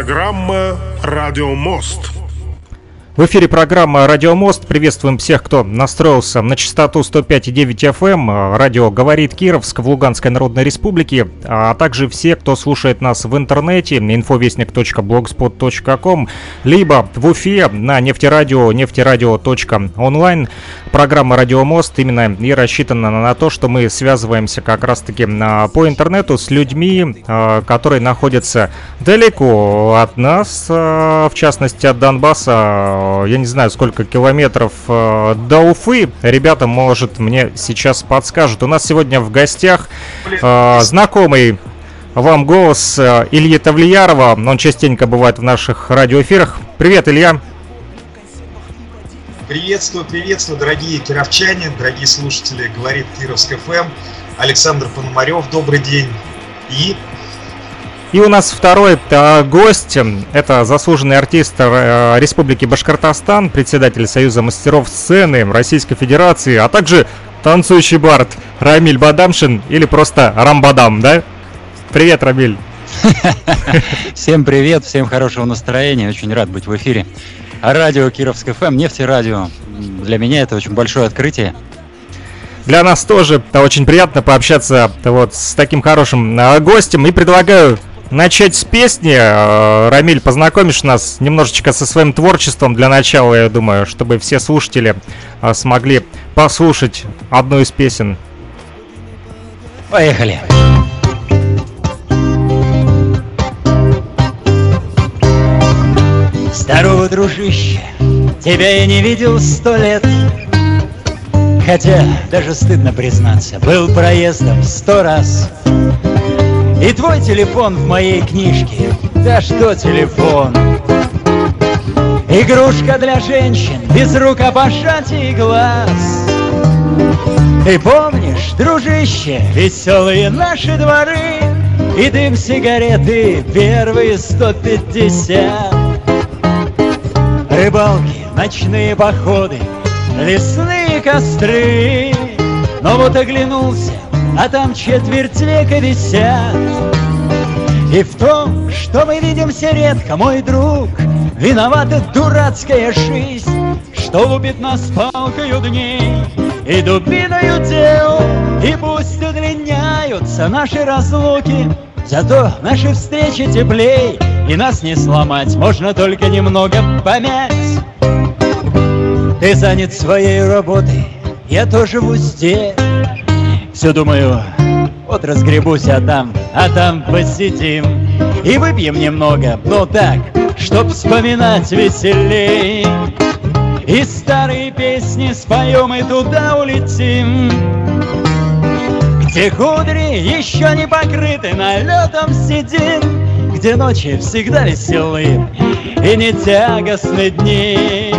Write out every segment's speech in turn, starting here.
Программа «Радио Мост». В эфире программа «Радио Мост». Приветствуем всех, кто настроился на частоту 105,9 FM. Радио «Говорит Кировск» в Луганской Народной Республике, а также все, кто слушает нас в интернете, infovестник.blogspot.com, либо в Уфе на нефтерадио, нефтерадио.онлайн. Программа «Радио Мост» именно и рассчитана на то, что мы связываемся как раз-таки а, по интернету с людьми, а, которые находятся далеко от нас, а, в частности от Донбасса, я не знаю, сколько километров э, до Уфы. Ребята, может, мне сейчас подскажут. У нас сегодня в гостях э, знакомый вам голос э, Ильи Тавлиярова. Он частенько бывает в наших радиоэфирах. Привет, Илья. Приветствую, приветствую, дорогие кировчане, дорогие слушатели, говорит Кировск ФМ. Александр Пономарев, добрый день. И и у нас второй э, гость, это заслуженный артист э, Республики Башкортостан, председатель Союза мастеров сцены Российской Федерации, а также танцующий бард Рамиль Бадамшин или просто Рамбадам, да? Привет, Рамиль. Всем привет, всем хорошего настроения, очень рад быть в эфире. Радио Кировск ФМ, нефтерадио. Для меня это очень большое открытие. Для нас тоже очень приятно пообщаться вот с таким хорошим э, гостем. И предлагаю начать с песни. Э, Рамиль, познакомишь нас немножечко со своим творчеством для начала, я думаю, чтобы все слушатели э, смогли послушать одну из песен. Поехали. Здорово, дружище, тебя я не видел сто лет. Хотя, даже стыдно признаться, был проездом сто раз. И твой телефон в моей книжке. Да что телефон? Игрушка для женщин Без рукопожатий глаз. Ты помнишь, дружище, Веселые наши дворы? И дым сигареты Первые сто пятьдесят. Рыбалки, ночные походы Лесные костры. Но вот оглянулся а там четверть века висят. И в том, что мы видимся редко, мой друг, Виновата дурацкая жизнь, Что лупит нас палкою дней и дубиною дел. И пусть удлиняются наши разлуки, Зато наши встречи теплей, И нас не сломать, можно только немного помять. Ты занят своей работой, я тоже в узде, все думаю, вот разгребусь, а там, а там посидим И выпьем немного, но так, чтоб вспоминать веселей. И старые песни споем и туда улетим. Где кудри еще не покрыты налетом седин Где ночи всегда веселые и не тягостны дни.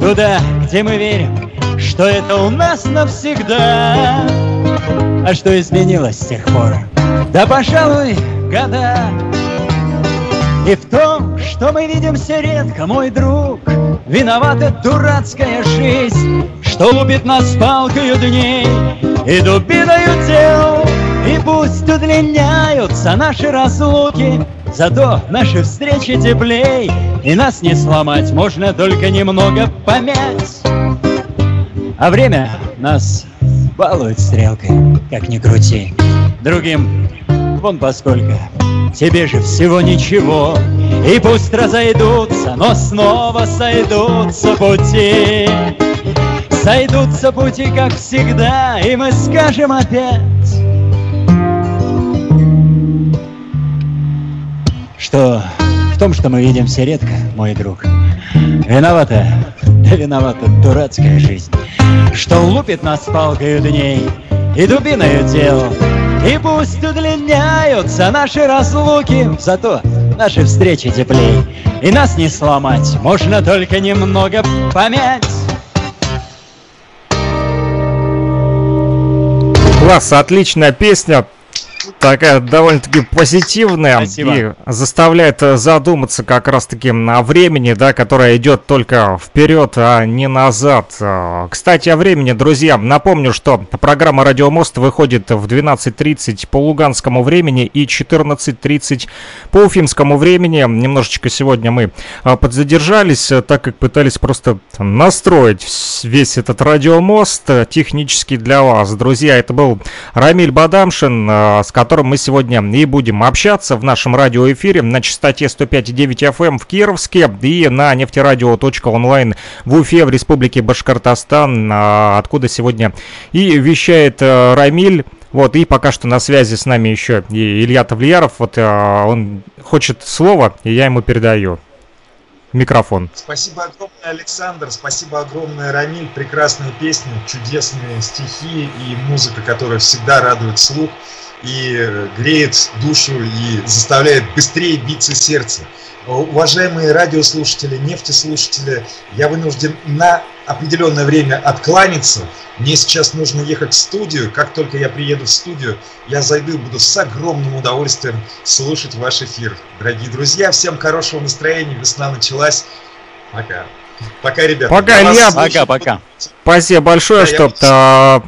Туда, где мы верим, что это у нас навсегда. А что изменилось с тех пор? Да, пожалуй, года. И в том, что мы видимся редко, мой друг, Виновата дурацкая жизнь, Что лупит нас палкою дней и дубиною тел. И пусть удлиняются наши разлуки, Зато наши встречи теплей, И нас не сломать, можно только немного помять. А время нас балует стрелкой, как ни крути. Другим вон поскольку, тебе же всего ничего. И пусть разойдутся, но снова сойдутся пути. Сойдутся пути, как всегда, и мы скажем опять, что в том, что мы видимся редко, мой друг, виновата, да виновата дурацкая жизнь что лупит нас палкою дней и дубиною дел. И пусть удлиняются наши разлуки, зато наши встречи теплей. И нас не сломать, можно только немного помять. Класс, отличная песня такая довольно-таки позитивная Спасибо. и заставляет э, задуматься как раз-таки о времени, да, которое идет только вперед, а не назад. Э, Кстати, о времени, друзья, напомню, что программа «Радио Мост» выходит в 12.30 по луганскому времени и 14.30 по уфимскому времени. Немножечко сегодня мы э, подзадержались, так как пытались просто настроить весь этот радиомост технически для вас. Друзья, это был Рамиль Бадамшин, с которым мы сегодня и будем общаться в нашем радиоэфире на частоте 105,9 FM в Кировске и на нефтерадио.онлайн в Уфе в Республике Башкортостан, а, откуда сегодня и вещает э, Рамиль. Вот, и пока что на связи с нами еще и Илья Тавлияров. Вот э, он хочет слово, и я ему передаю микрофон. Спасибо огромное, Александр, спасибо огромное, Рамиль. Прекрасные песни, чудесные стихи и музыка, которая всегда радует слух и греет душу и заставляет быстрее биться сердце. Уважаемые радиослушатели, нефтеслушатели, я вынужден на определенное время откланяться. Мне сейчас нужно ехать в студию. Как только я приеду в студию, я зайду и буду с огромным удовольствием слушать ваш эфир. Дорогие друзья, всем хорошего настроения. Весна началась. Пока. Пока, ребята. Пока, Илья. слушаю. Пока-пока. Спасибо большое, Да, что я- а,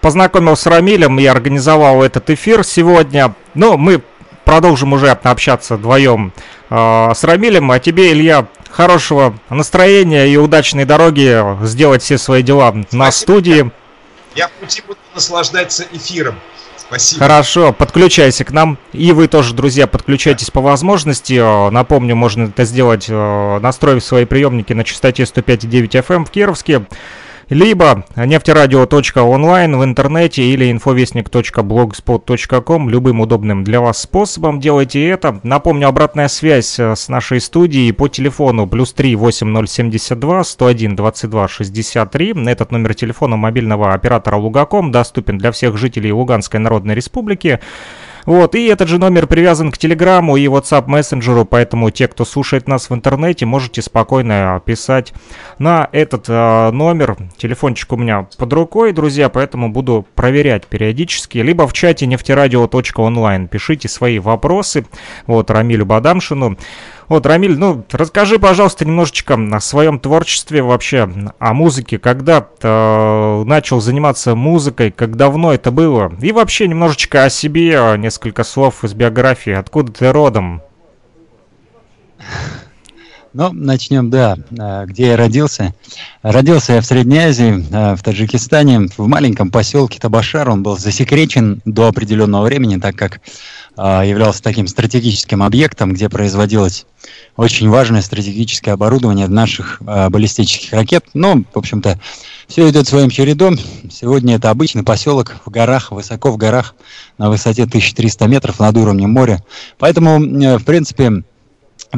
познакомил с Рамилем и организовал этот эфир сегодня. Ну, мы продолжим уже общаться вдвоем а, с Рамилем. А тебе, Илья, хорошего настроения и удачной дороги сделать все свои дела на Спасибо. студии. Я в пути буду наслаждаться эфиром. Спасибо. Хорошо, подключайся к нам. И вы тоже, друзья, подключайтесь по возможности. Э, Напомню, можно это сделать, э, настроив свои приемники на частоте 105,9 FM в Кировске. Либо нефтерадио.онлайн в интернете или инфовестник.блогспот.ком любым удобным для вас способом делайте это. Напомню, обратная связь э, с нашей студией по телефону плюс 3 8072 101 22 63. Этот номер телефона мобильного оператора Лугаком доступен для всех жителей Луганской Народной Республики. Вот, и этот же номер привязан к Телеграму и WhatsApp мессенджеру, поэтому те, кто слушает нас в интернете, можете спокойно писать на этот э, номер. Телефончик у меня под рукой, друзья, поэтому буду проверять периодически. Либо в чате нефтерадио.онлайн пишите свои вопросы, вот, Рамилю Бадамшину. Вот, Рамиль, ну, расскажи, пожалуйста, немножечко о своем творчестве вообще, о музыке, когда э, начал заниматься музыкой, как давно это было, и вообще немножечко о себе, несколько слов из биографии, откуда ты родом. Ну, начнем, да, э, где я родился. Родился я в Средней Азии, э, в Таджикистане, в маленьком поселке Табашар. Он был засекречен до определенного времени, так как э, являлся таким стратегическим объектом, где производилось очень важное стратегическое оборудование наших баллистических ракет. Ну, в общем-то, все идет своим чередом. Сегодня это обычный поселок в горах, высоко в горах, на высоте 1300 метров над уровнем моря. Поэтому, в принципе,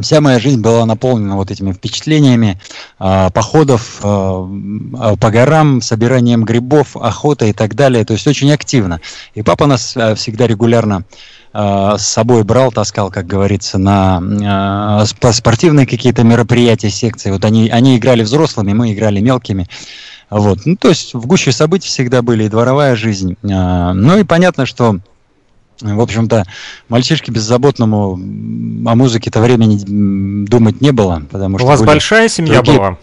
Вся моя жизнь была наполнена вот этими впечатлениями а, походов а, по горам, собиранием грибов, охотой и так далее. То есть очень активно. И папа нас всегда регулярно а, с собой брал, таскал, как говорится, на сп- спортивные какие-то мероприятия, секции. Вот они, они играли взрослыми, мы играли мелкими. Вот. Ну, то есть в гуще событий всегда были и дворовая жизнь. А, Ну и понятно, что в общем-то, мальчишке беззаботному о музыке-то времени думать не было, потому У что вас были большая семья другие- была?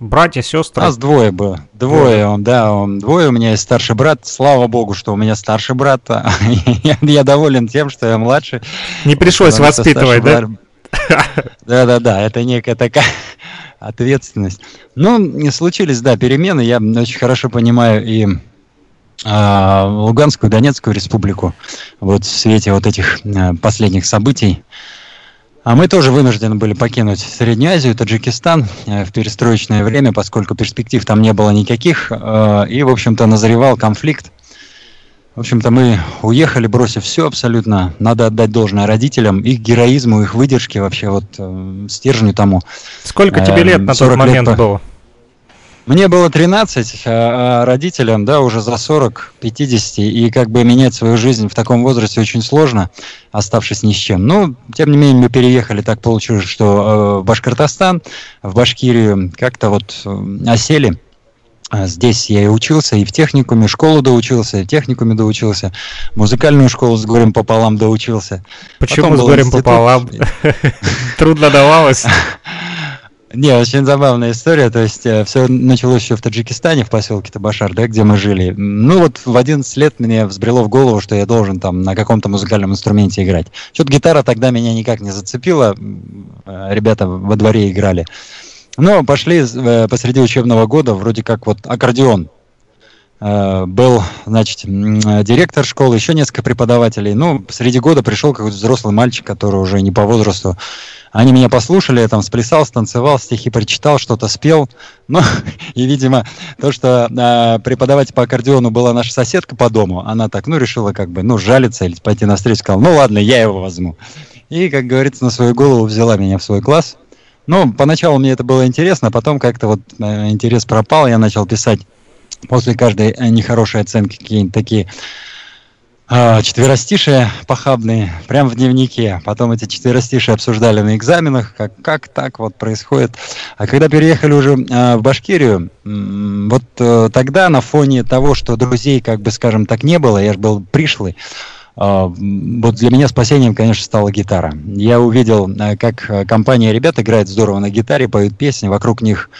Братья, У сестры? нас двое было. Двое, он, да, он, двое. У меня есть старший брат. Слава богу, что у меня старший брат. я, я доволен тем, что я младше. Не пришлось воспитывать, да? Да-да-да, это некая такая ответственность. Ну, и случились, да, перемены. Я очень хорошо понимаю и а, Луганскую, Донецкую республику вот в свете вот этих а, последних событий. А мы тоже вынуждены были покинуть Среднюю Азию, Таджикистан э, в перестроечное время, поскольку перспектив там не было никаких, э, и, в общем-то, назревал конфликт. В общем-то, мы уехали, бросив все абсолютно. Надо отдать должное родителям, их героизму, их выдержке, вообще вот э, стержню тому. Сколько тебе Эм, лет на тот 40 лет момент по- было? Мне было 13, а, а родителям, да, уже за 40, 50, и как бы менять свою жизнь в таком возрасте очень сложно, оставшись ни с чем. Но, тем не менее, мы переехали, так получилось, что э, в Башкортостан, в Башкирию как-то вот э, осели. А здесь я и учился, и в техникуме, школу доучился, и в техникуме доучился, музыкальную школу с горем пополам доучился. Почему с горем пополам? Трудно давалось? Не, очень забавная история. То есть э, все началось еще в Таджикистане, в поселке Табашар, да, где мы жили. Ну вот в 11 лет мне взбрело в голову, что я должен там на каком-то музыкальном инструменте играть. Что-то гитара тогда меня никак не зацепила. Э, ребята во дворе играли. Но пошли э, посреди учебного года вроде как вот аккордеон был, значит, директор школы, еще несколько преподавателей. Ну, среди года пришел какой-то взрослый мальчик, который уже не по возрасту они меня послушали, я там сплясал, станцевал, стихи прочитал, что-то спел. Ну, и, видимо, то, что э, преподаватель по аккордеону была наша соседка по дому, она так, ну, решила как бы, ну, жалиться или пойти навстречу, сказала, ну, ладно, я его возьму. И, как говорится, на свою голову взяла меня в свой класс. Ну, поначалу мне это было интересно, а потом как-то вот э, интерес пропал, я начал писать после каждой э, нехорошей оценки какие-нибудь такие а, четверостишие похабные, прямо в дневнике. Потом эти четверостишие обсуждали на экзаменах, как, как так вот происходит. А когда переехали уже э, в Башкирию, вот э, тогда на фоне того, что друзей, как бы скажем так, не было, я же был пришлый, а, вот для меня спасением, конечно, стала гитара. Я увидел, э, как э, компания ребят играет здорово на гитаре, поют песни, вокруг них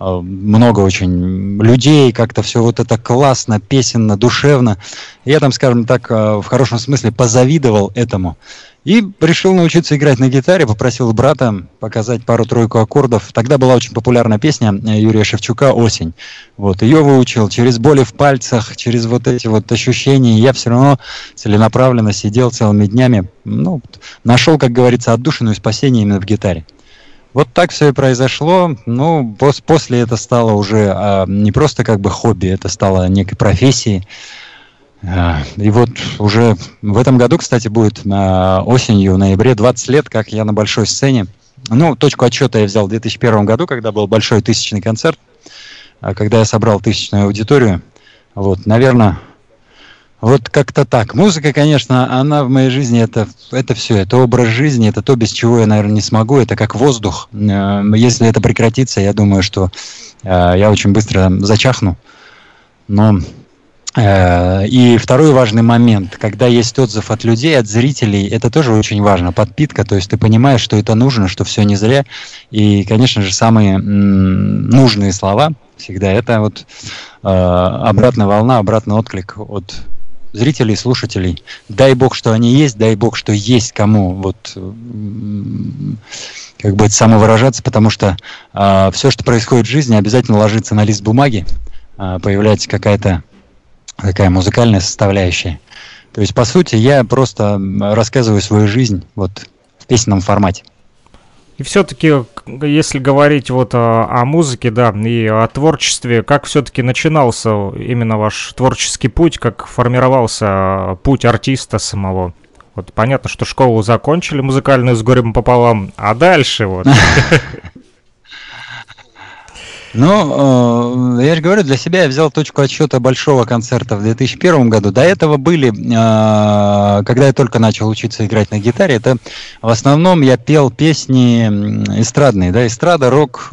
э, много очень людей, как-то все вот это классно, песенно, душевно. Я там, скажем так, в хорошем смысле позавидовал этому. И решил научиться играть на гитаре, попросил брата показать пару-тройку аккордов. Тогда была очень популярная песня э, Юрия Шевчука «Осень». Вот, ее выучил через боли в пальцах, через вот эти вот ощущения. Я все равно целенаправленно сидел целыми днями, ну, нашел, как говорится, отдушину и спасение именно в гитаре. Вот так все и произошло. Ну, пос после это стало уже а, не просто как бы хобби, это стало некой профессией. А, и вот уже в этом году, кстати, будет осенью, в ноябре 20 лет, как я на большой сцене. Ну, точку отчета я взял в 2001 году, когда был большой тысячный концерт, а когда я собрал тысячную аудиторию. Вот, наверное, вот как-то так. Музыка, конечно, она в моей жизни это, это все, это образ жизни, это то, без чего я, наверное, не смогу, это как воздух. Э, если это прекратится, я думаю, что э, я очень быстро зачахну. Но и второй важный момент, когда есть отзыв от людей, от зрителей, это тоже очень важно, подпитка, то есть ты понимаешь, что это нужно, что все не зря. И, конечно же, самые нужные слова всегда это вот э, обратная волна, обратный отклик от зрителей, слушателей. Дай бог, что они есть, дай бог, что есть кому вот как бы самовыражаться, потому что э, все, что происходит в жизни, обязательно ложится на лист бумаги, э, появляется какая-то такая музыкальная составляющая. То есть, по сути, я просто рассказываю свою жизнь вот в песенном формате. И все-таки, если говорить вот о, о музыке, да, и о творчестве, как все-таки начинался именно ваш творческий путь, как формировался путь артиста самого? Вот понятно, что школу закончили музыкальную с горем пополам, а дальше вот. Ну, э, я же говорю, для себя я взял точку отсчета большого концерта в 2001 году. До этого были, э, когда я только начал учиться играть на гитаре, это в основном я пел песни эстрадные, да, эстрада, рок.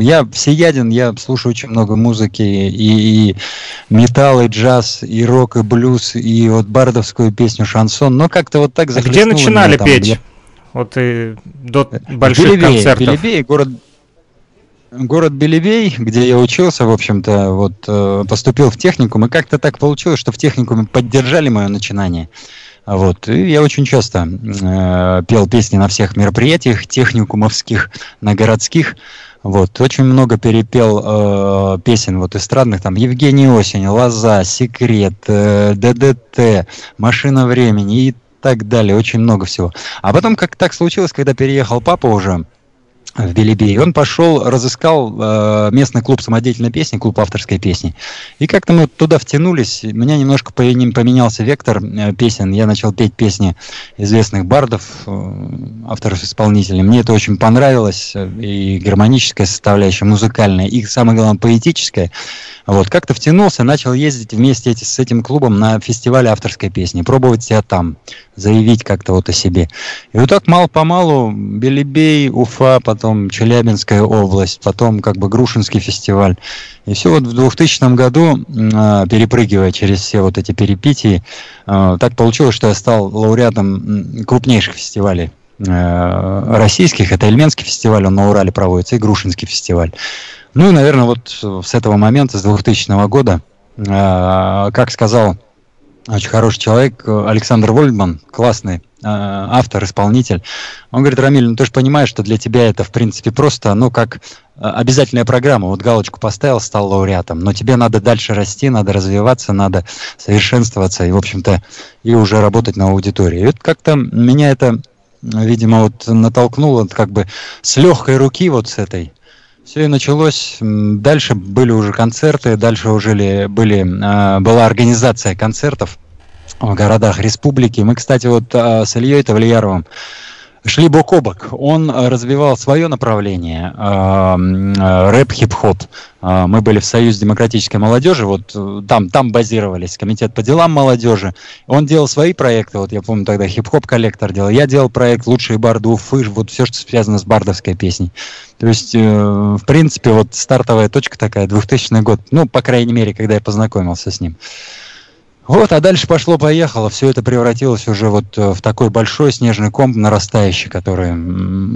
Я всеяден, я слушаю очень много музыки, и, и металл, и джаз, и рок, и блюз, и вот бардовскую песню, шансон. Но как-то вот так а Где начинали меня, петь? Там, вот и до больших Белебей, концертов. Белебей, город город Белевей, где я учился, в общем-то, вот э, поступил в техникум, и как-то так получилось, что в техникуме поддержали мое начинание. Вот. И я очень часто э, пел песни на всех мероприятиях техникумовских, на городских. Вот. Очень много перепел э, песен вот эстрадных, там Евгений Осень, Лоза, Секрет, э, ДДТ, Машина времени и так далее. Очень много всего. А потом как так случилось, когда переехал папа уже, в Белебее. И он пошел, разыскал э, местный клуб самодеятельной песни, клуб авторской песни. И как-то мы туда втянулись. У меня немножко поменялся вектор э, песен. Я начал петь песни известных бардов, э, авторов-исполнителей. Мне это очень понравилось. И гармоническая составляющая, музыкальная, и самое главное, поэтическая. Вот, как-то втянулся, начал ездить вместе эти, с этим клубом на фестивале авторской песни, пробовать себя там, заявить как-то вот о себе. И вот так мало-помалу Белебей, Уфа, потом Челябинская область, потом как бы Грушинский фестиваль. И все вот в 2000 году, а, перепрыгивая через все вот эти перипетии, а, так получилось, что я стал лауреатом крупнейших фестивалей а, российских. Это Эльменский фестиваль, он на Урале проводится, и Грушинский фестиваль. Ну и, наверное, вот с этого момента, с 2000 года, как сказал очень хороший человек Александр Вольдман, классный э, автор, исполнитель. Он говорит, Рамиль, ну ты же понимаешь, что для тебя это, в принципе, просто, ну, как э, обязательная программа. Вот галочку поставил, стал лауреатом. Но тебе надо дальше расти, надо развиваться, надо совершенствоваться и, в общем-то, и уже работать на аудитории. И вот как-то меня это, видимо, вот натолкнуло как бы с легкой руки вот с этой все и началось. Дальше были уже концерты, дальше уже были, а, была организация концертов в городах республики. Мы, кстати, вот а, с Ильей Тавлияровым шли бок о бок. Он э, развивал свое направление, э, рэп, хип-хоп. Э, мы были в Союз демократической молодежи, вот там, там базировались, комитет по делам молодежи. Он делал свои проекты, вот я помню тогда хип-хоп коллектор делал. Я делал проект «Лучшие барды Уфы», вот все, что связано с бардовской песней. То есть, в принципе, вот стартовая точка такая, 2000 год, ну, по крайней мере, когда я познакомился с ним. Вот, а дальше пошло-поехало. Все это превратилось уже вот э, в такой большой снежный ком нарастающий, который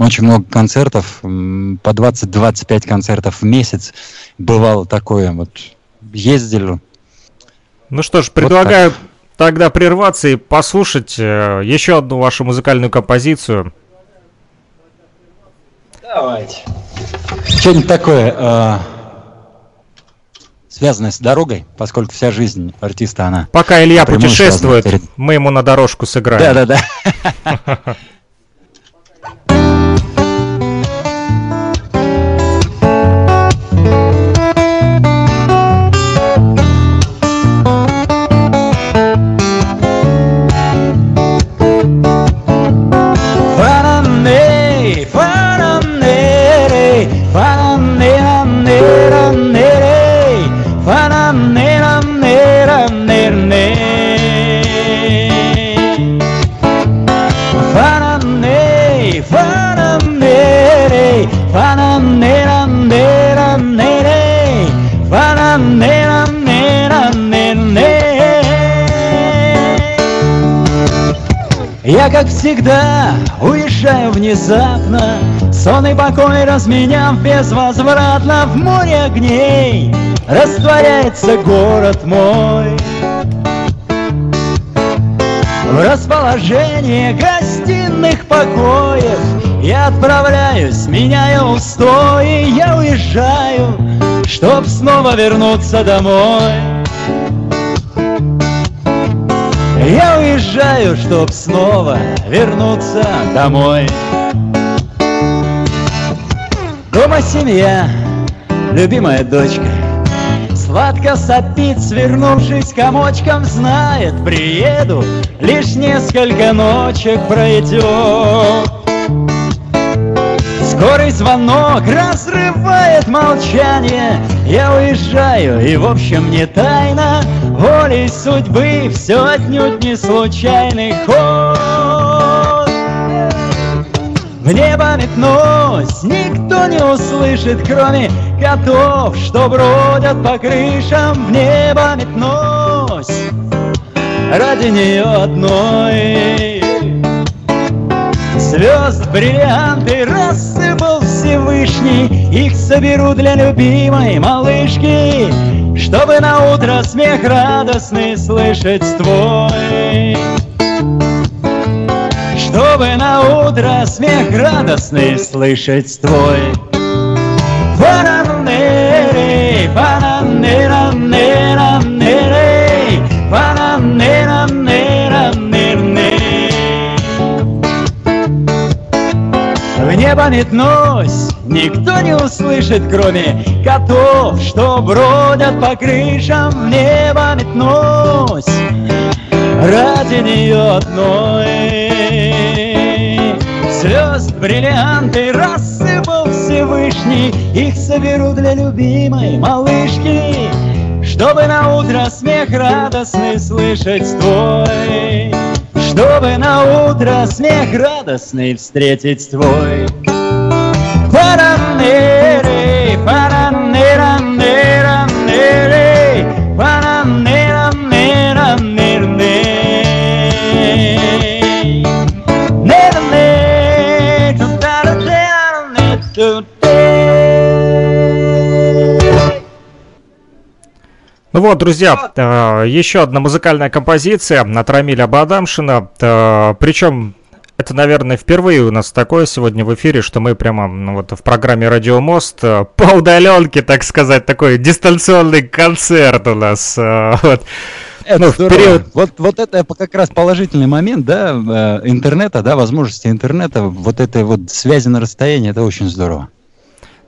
очень много концертов, по 20-25 концертов в месяц бывало такое. Вот ездили. Ну что ж, предлагаю вот тогда прерваться и послушать э, еще одну вашу музыкальную композицию. Давайте. Что-нибудь такое. Связанная с дорогой, поскольку вся жизнь артиста, она... Пока Илья путешествует, мы ему на дорожку сыграем. Да-да-да. Я, как всегда, уезжаю внезапно. Сон и покой разменяв безвозвратно. В море огней растворяется город мой. В расположение гостиных покоев Я отправляюсь, меняю устои. Я уезжаю, чтоб снова вернуться домой я уезжаю, чтоб снова вернуться домой. Дома семья, любимая дочка. Сладко сопит, свернувшись комочком Знает, приеду, лишь несколько ночек пройдет. Скорый звонок разрывает молчание Я уезжаю, и в общем не тайна. Волей судьбы все отнюдь не случайный ход. В небо метнусь, никто не услышит Кроме котов, что бродят по крышам. В небо метнусь ради нее одной Звезд, бриллианты рассыпал Всевышний. Их соберу для любимой малышки Чтобы на утро смех радостный слышать твой. Чтобы на утро смех радостный слышать твой. Бананери, бананера, нера, небо метнусь, никто не услышит, кроме котов, что бродят по крышам, в небо метнусь ради нее одной. Звезд бриллианты рассыпал Всевышний, их соберу для любимой малышки, чтобы на утро смех радостный слышать твой. Чтобы на утро смех радостный встретить твой. Паранере, паранеранера, нере, паранера, нера, нерне. Ну вот, друзья, э, еще одна музыкальная композиция от Рамиля Бадамшина. Э, Причем это, наверное, впервые у нас такое сегодня в эфире, что мы прямо ну, вот в программе «Радио Мост» э, по удаленке, так сказать, такой дистанционный концерт у нас. Вот. Это Ну, здорово. период- Вот, вот это как раз положительный момент, да, интернета, да, возможности интернета, вот этой вот связи на расстоянии, это очень здорово.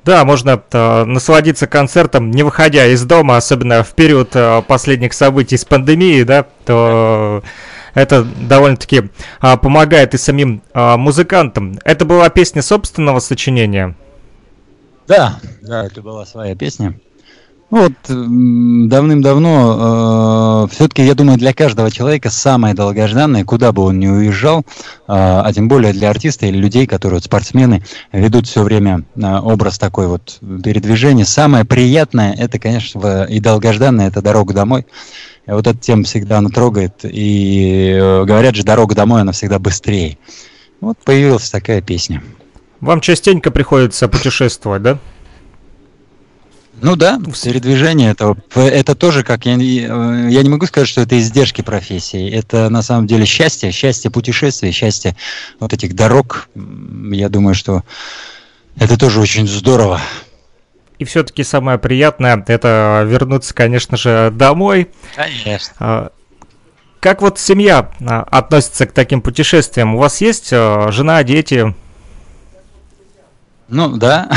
Да, можно э, насладиться концертом, не выходя из дома, особенно в период э, последних событий с пандемией, да, то это довольно-таки а, помогает и самим а, музыкантам. Это была песня собственного сочинения. Да, да, это была своя песня. Ну Вот давным-давно, все-таки, я думаю, для каждого человека самое долгожданное, куда бы он ни уезжал, э, а тем более для артиста или людей, которые вот, спортсмены, ведут все время э, образ такой вот передвижения. Самое приятное, это, конечно, и долгожданное, это дорога домой. И вот эта тема всегда она трогает. И э, говорят же, дорога домой, она всегда быстрее. Вот появилась такая песня. Вам частенько приходится путешествовать, да? Ну да, передвижение это, это тоже как я, не- э, я не могу сказать, что это издержки профессии. Это на самом деле счастье, счастье путешествий, счастье вот этих дорог. Я думаю, что это тоже очень здорово. И все-таки самое приятное это вернуться, конечно же, домой. Конечно. А, Как вот семья а, относится к таким путешествиям? У вас есть а, жена, дети? Ну да.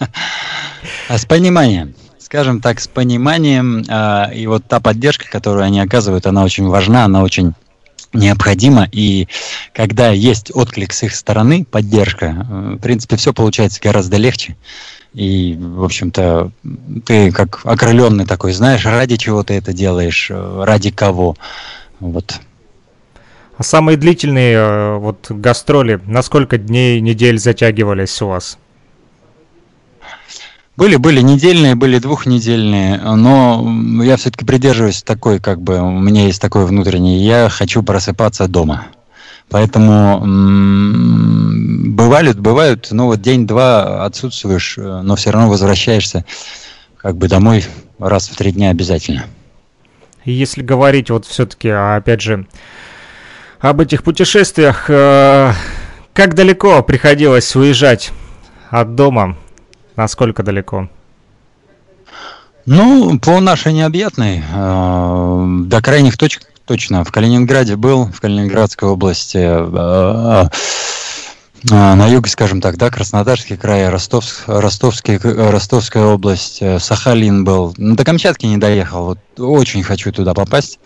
А с пониманием. Скажем так, с пониманием. а, И вот та поддержка, которую они оказывают, она очень важна, она очень необходима. И когда есть отклик с их стороны, поддержка, э, в принципе, все получается гораздо легче. И, в общем-то, ты как окрыленный такой, знаешь, ради чего ты это делаешь, э, ради кого. Вот. А самые длительные э, вот гастроли, на сколько дней, недель затягивались у вас? Были, были недельные, были двухнедельные, но я все-таки придерживаюсь такой, как бы, у меня есть такой внутренний, я хочу просыпаться дома. Поэтому м, бывали, бывают, ну вот день-два отсутствуешь, но все равно возвращаешься как бы домой раз в три дня обязательно. Если говорить вот все-таки, опять же, об этих путешествиях, э, как далеко приходилось уезжать от дома? Насколько далеко? Ну, по нашей необъятной, э, до крайних точек точно. В Калининграде был, в Калининградской области, э, э, на юге, скажем так, да, Краснодарский край, Ростовск, Ростовский, Ростовская область, э, Сахалин был. Ну, до Камчатки не доехал, вот очень хочу туда попасть.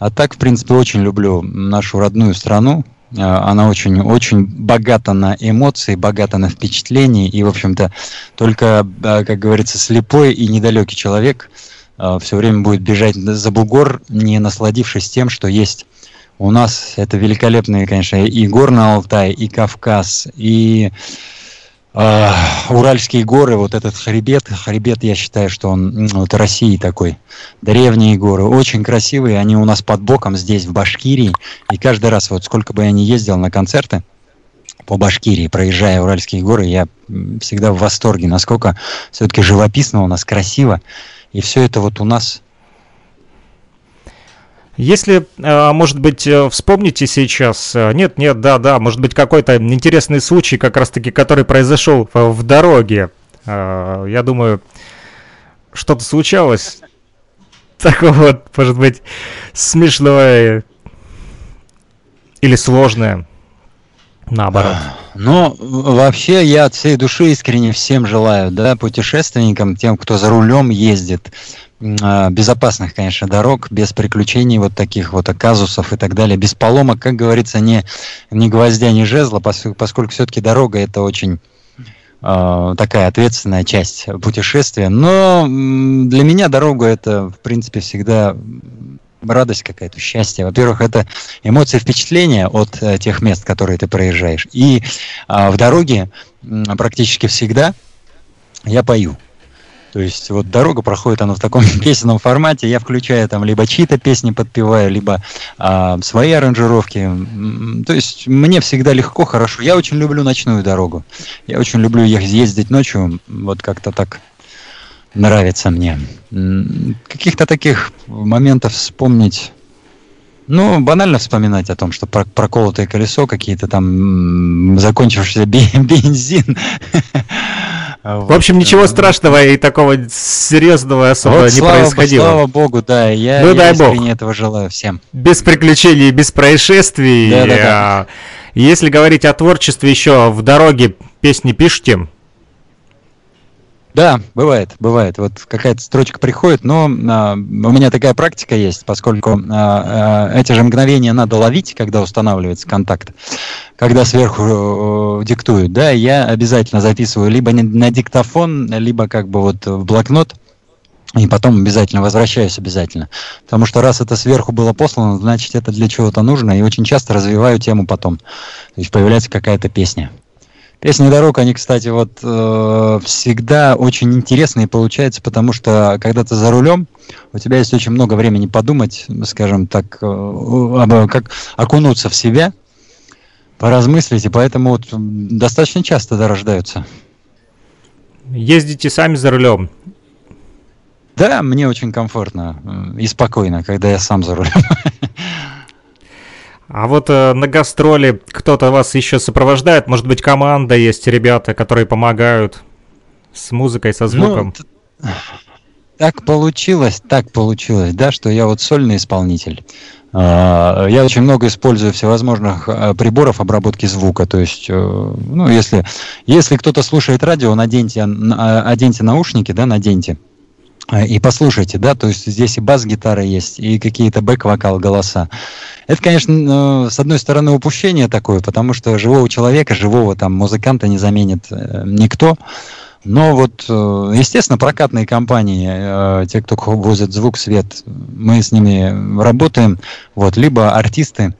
А так, в принципе, очень люблю нашу родную страну. Э, Она очень, очень богата на эмоции, богата на впечатления. И, в общем-то, только, э, как говорится, слепой и недалекий человек все время будет бежать за бугор, не насладившись тем, что есть у нас. Это великолепные, конечно, и Горный Алтай, и Кавказ, и э, Уральские горы, вот этот хребет. Хребет, я считаю, что он вот России такой. Древние горы, очень красивые, они у нас под боком здесь, в Башкирии. И каждый раз, вот сколько бы я ни ездил на концерты, по Башкирии, проезжая Уральские горы, я всегда в восторге, насколько все-таки живописно у нас, красиво. И все это вот у нас Если, э, может быть, э, вспомните сейчас, э, нет, нет, да, да, может быть, какой-то интересный случай, как раз-таки, который произошел в, дороге. Я думаю, что-то случалось такого вот, может быть, смешное или сложное, наоборот. Но вообще я от всей души искренне всем желаю, да, путешественникам, тем, кто за рулем ездит, а, безопасных, конечно, дорог, без приключений вот таких вот оказусов и так далее, без поломок, как говорится, не, не гвоздя, не жезла, поскольку, поскольку все-таки дорога это очень э, такая ответственная часть путешествия. Но для меня дорога это, в принципе, всегда радость какая-то, счастье. Во-первых, это эмоции, впечатления от э, тех мест, которые ты проезжаешь. И э, в дороге э, практически всегда я пою. То есть вот дорога проходит она в таком песенном формате, я включаю там либо чьи-то песни подпеваю, либо а, свои аранжировки. То есть мне всегда легко, хорошо. Я очень люблю ночную дорогу. Я очень люблю ездить ночью, вот как-то так нравится мне. Каких-то таких моментов вспомнить. Ну, банально вспоминать о том, что проколотое колесо, какие-то там закончившийся бензин. В общем, ничего страшного и такого серьезного особо вот, не слава, происходило. Слава богу, да, я, ну, я дай бог. этого желаю всем. Без приключений, без происшествий. Да, да, да. Если говорить о творчестве еще в дороге, песни пишете? Да, бывает, бывает. Вот какая-то строчка приходит, но а, у меня такая практика есть, поскольку а, а, эти же мгновения надо ловить, когда устанавливается контакт, когда сверху э, диктуют, да, я обязательно записываю либо на диктофон, либо как бы вот в блокнот, и потом обязательно возвращаюсь обязательно. Потому что раз это сверху было послано, значит это для чего-то нужно, и очень часто развиваю тему потом. То есть появляется какая-то песня. Песни дорог, они, кстати, вот э, всегда очень интересные получаются, потому что когда ты за рулем, у тебя есть очень много времени подумать, скажем так, э, как окунуться в себя, поразмыслить, и поэтому вот достаточно часто дорождаются. Ездите сами за рулем? Да, мне очень комфортно э, и спокойно, когда я сам за рулем. А вот э, на гастроли кто-то вас еще сопровождает? Может быть, команда есть, ребята, которые помогают с музыкой, со звуком? Ну, так получилось, так получилось, да, что я вот сольный исполнитель. А, я очень много использую всевозможных а, приборов обработки звука. То есть, э, ну, если, если кто-то слушает радио, наденьте, а, оденьте наушники, да, наденьте. И послушайте, да, то есть здесь и бас-гитара есть, и какие-то бэк-вокал, голоса. Это, конечно, э, с одной стороны упущение такое, потому что живого человека, живого там музыканта не заменит э, никто. Но вот, э, естественно, прокатные компании, те, кто возят звук, свет, мы с ними работаем. Вот, либо артисты,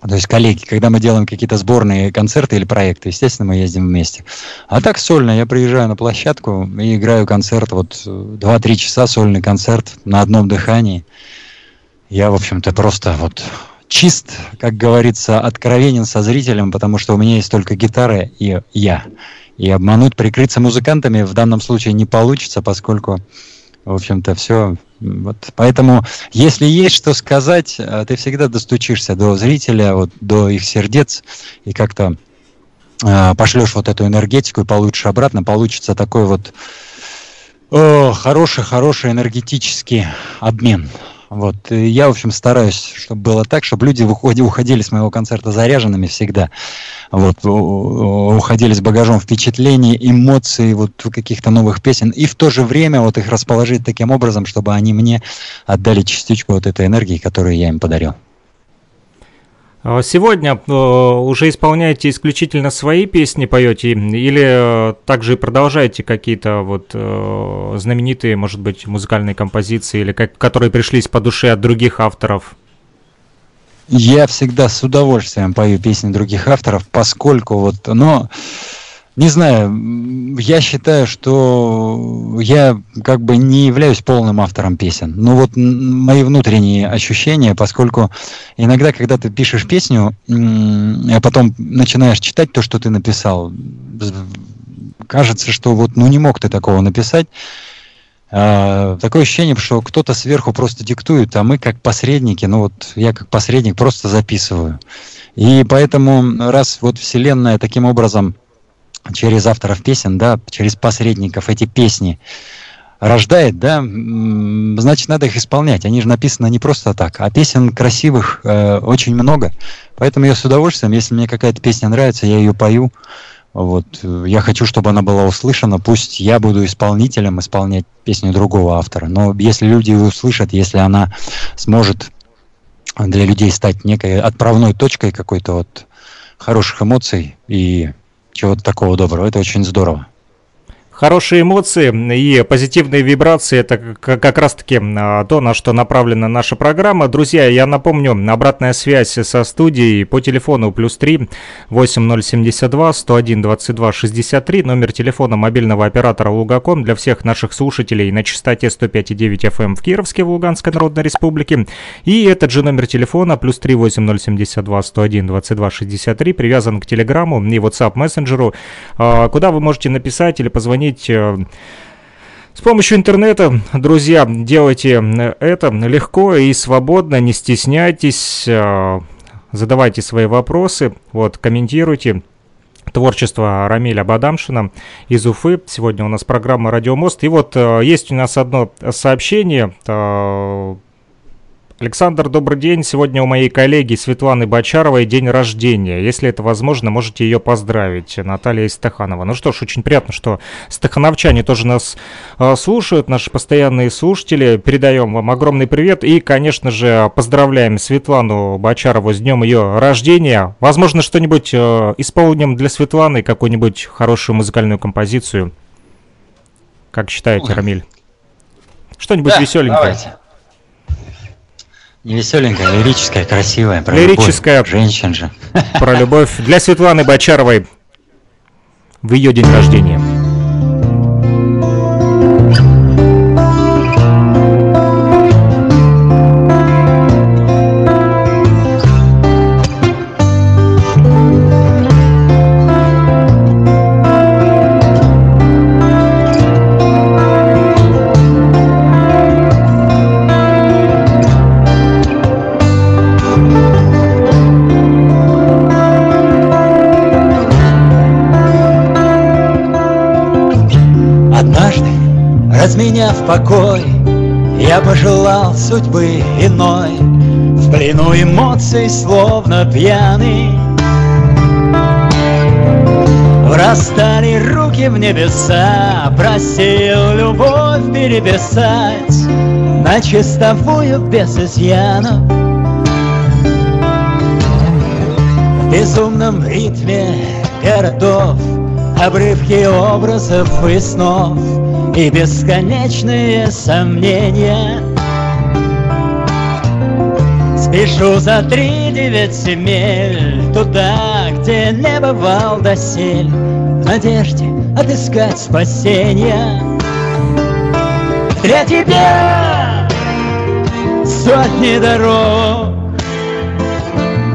то есть коллеги, когда мы делаем какие-то сборные концерты или проекты, естественно, мы ездим вместе. А так сольно, я приезжаю на площадку и играю концерт, вот 2-3 часа сольный концерт на одном дыхании. Я, в общем-то, просто вот чист, как говорится, откровенен со зрителем, потому что у меня есть только гитара и я. И обмануть, прикрыться музыкантами в данном случае не получится, поскольку, в общем-то, все. Вот. Поэтому, если есть что сказать, э, ты всегда достучишься до зрителя, вот, до их сердец, и как-то э, пошлешь вот эту энергетику и получишь обратно, получится такой вот хороший-хороший энергетический обмен. Вот. И я, в общем, стараюсь, чтобы было так, чтобы люди выходи, уходили с моего концерта заряженными всегда. Вот. Уходили с багажом впечатлений, эмоций, вот каких-то новых песен. И в то же время вот их расположить таким образом, чтобы они мне отдали частичку вот этой энергии, которую я им подарил. А сегодня э, уже исполняете исключительно свои песни, поете, или э, также продолжаете какие-то вот э, знаменитые, может быть, музыкальные композиции, или как, которые пришлись по душе от других авторов? Я всегда с удовольствием пою песни других авторов, поскольку вот, но не знаю, я считаю, что я как бы не являюсь полным автором песен. Ну вот мои внутренние ощущения, поскольку иногда, когда ты пишешь песню, а потом начинаешь читать то, что ты написал, кажется, что вот ну не мог ты такого написать. А, такое ощущение, что кто-то сверху просто диктует, а мы как посредники, ну вот я как посредник просто записываю. И поэтому раз вот Вселенная таким образом через авторов песен, да, через посредников эти песни рождает, да, значит, надо их исполнять. Они же написаны не просто так, а песен красивых э, очень много. Поэтому я с удовольствием, если мне какая-то песня нравится, я ее пою. Вот. Я хочу, чтобы она была услышана. Пусть я буду исполнителем исполнять песню другого автора. Но если люди ее услышат, если она сможет для людей стать некой отправной точкой какой-то вот хороших эмоций и чего-то такого доброго, это очень здорово. Хорошие эмоции и позитивные вибрации – это как раз-таки а, то, на что направлена наша программа. Друзья, я напомню, обратная связь со студией по телефону плюс 3 8072 101 22 63, номер телефона мобильного оператора Лугаком для всех наших слушателей на частоте 105,9 FM эм в Кировске в Луганской Народной Республике. И этот же номер телефона плюс 3 8072 101 22 63 привязан к Телеграмму и WhatsApp мессенджеру, а, куда вы можете написать или позвонить позвонить э, с помощью интернета, друзья, делайте это легко и свободно, не стесняйтесь, э, задавайте свои вопросы, вот, комментируйте творчество Рамиля Бадамшина из Уфы. Сегодня у нас программа «Радиомост». И вот э, есть у нас одно сообщение Александр, добрый день. Сегодня у моей коллеги Светланы Бочаровой день рождения. Если это возможно, можете ее поздравить. Наталья из Стаханова. Ну что ж, очень приятно, что стахановчане тоже нас э, слушают, наши постоянные слушатели. Передаем вам огромный привет и, конечно же, поздравляем Светлану Бочарову с днем ее рождения. Возможно, что-нибудь э, исполним для Светланы, какую-нибудь хорошую музыкальную композицию. Как считаете, Рамиль? Что-нибудь да, веселенькое. Давайте. Не веселенькая, лирическая, красивая. Про лирическая. Любовь. Женщин же. Про любовь. Для Светланы Бочаровой в ее день рождения. Покой. Я пожелал судьбы иной В плену эмоций, словно пьяный. Врастали руки в небеса Просил любовь переписать На чистовую без изъянов В безумном ритме городов Обрывки образов и снов и бесконечные сомнения. Спешу за три девять земель Туда, где не бывал досель В надежде отыскать спасение. Для тебя сотни дорог.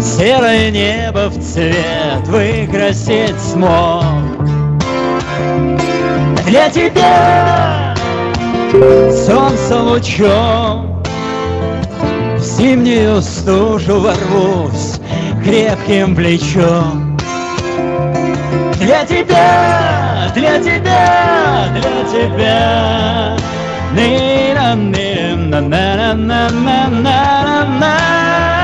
Серое небо в цвет выкрасить смог для тебя солнце лучом В зимнюю стужу ворвусь крепким плечом. Для тебя, для тебя, для тебя. Ни-на-ни-на-на-на-на-на-на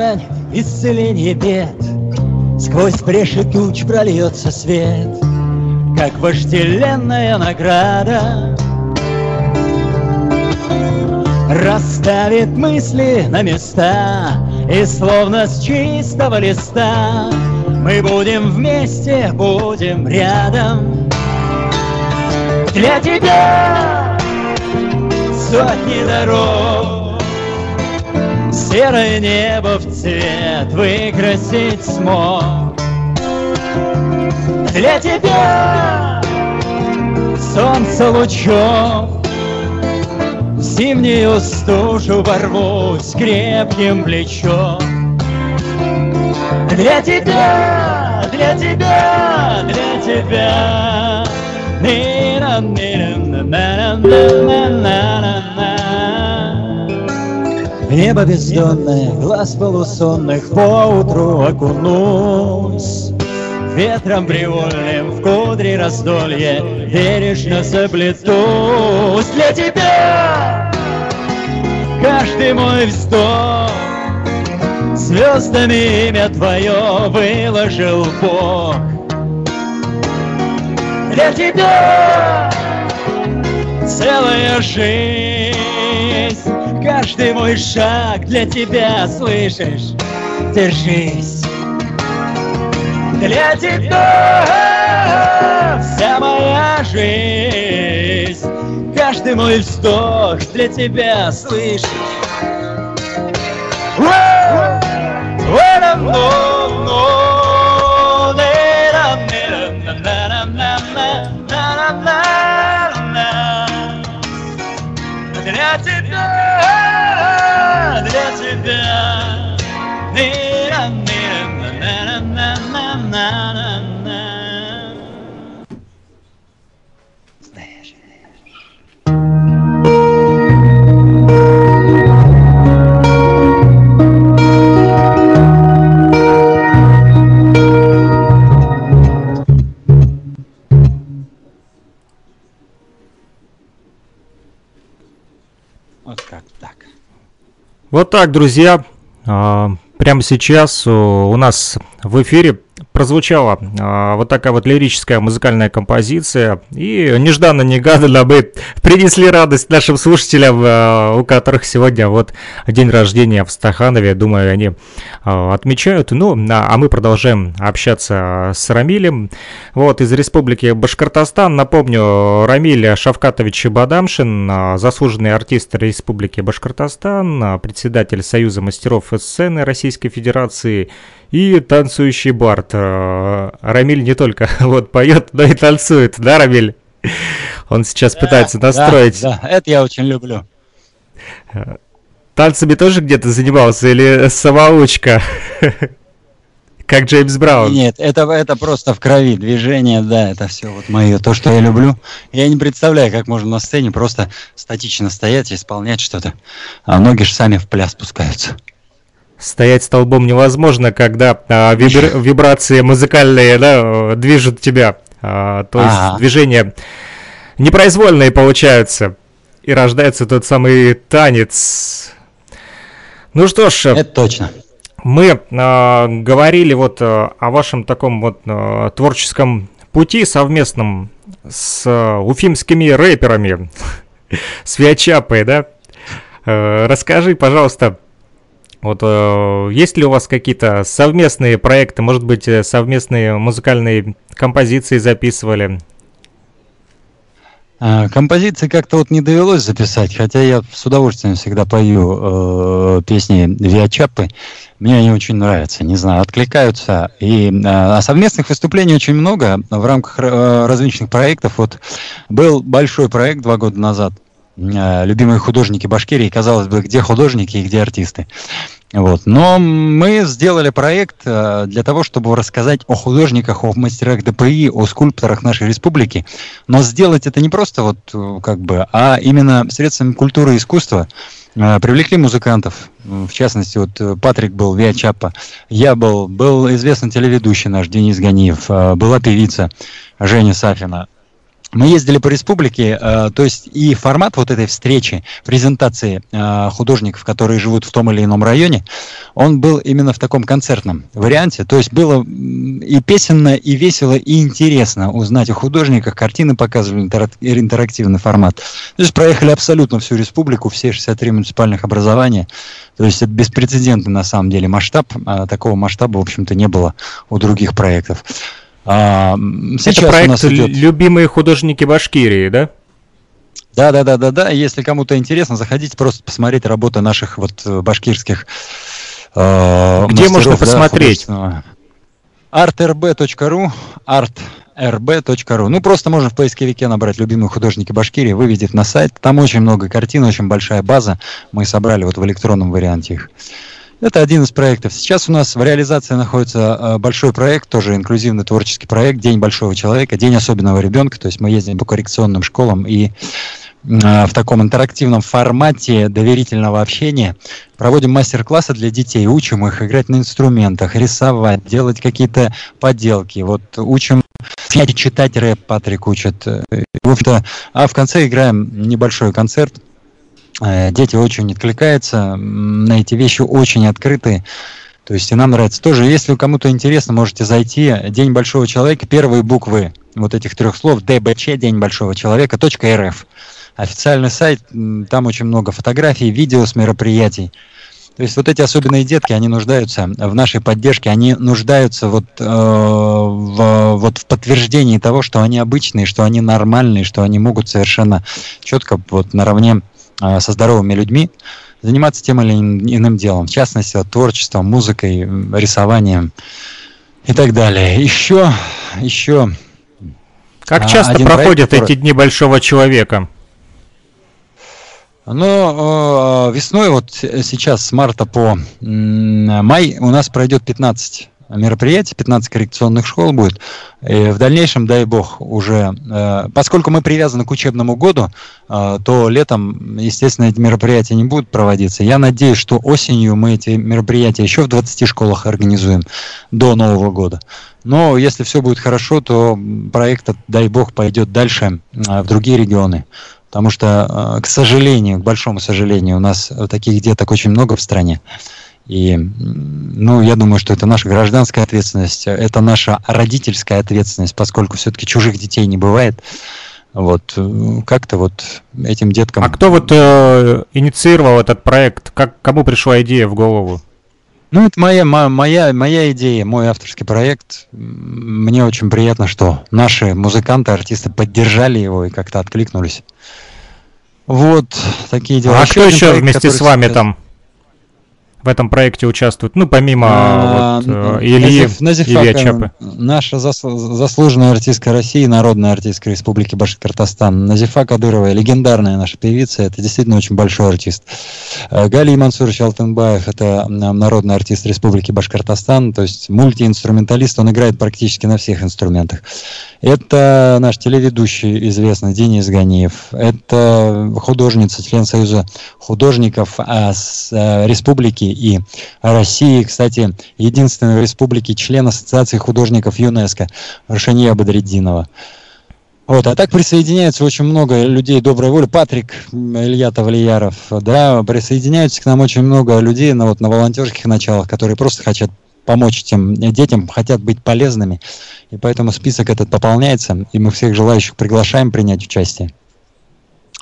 Настанет исцеление бед, Сквозь бреши туч прольется свет, Как вожделенная награда. Расставит мысли на места, И словно с чистого листа Мы будем вместе, будем рядом. Для тебя сотни дорог, Серое небо цвет выкрасить смог. Для тебя солнце лучом В зимнюю стужу ворвусь крепким плечом. Для тебя, для тебя, для тебя. Ни-на-ни-на-на-на-на-на-на Небо бездонное, глаз полусонных Поутру окунусь. Ветром привольным в кудри раздолье Бережно заплетусь для тебя Каждый мой вздох Звездами имя твое выложил Бог Для тебя целая жизнь Каждый мой шаг для тебя, слышишь? Держись. Для тебя вся моя жизнь. Каждый мой вздох для тебя, слышишь? When I'm alone, Вот так, друзья. А, Прямо сейчас у нас в эфире прозвучала а, вот такая вот лирическая музыкальная композиция. И нежданно-негаданно мы принесли радость нашим слушателям, а, у которых сегодня вот день рождения в Стаханове. Думаю, они а, отмечают. Ну, а а мы продолжаем общаться с Рамилем. Вот, из Республики Башкортостан. Напомню, Рамиль Шавкатович Бадамшин, а, заслуженный артист Республики Башкортостан, а, председатель Союза мастеров сцены Российской Федерации и танцующий бард. А, Рамиль не только вот поет, но и танцует, да, Рамиль? Он сейчас пытается Да, настроить. Да, да, это я очень люблю. Танцами тоже где-то занимался или самоучка? Как Джеймс Браун. Нет, это, это просто в крови движение, да, это все вот мое, то, что я люблю. Я не представляю, как можно на сцене просто статично стоять и исполнять что-то, а ноги же сами в пляс спускаются. Стоять столбом невозможно, когда а, вибр- вибрации музыкальные да, э, движут тебя. А, то есть Ага. движения непроизвольные получаются. И рождается тот самый танец. Ну что ж, Это точно. мы а, говорили вот а, о вашем таком вот а, творческом пути совместном с а, уфимскими рэперами, с Виачапой, да? Э, Расскажи, пожалуйста, вот э, есть ли у вас какие-то совместные проекты, может быть, э, совместные музыкальные композиции записывали? А, Композиции как-то вот не довелось записать, хотя я с удовольствием всегда пою э, песни Виачапы. Мне они очень нравятся, не знаю, откликаются. И э, совместных выступлений очень много в рамках э, различных проектов. Вот был большой проект два года назад. Э, Любимые художники Башкирии. Казалось бы, где художники и где артисты. Вот. Но мы сделали проект э, для того, чтобы рассказать о художниках, о мастерах ДПИ, о скульпторах нашей республики. Но сделать это не просто вот э, как бы, а именно средствами культуры и искусства. Привлекли музыкантов, в частности, вот Патрик был, Виа Чапа, я был, был известный телеведущий наш Денис Ганиев, была певица Женя Сафина. Мы ездили по республике, э, то есть и формат вот этой встречи, презентации э, художников, которые живут в том или ином районе, он был именно в таком концертном варианте. То есть было и песенно, и весело, и интересно узнать о художниках. Картины показывали, интерак- интерактивный формат. То есть проехали абсолютно всю республику, все 63 муниципальных образования. То есть это беспрецедентный на самом деле масштаб. А такого масштаба, в общем-то, не было у других проектов. А, м, Это сейчас у проект нас идет- «Любимые художники Башкирии», да? да, да, да, да, да. Если кому-то интересно, заходите просто посмотреть работы наших вот э, башкирских. э, Где мастеров, можно посмотреть? artrb.ru artrb.ru Ну, просто можно в поисковике набрать «Любимые художники Башкирии», выведет на сайт. Там очень много картин, очень большая база. Мы собрали вот в электронном варианте их. Это один из проектов. Сейчас у нас в реализации находится э, большой проект, тоже инклюзивный творческий проект «День большого человека», «День особенного ребенка». То есть мы ездим по коррекционным школам и в таком интерактивном формате доверительного общения. Проводим мастер-классы для детей, учим их играть на инструментах, рисовать, делать какие-то поделки. Вот учим читать рэп, Патрик учит. А в конце играем небольшой концерт. Э, дети очень откликаются на эти вещи, очень открытые. То есть и нам нравится тоже. Если кому-то интересно, можете зайти. День большого человека, первые буквы вот этих трех слов, ДБЧ, День большого человека, .рф. Официальный сайт, там очень много фотографий, видео с мероприятий. То есть вот эти особенные детки, они нуждаются в нашей поддержке, они нуждаются вот, э, в, вот в подтверждении того, что они обычные, что они нормальные, что они могут совершенно четко вот наравне со здоровыми людьми заниматься тем или иным делом, в частности, творчеством, музыкой, рисованием и так далее. Еще, еще. Как часто один проходят проект, эти дни большого человека? Ну, э, весной, вот сейчас с марта по май у нас пройдет 15 мероприятий, 15 коррекционных школ будет. И в дальнейшем, дай бог, уже, э, поскольку мы привязаны к учебному году, э, то летом, естественно, эти мероприятия не будут проводиться. Я надеюсь, что осенью мы эти мероприятия еще в 20 школах организуем до Нового года. Но если все будет хорошо, то проект, дай бог, пойдет дальше э, в другие регионы. Потому что, к сожалению, к большому сожалению, у нас таких деток очень много в стране. И, ну, я думаю, что это наша гражданская ответственность, это наша родительская ответственность, поскольку все-таки чужих детей не бывает. Вот как-то вот этим деткам. А кто вот э, инициировал этот проект? Как кому пришла идея в голову? Ну, это моя, моя, моя идея, мой авторский проект. Мне очень приятно, что наши музыканты, артисты поддержали его и как-то откликнулись. Вот такие дела. А еще кто еще проект, вместе с вами сейчас... там? В этом проекте участвуют, ну, помимо а, вот, э, Ильи, Назиф, Илья Чапы? Наша заслуженная артистка России, народная артистка Республики Башкортостан, Назифа Кадырова, легендарная наша певица, это действительно очень большой артист. Э, Галий Мансурович Алтенбаев, это народный артист Республики Башкортостан, то есть мультиинструменталист, он играет практически на всех инструментах. Это наш телеведущий известный Денис Ганиев, это художница, член Союза художников а, Республики и России. Кстати, единственная в республике член Ассоциации художников ЮНЕСКО Рашания Бадреддинова. Вот, а так присоединяется очень много людей доброй воли. Патрик Илья Тавлияров, да, присоединяются к нам очень много людей на, вот, на волонтерских началах, которые просто хотят помочь этим детям, хотят быть полезными. И поэтому список этот пополняется, и мы всех желающих приглашаем принять участие.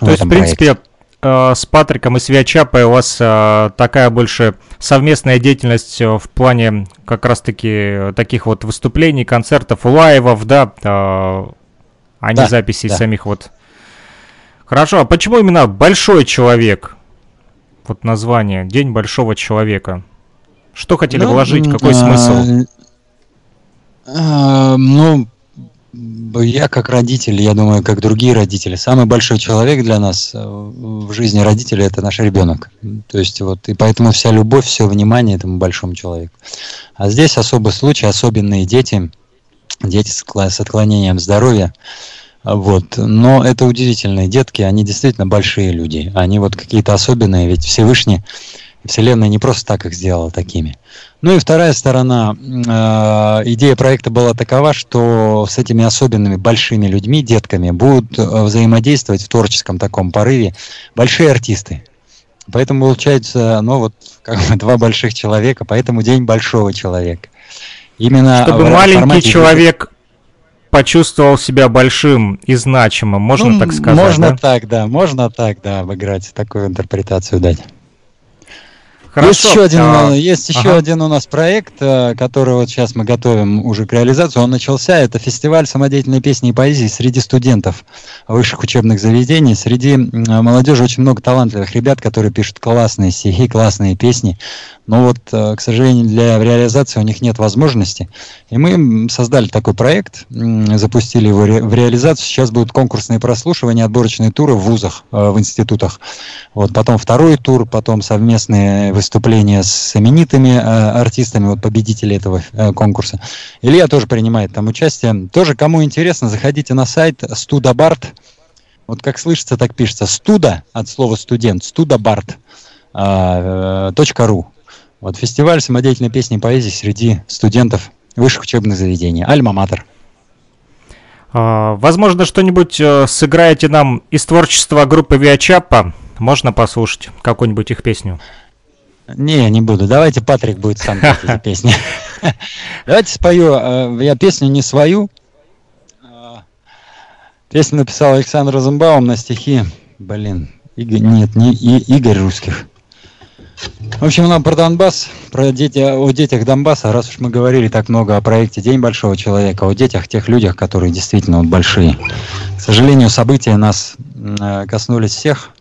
То есть, в принципе, проекте. Э, с Патриком и Свячапой у вас э, такая больше совместная деятельность э, в плане как раз-таки таких вот выступлений, концертов, лайвов, да, а не да, записей да. самих вот. Хорошо, а почему именно большой человек? Вот название День большого человека. Что хотели ну, вложить, какой а, смысл? А, ну, я как родитель, я думаю, как другие родители, самый большой человек для нас э, в жизни родителя это наш ребенок. То есть вот и поэтому вся любовь, все внимание этому большому человеку. А здесь особый случай, особенные дети, дети с отклонением здоровья. Вот. Но это удивительные детки, они действительно большие люди. Они вот какие-то особенные, ведь Всевышний Вселенная не просто так их сделала такими. Ну и вторая сторона, э, идея проекта была такова, что с этими особенными большими людьми, детками, будут э, взаимодействовать в творческом таком порыве большие артисты. Поэтому получается, ну вот, как бы два больших человека, поэтому день большого человека. Именно Чтобы маленький человек почувствовал себя большим и значимым, можно ну, так сказать? Можно да? так, да, можно так, да, обыграть, такую интерпретацию дать. Хорошо. Есть еще один, а, есть еще ага. один у нас проект, э, который вот сейчас мы готовим уже к реализации. Он начался. Это фестиваль самодеятельной песни и поэзии среди студентов высших учебных заведений. Среди молодежи очень много талантливых ребят, которые пишут классные стихи, классные песни. Но вот, э, к сожалению, для реализации у них нет возможности. И мы создали такой проект, запустили его в реализацию. Сейчас будут конкурсные прослушивания, отборочные туры в вузах, э, в институтах. Вот потом второй тур, потом совместные выступления выступления с именитыми э, артистами, вот победители этого э, конкурса. Илья тоже принимает там участие. Тоже, кому интересно, заходите на сайт Studabart. Вот как слышится, так пишется. Студа от слова студент, студабарт, а, э, ру. Вот фестиваль самодеятельной песни и поэзии среди студентов высших учебных заведений. Альма-матер. А, возможно, что-нибудь э, сыграете нам из творчества группы Виачапа. Можно послушать какую-нибудь их песню? Не, не буду. Давайте Патрик будет сам петь эти песни. Давайте спою. Э, я песню не свою. А, песню написал Александр Розенбаум на стихи. Блин, Игорь, нет, не и, Игорь Русских. В общем, нам про Донбасс, про дети, о детях Донбасса, раз уж мы говорили так много о проекте День большого человека, о детях, тех людях, которые действительно вот большие. К сожалению, события нас э, коснулись всех э,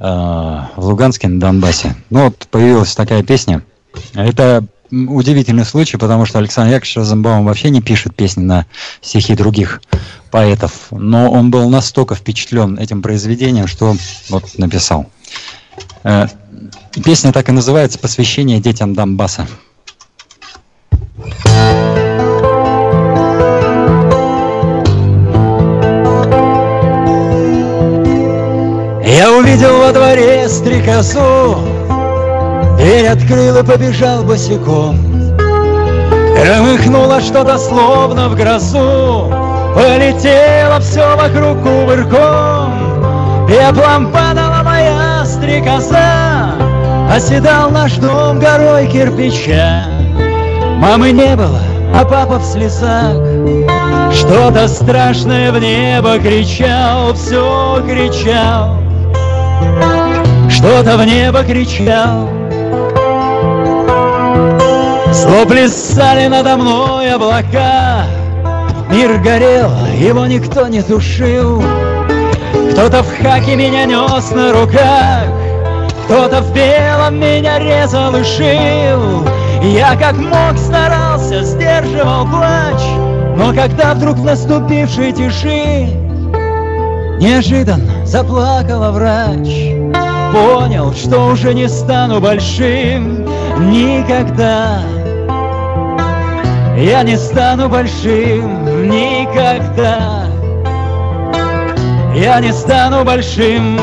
в Луганске, на Донбассе. Ну вот появилась такая песня. Это удивительный случай, потому что Александр Яковлевич Розенбаум вообще не пишет песни на стихи других поэтов, но он был настолько впечатлен этим произведением, что вот написал. Э, Песня так и называется «Посвящение детям Донбасса». Я увидел во дворе стрекозу, Дверь открыл и побежал босиком. Громыхнуло что-то словно в грозу, Полетело все вокруг кувырком, Пеплом падала моя стрекоза, Оседал наш дом горой кирпича. Мамы не было, а папа в слезах. Что-то страшное в небо кричал Все кричал Что-то в небо кричал. Зло плясали надо мной облака. Мир горел, его никто не тушил. Кто-то в хаке меня нес на руках. Кто-то в белом меня резал и шил. Я как мог старался, сдерживал плач. Но когда вдруг в наступившей тиши Неожиданно заплакала врач. Понял, что уже не стану большим Никогда. Я не стану большим Никогда. Я не стану большим.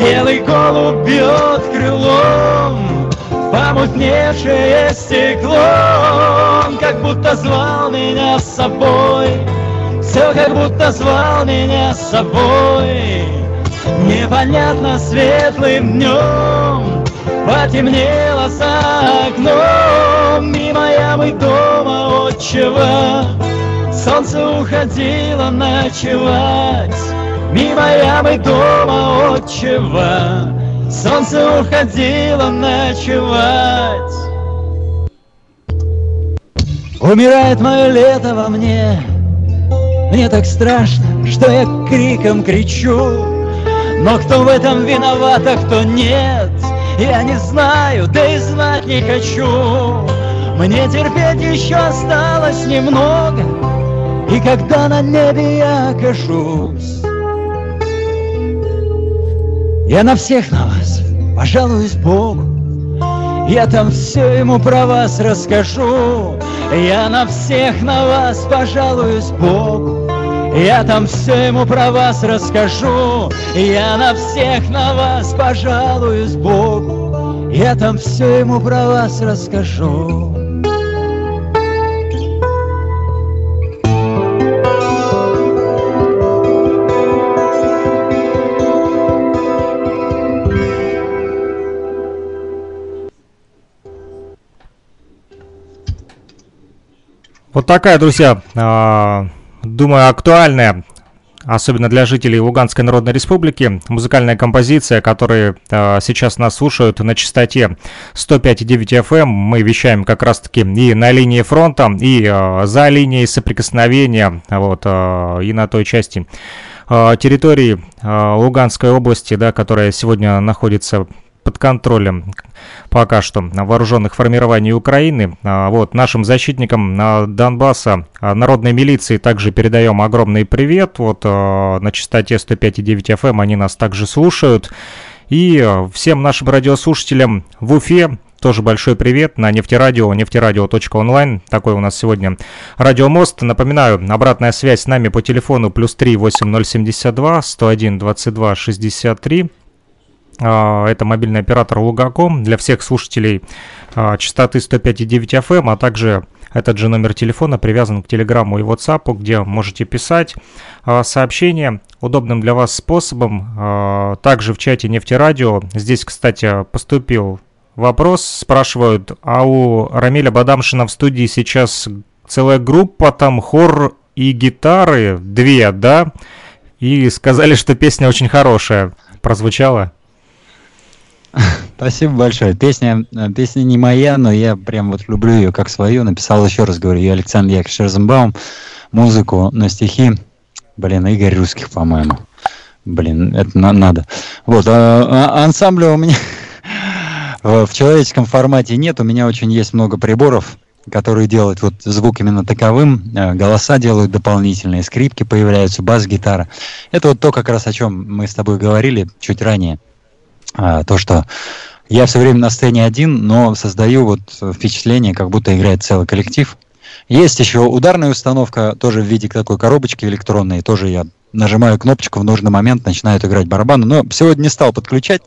Белый голубь бьет крылом Помутневшее стекло. Как будто звал меня с собой Все как будто звал меня с собой. Непонятно светлым днем Потемнело за окном. Мимо ямы дома отчего Солнце уходило ночевать. Мимо ямы дома отчего Солнце уходило ночевать. Умирает мое лето во мне Мне так страшно, что я криком кричу. Но кто в этом виноват, а кто нет Я не знаю, да и знать не хочу. Мне терпеть еще осталось немного И когда на небе я окажусь я на всех на вас пожалуюсь Богу, Я там все ему про вас расскажу. Я на всех на вас пожалуюсь Богу, Я там все ему про вас расскажу. Я на всех на вас пожалуюсь Богу, Я там все ему про вас расскажу. Вот такая, друзья, а, думаю, актуальная, особенно для жителей Луганской Народной Республики, музыкальная композиция, которые а, сейчас нас слушают на частоте 105,9 FM. Эм. Мы вещаем как раз-таки и на линии фронта, и а, за линией соприкосновения, вот, и на той части территории Луганской области, да, которая сегодня находится под контролем пока что вооруженных формирований Украины. А, вот нашим защитникам а, Донбасса, а, народной милиции также передаем огромный привет. Вот на частоте 105,9 FM они нас также слушают. И всем нашим радиослушателям в Уфе, тоже большой привет на нефтерадио, нефтерадио.онлайн. Такой у нас сегодня радиомост. Напоминаю, обратная связь с нами по телефону плюс 3 8072 101 22 63. Это мобильный оператор Лугаком для всех слушателей а, частоты 105,9 FM, а также этот же номер телефона привязан к Телеграмму и WhatsApp, где можете писать а, сообщения удобным для вас способом. А, также в чате Нефтерадио. Здесь, кстати, поступил вопрос. Спрашивают, а у Рамиля Бадамшина в студии сейчас целая группа, там хор и гитары, две, да? И сказали, что песня очень хорошая. Прозвучала? Спасибо большое. Песня, э, песня не моя, но я прям вот люблю ее как свою. Написал еще раз, говорю, я Александр Яковлевич Розенбаум. Музыку на стихи, блин, Игорь Русских, по-моему. Блин, это на надо. Вот, а, а ансамбля у меня в человеческом формате нет. У меня очень есть много приборов, которые делают вот звук именно таковым. Э, голоса делают дополнительные, скрипки появляются, бас-гитара. Это вот то, как раз о чем мы с тобой говорили чуть ранее а, то, что я все время на сцене один, но создаю вот впечатление, как будто играет целый коллектив. Есть еще ударная установка, тоже в виде такой коробочки электронной, тоже я нажимаю кнопочку в нужный момент, начинают играть барабаны. Но сегодня не стал подключать,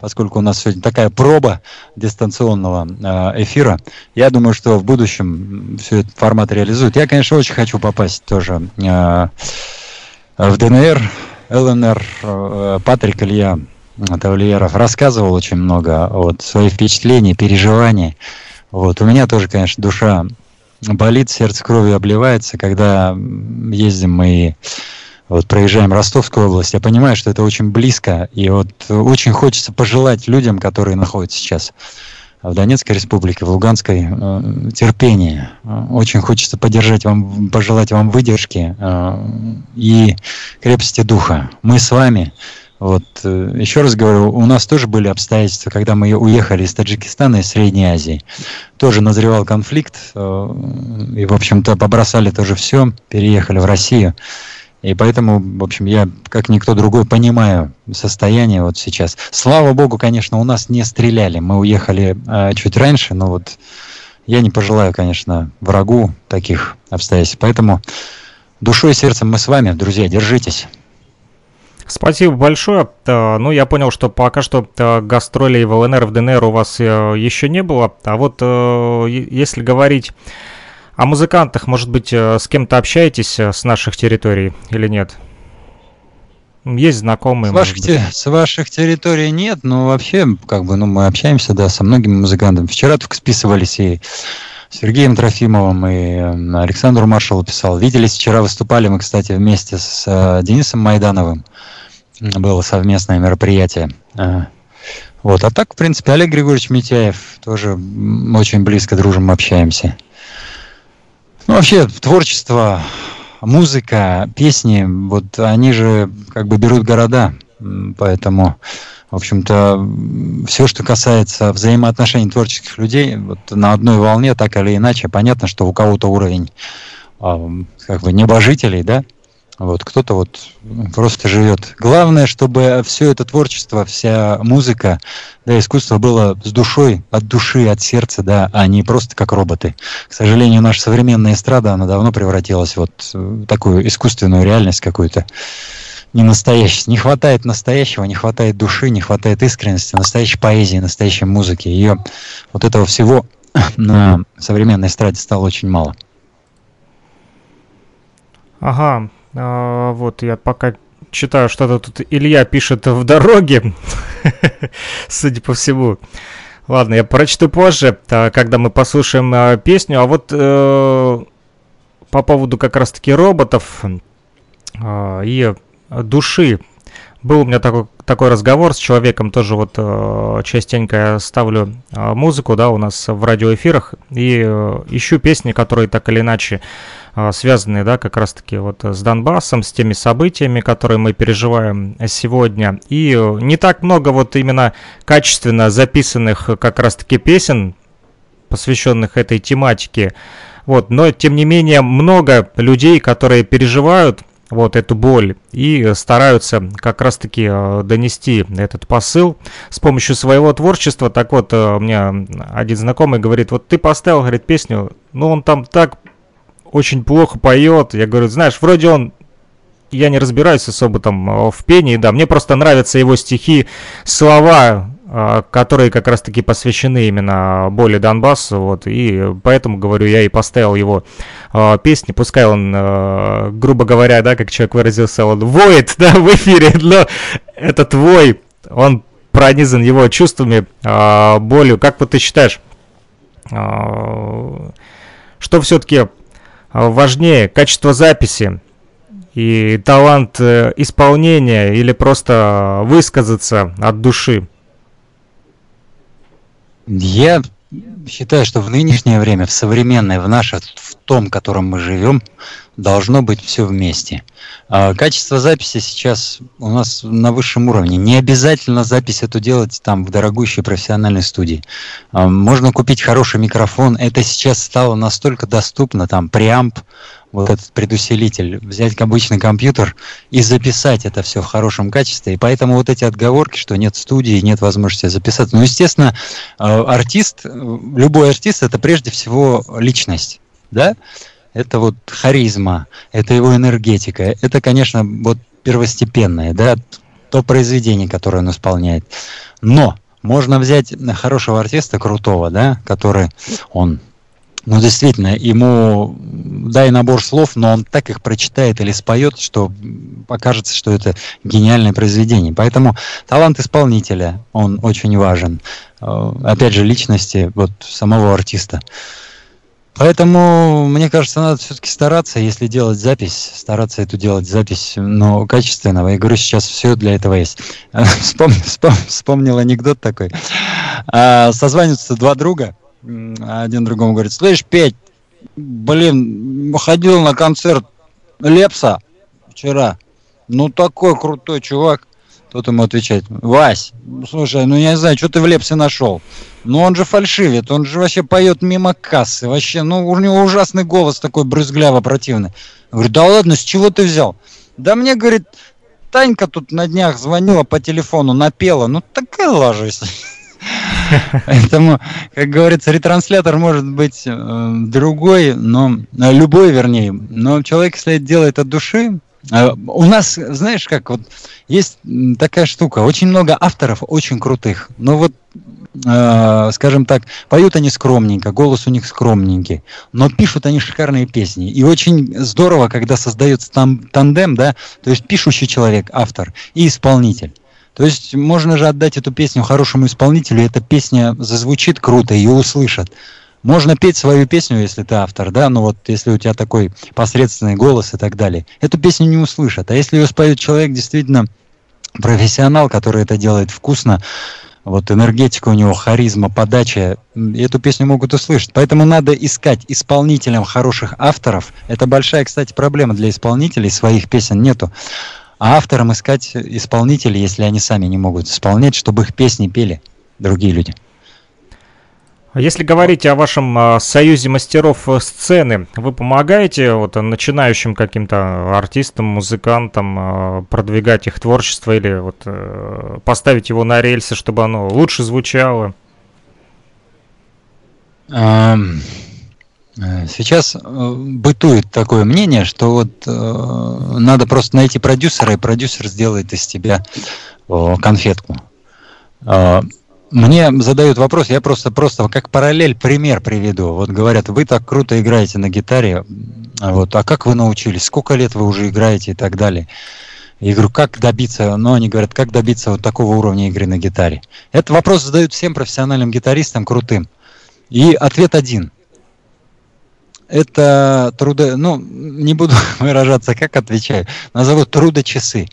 поскольку у нас сегодня такая проба дистанционного э, эфира. Я думаю, что в будущем все этот формат реализует. Я, конечно, очень хочу попасть тоже э, в ДНР, ЛНР. Э, Патрик Илья Тавлиеров рассказывал очень много, вот, свои впечатления, переживания. Вот, у меня тоже, конечно, душа болит, сердце кровью обливается, когда ездим мы вот проезжаем Ростовскую область, я понимаю, что это очень близко, и вот очень хочется пожелать людям, которые находятся сейчас в Донецкой республике, в Луганской, э, терпения. Очень хочется поддержать вам, пожелать вам выдержки э, и крепости духа. Мы с вами, вот, э, еще раз говорю, у нас тоже были обстоятельства, когда мы уехали из Таджикистана и Средней Азии. Тоже назревал конфликт, э, и, в общем-то, побросали тоже все, переехали в Россию. И поэтому, в общем, я, как никто другой, понимаю состояние вот сейчас. Слава богу, конечно, у нас не стреляли. Мы уехали э, чуть раньше, но вот я не пожелаю, конечно, врагу таких обстоятельств. Поэтому душой и сердцем мы с вами, друзья, держитесь. Спасибо большое. Ну, я понял, что пока что гастролей в ЛНР, в ДНР у вас э, еще не было. А вот э, если говорить о музыкантах, может быть, э, с кем-то общаетесь с наших территорий или нет? Есть знакомые. С ваших, те, с ваших территорий нет, но вообще, как бы, ну, мы общаемся, да, со многими музыкантами. Вчера только списывались и Сергеем Трофимовым и Александру Маршалу писал. Виделись вчера, выступали мы, кстати, вместе с Денисом Майдановым было совместное мероприятие. А, вот. А так, в принципе, Олег Григорьевич Митяев тоже очень близко дружим, общаемся. Ну, вообще, творчество, музыка, песни, вот они же как бы берут города, поэтому, в общем-то, все, что касается взаимоотношений творческих людей, вот на одной волне, так или иначе, понятно, что у кого-то уровень как бы небожителей, да, вот кто-то вот просто живет. Главное, чтобы все это творчество, вся музыка, да, искусство было с душой, от души, от сердца, да, а не просто как роботы. К сожалению, наша современная эстрада, она давно превратилась вот в такую искусственную реальность какую-то не настоящий. Не хватает настоящего, не хватает души, не хватает искренности, настоящей поэзии, настоящей музыки. Ее вот этого всего на современной эстраде стало очень мало. Ага, а, вот я пока читаю, что-то тут Илья пишет в дороге, судя по всему. Ладно, я прочту позже, когда мы послушаем а, песню. А вот э, по поводу как раз-таки роботов э, и души. Был у меня такой, такой разговор с человеком, тоже вот э, частенько я ставлю музыку, да, у нас в радиоэфирах, и э, ищу песни, которые так или иначе а, связанные, да, как раз-таки вот с Донбассом, с теми событиями, которые мы переживаем сегодня. И не так много вот именно качественно записанных как раз-таки песен, посвященных этой тематике. Вот, но тем не менее много людей, которые переживают вот эту боль и стараются как раз-таки э, донести этот посыл с помощью своего творчества. Так вот, э, у меня один знакомый говорит, вот ты поставил, говорит, песню, ну он там так очень плохо поет. Я говорю, знаешь, вроде он я не разбираюсь особо там э, в пении, да, мне просто нравятся его стихи, слова, э, которые как раз-таки посвящены именно боли Донбасса, вот, и поэтому, говорю, я и поставил его э, песни, пускай он, грубо говоря, да, как человек выразился, он воет, да, в эфире, но этот вой, он пронизан его чувствами, э, болью, как вот ты считаешь, что все-таки важнее, качество записи и талант э, исполнения или просто высказаться от души? Я считаю, что в нынешнее время, в современное, в наше, в том, в котором мы живем, должно быть все вместе. А качество записи сейчас у нас на высшем уровне. Не обязательно запись эту делать там в дорогущей профессиональной студии. А можно купить хороший микрофон. Это сейчас стало настолько доступно, там преамп, вот этот предусилитель, взять обычный компьютер и записать это все в хорошем качестве. И поэтому вот эти отговорки, что нет студии, нет возможности записаться. Ну, естественно, э, артист, любой артист это прежде всего личность, да? Это вот харизма, это его энергетика. Это, конечно, вот первостепенное, да, то произведение, которое он исполняет. Но можно взять хорошего артиста, крутого, да, который он ну, действительно, ему дай набор слов, но он так их прочитает или споет, что покажется, что это гениальное произведение. Поэтому талант исполнителя, он очень важен. Э, опять же, личности вот самого артиста. Поэтому, мне кажется, надо все-таки стараться, если делать запись, стараться эту делать запись, но качественного. Я говорю, сейчас все для этого есть. Вспом, вспом, вспомнил анекдот такой. А, созваниваются два друга, один другому говорит, слышь, Петь, блин, ходил на концерт Лепса вчера. Ну, такой крутой чувак. Тот ему отвечает, Вась, слушай, ну я не знаю, что ты в Лепсе нашел? Ну он же фальшивит, он же вообще поет мимо кассы, вообще, ну у него ужасный голос такой брызгляво противный. Я говорю, да ладно, с чего ты взял? Да мне, говорит, Танька тут на днях звонила по телефону, напела, ну такая ложись. Поэтому, как говорится, ретранслятор может быть э, другой, но э, любой, вернее. Но человек, если это делает от души, э, у нас, знаешь, как вот есть такая штука, очень много авторов очень крутых, но вот э, скажем так, поют они скромненько, голос у них скромненький, но пишут они шикарные песни. И очень здорово, когда создается там тандем, да, то есть пишущий человек, автор и исполнитель. То есть можно же отдать эту песню хорошему исполнителю, эта песня зазвучит круто, ее услышат. Можно петь свою песню, если ты автор, да, но вот если у тебя такой посредственный голос и так далее. Эту песню не услышат. А если ее споет человек действительно профессионал, который это делает вкусно, вот энергетика у него, харизма, подача, эту песню могут услышать. Поэтому надо искать исполнителям хороших авторов. Это большая, кстати, проблема для исполнителей, своих песен нету а авторам искать исполнителей, если они сами не могут исполнять, чтобы их песни пели другие люди. А если говорить о вашем а, союзе мастеров э, сцены, вы помогаете вот начинающим каким-то артистам, музыкантам а, продвигать их творчество или вот э, поставить его на рельсы, чтобы оно лучше звучало? Um... Э, сейчас э, бытует такое мнение, что вот э, надо просто найти продюсера, и продюсер сделает из тебя э, конфетку. Э, мне задают вопрос, я просто просто как параллель пример приведу. Вот говорят, вы так круто играете на гитаре, вот, а как вы научились, сколько лет вы уже играете и так далее. Я говорю, как добиться, ну, они говорят, как добиться вот такого уровня игры на гитаре. Этот вопрос задают всем профессиональным гитаристам крутым. И ответ один – это трудо... Ну, не буду выражаться, как отвечаю. Назову трудочасы.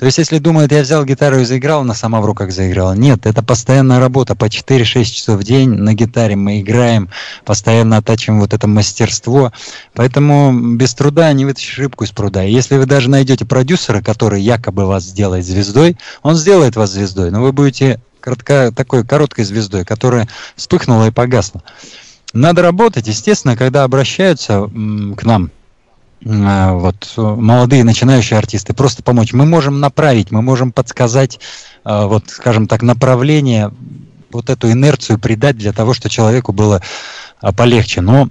То есть, если думают, я взял гитару и заиграл, она сама в руках заиграла. Нет, это постоянная работа. По 4-6 часов в день на гитаре мы играем, постоянно оттачиваем вот это мастерство. Поэтому без труда не вытащишь рыбку из пруда. И если вы даже найдете продюсера, который якобы вас сделает звездой, он сделает вас звездой, но вы будете коротко, такой короткой звездой, которая вспыхнула и погасла. Надо работать, естественно, когда обращаются к нам э, вот молодые начинающие артисты, просто помочь. Мы можем направить, мы можем подсказать, э, вот, скажем так, направление, вот эту инерцию придать для того, чтобы человеку было э, полегче. Но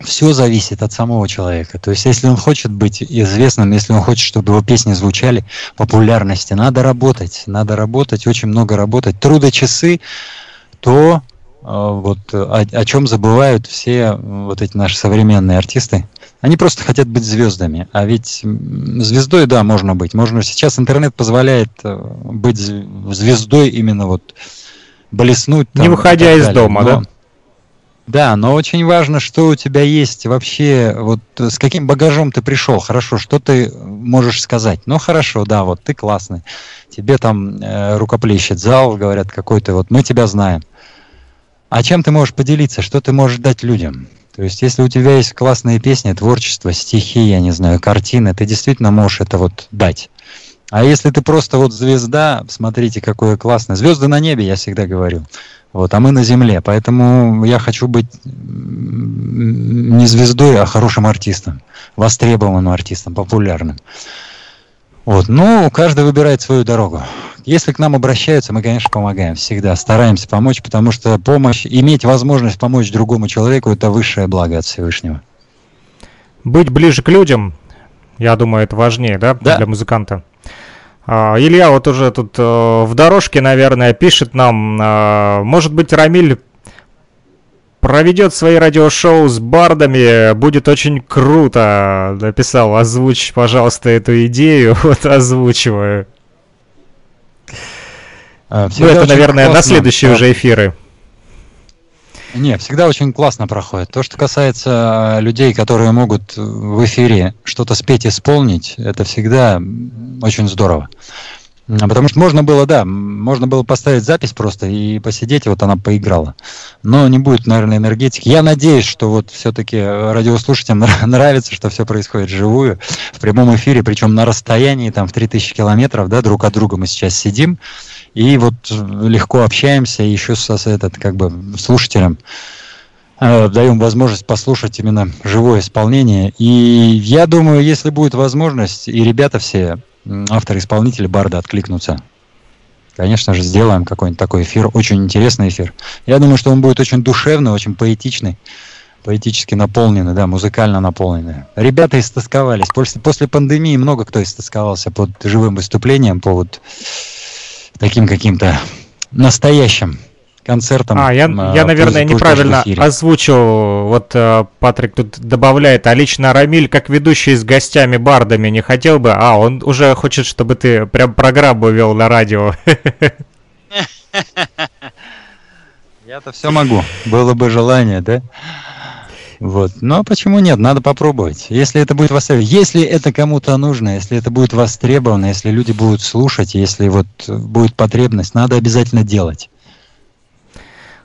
все зависит от самого человека. То есть, если он хочет быть известным, если он хочет, чтобы его песни звучали популярности, надо работать, надо работать, очень много работать. Трудочасы, то вот о, о чем забывают все вот эти наши современные артисты. Они просто хотят быть звездами. А ведь звездой, да, можно быть. Можно сейчас интернет позволяет э, быть звездой именно вот блеснуть. Там, Не выходя из дома, но, да? Да, но очень важно, что у тебя есть вообще, вот с каким багажом ты пришел, хорошо, что ты можешь сказать. Ну хорошо, да, вот ты классный, тебе там э, рукоплещет зал, говорят, какой ты, вот мы тебя знаем. А чем ты можешь поделиться, что ты можешь дать людям? То есть, если у тебя есть классные песни, творчество, стихи, я не знаю, картины, ты действительно можешь это вот дать. А если ты просто вот звезда, смотрите, какое классное. Звезды на небе, я всегда говорю. Вот, а мы на земле. Поэтому я хочу быть не звездой, а хорошим артистом, востребованным артистом, популярным. Вот, ну, каждый выбирает свою дорогу. Если к нам обращаются, мы, конечно, помогаем всегда, стараемся помочь, потому что помощь, иметь возможность помочь другому человеку – это высшее благо от Всевышнего. Быть ближе к людям, я думаю, это важнее, да, да. для музыканта. А, Илья вот уже тут э, в дорожке, наверное, пишет нам, э, может быть, Рамиль проведет свои радиошоу с бардами, будет очень круто. Написал, озвучь, пожалуйста, эту идею, вот озвучиваю. А, ну, это, наверное, классно. на следующие уже эфиры. Не, всегда очень классно проходит. То, что касается а, людей, которые могут в эфире что-то спеть, исполнить, это всегда очень здорово. Потому что можно было, да, можно было поставить запись просто и посидеть, и вот она поиграла. Но не будет, наверное, энергетики. Я надеюсь, что вот все-таки радиослушателям нравится, что все происходит живую, в прямом эфире, причем на расстоянии, там, в 3000 километров, да, друг от друга мы сейчас сидим, и вот легко общаемся, еще с, этот, как бы, слушателям э, даем возможность послушать именно живое исполнение. И я думаю, если будет возможность, и ребята все авторы-исполнители Барда откликнутся. Конечно же, сделаем какой-нибудь такой эфир, очень интересный эфир. Я думаю, что он будет очень душевный, очень поэтичный, поэтически наполненный, да, музыкально наполненный. Ребята истосковались. После, после пандемии много кто истосковался под живым выступлением, по вот таким каким-то настоящим концертом. А, я, а, я наверное, неправильно озвучил. Вот э, Патрик тут добавляет, а лично Рамиль, как ведущий с гостями бардами, не хотел бы? А, он уже хочет, чтобы ты прям программу вел на радио. Я-то все могу. Было бы желание, да? Вот. Но почему нет? Надо попробовать. Если это будет востребовано, если это кому-то нужно, если это будет востребовано, если люди будут слушать, если вот будет потребность, надо обязательно делать.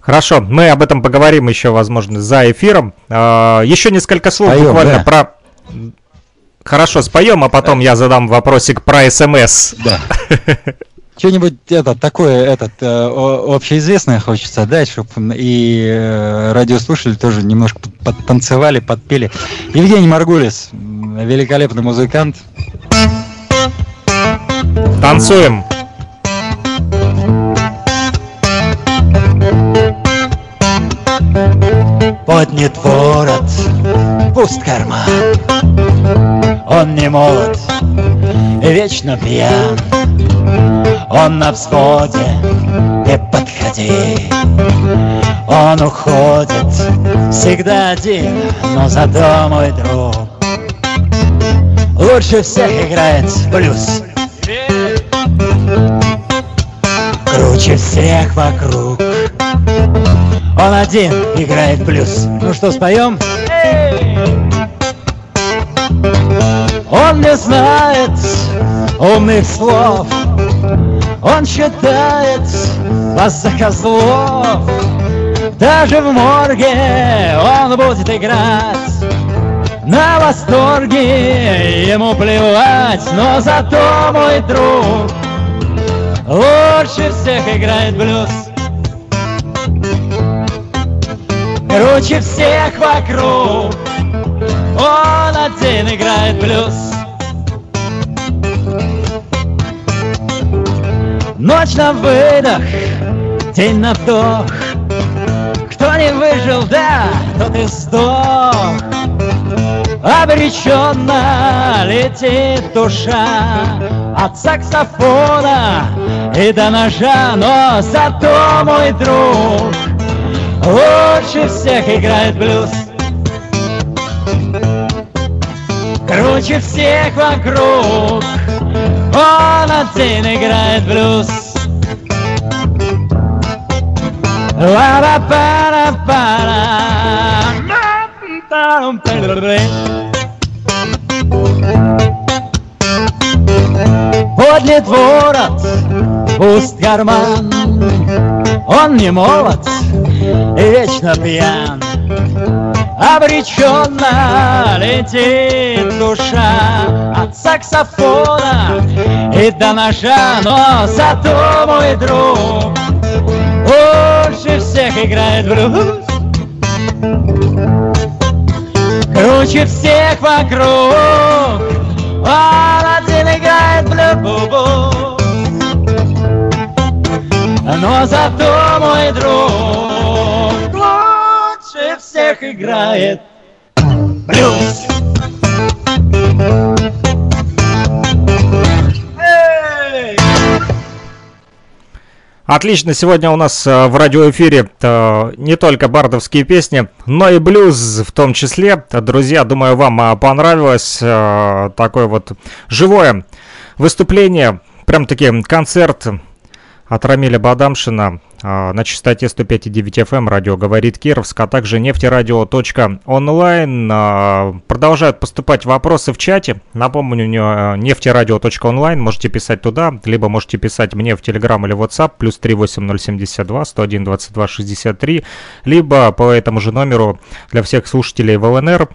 Хорошо, мы об этом поговорим еще, возможно, за эфиром. А, еще несколько слов споем, буквально да? про... Хорошо, споем, а потом я задам вопросик про СМС. Да. Что-нибудь это такое этот э, общеизвестное хочется дать, чтобы и э, радиослушатели тоже немножко подтанцевали, подпели. Евгений Маргулис, великолепный музыкант. Танцуем. Поднят ворот, пуст карман. Он не молод, вечно пьян. Он на всходе, не подходи. Он уходит, всегда один Но зато мой друг. Лучше всех играет блюз Круче всех вокруг он один играет плюс. Ну что, споем? Он не знает умных слов, Он считает вас за козлов. Даже в морге он будет играть на восторге ему плевать, но зато мой друг лучше всех играет блюз. Круче всех вокруг он один играет блюз. Ночь на выдох, день на вдох. Кто не выжил, да, тот и сдох. Обреченно летит душа От саксофона и до ножа Но зато мой друг Лучше всех играет блюз. Круче всех вокруг. Он один играет блюз. Подлит ворот, пуст карман. Он не молод и вечно пьян Обреченно летит душа От саксофона и до ножа Но зато мой друг Лучше всех играет блюз. Круче всех вокруг Он один играет блюз Но зато мой друг всех играет блюз! Отлично, сегодня у нас э, в радиоэфире э, не только бардовские песни, но и блюз в том числе. Друзья, думаю, вам э, понравилось такое вот живое выступление, прям-таки концерт от Рамиля Бадамшина э, на частоте 105,9 FM, радио «Говорит Кировск», а также нефтерадио.онлайн. Э, Продолжают поступать вопросы в чате. Напомню, э, нефтерадио.онлайн, можете писать туда, либо можете писать мне в Telegram или WhatsApp, плюс 38072 101 22 63, либо по этому же номеру для всех слушателей в ЛНР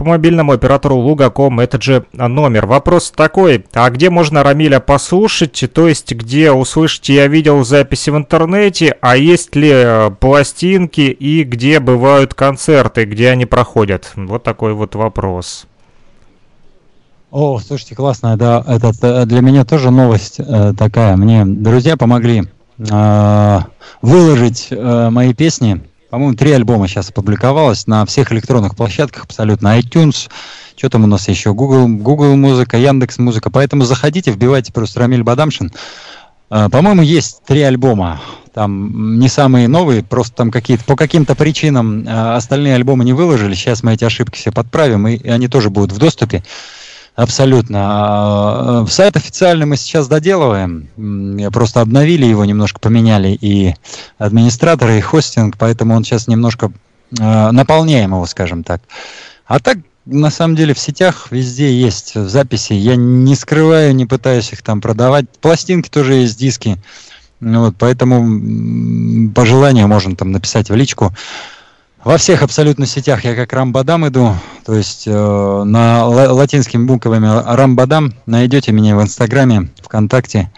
по мобильному оператору Лугаком этот же номер. Вопрос такой, а где можно Рамиля послушать, то есть где услышать, я видел записи в интернете, а есть ли э, пластинки и где бывают концерты, где они проходят? Вот такой вот вопрос. О, слушайте, классно, да, это э, для меня тоже новость э, такая. Мне друзья помогли э, выложить э, мои песни. По-моему, три альбома сейчас опубликовалось на всех электронных площадках абсолютно. iTunes, что там у нас еще, Google, Google музыка, Яндекс музыка. Поэтому заходите, вбивайте просто Рамиль Бадамшин. Э, По-моему, есть три альбома. Там не самые новые, просто там какие-то по каким-то причинам э, остальные альбомы не выложили. Сейчас мы эти ошибки все подправим, и, и они тоже будут в доступе. Абсолютно. А, э, Сайт официальный мы сейчас доделываем. Просто обновили его, немножко поменяли и администраторы, и хостинг, поэтому он сейчас немножко э, наполняем его, скажем так. А так, на самом деле, в сетях везде есть записи. Я не скрываю, не пытаюсь их там продавать. Пластинки тоже есть, диски. Вот, поэтому по желанию можно там написать в личку. Во всех абсолютно сетях я как Рамбадам иду, то есть э, на ла- латинскими буквами Рамбадам найдете меня в Инстаграме, ВКонтакте,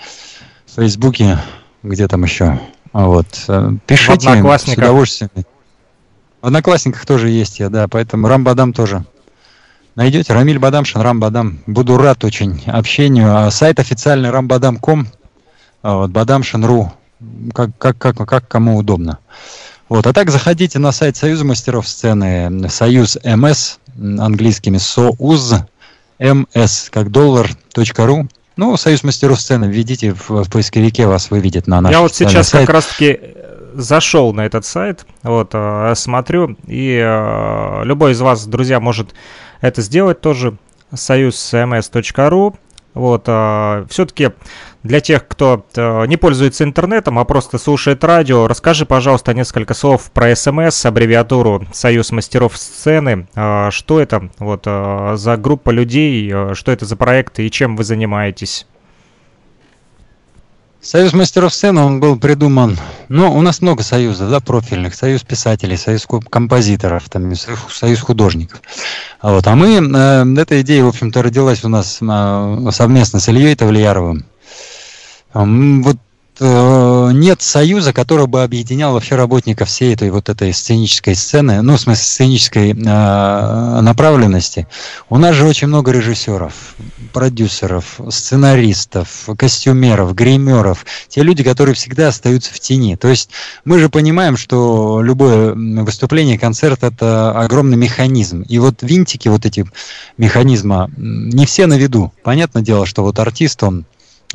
в Фейсбуке, где там еще. Вот. э, Пишите с Одноклассниках. удовольствием. В Одноклассниках тоже есть я, да, поэтому Рамбадам тоже. Найдете Рамиль Бадамшин, Рамбадам. Буду рад очень общению. А сайт официальный рамбадам.ком, а вот, бадамшин.ру, как, как, как, как кому удобно. Вот. А так заходите на сайт Союза мастеров сцены, Союз МС, английскими Соуз МС, как доллар, точка ру. Ну, Союз мастеров сцены введите в, в поисковике, вас выведет на наш Я вот сейчас сайт. как раз-таки зашел на этот сайт, вот, э, смотрю, и э, любой из вас, друзья, может это сделать тоже, союзмс.ру, вот, все-таки для тех, кто э, не пользуется интернетом, а просто слушает радио, расскажи, пожалуйста, несколько слов про СМС, аббревиатуру Союз мастеров сцены. Э, Что это вот э, за группа людей, э, что это за проект и чем вы занимаетесь? Союз мастеров сцены, он был придуман, ну, у нас много союзов, да, профильных, союз писателей, союз композиторов, там, союз, художников. А Вот, а мы, э, эта идея, в общем-то, родилась у нас э, совместно с Ильей Тавлияровым. Вот э, нет союза, который бы объединял вообще работников всей этой вот этой сценической сцены, ну, в смысле, сценической э, направленности. У нас же очень много режиссеров, продюсеров, сценаристов, костюмеров, гримеров, те люди, которые всегда остаются в тени. То есть мы же понимаем, что любое выступление, концерт – это огромный механизм. И вот винтики вот эти механизма не все на виду. Понятное дело, что вот артист, он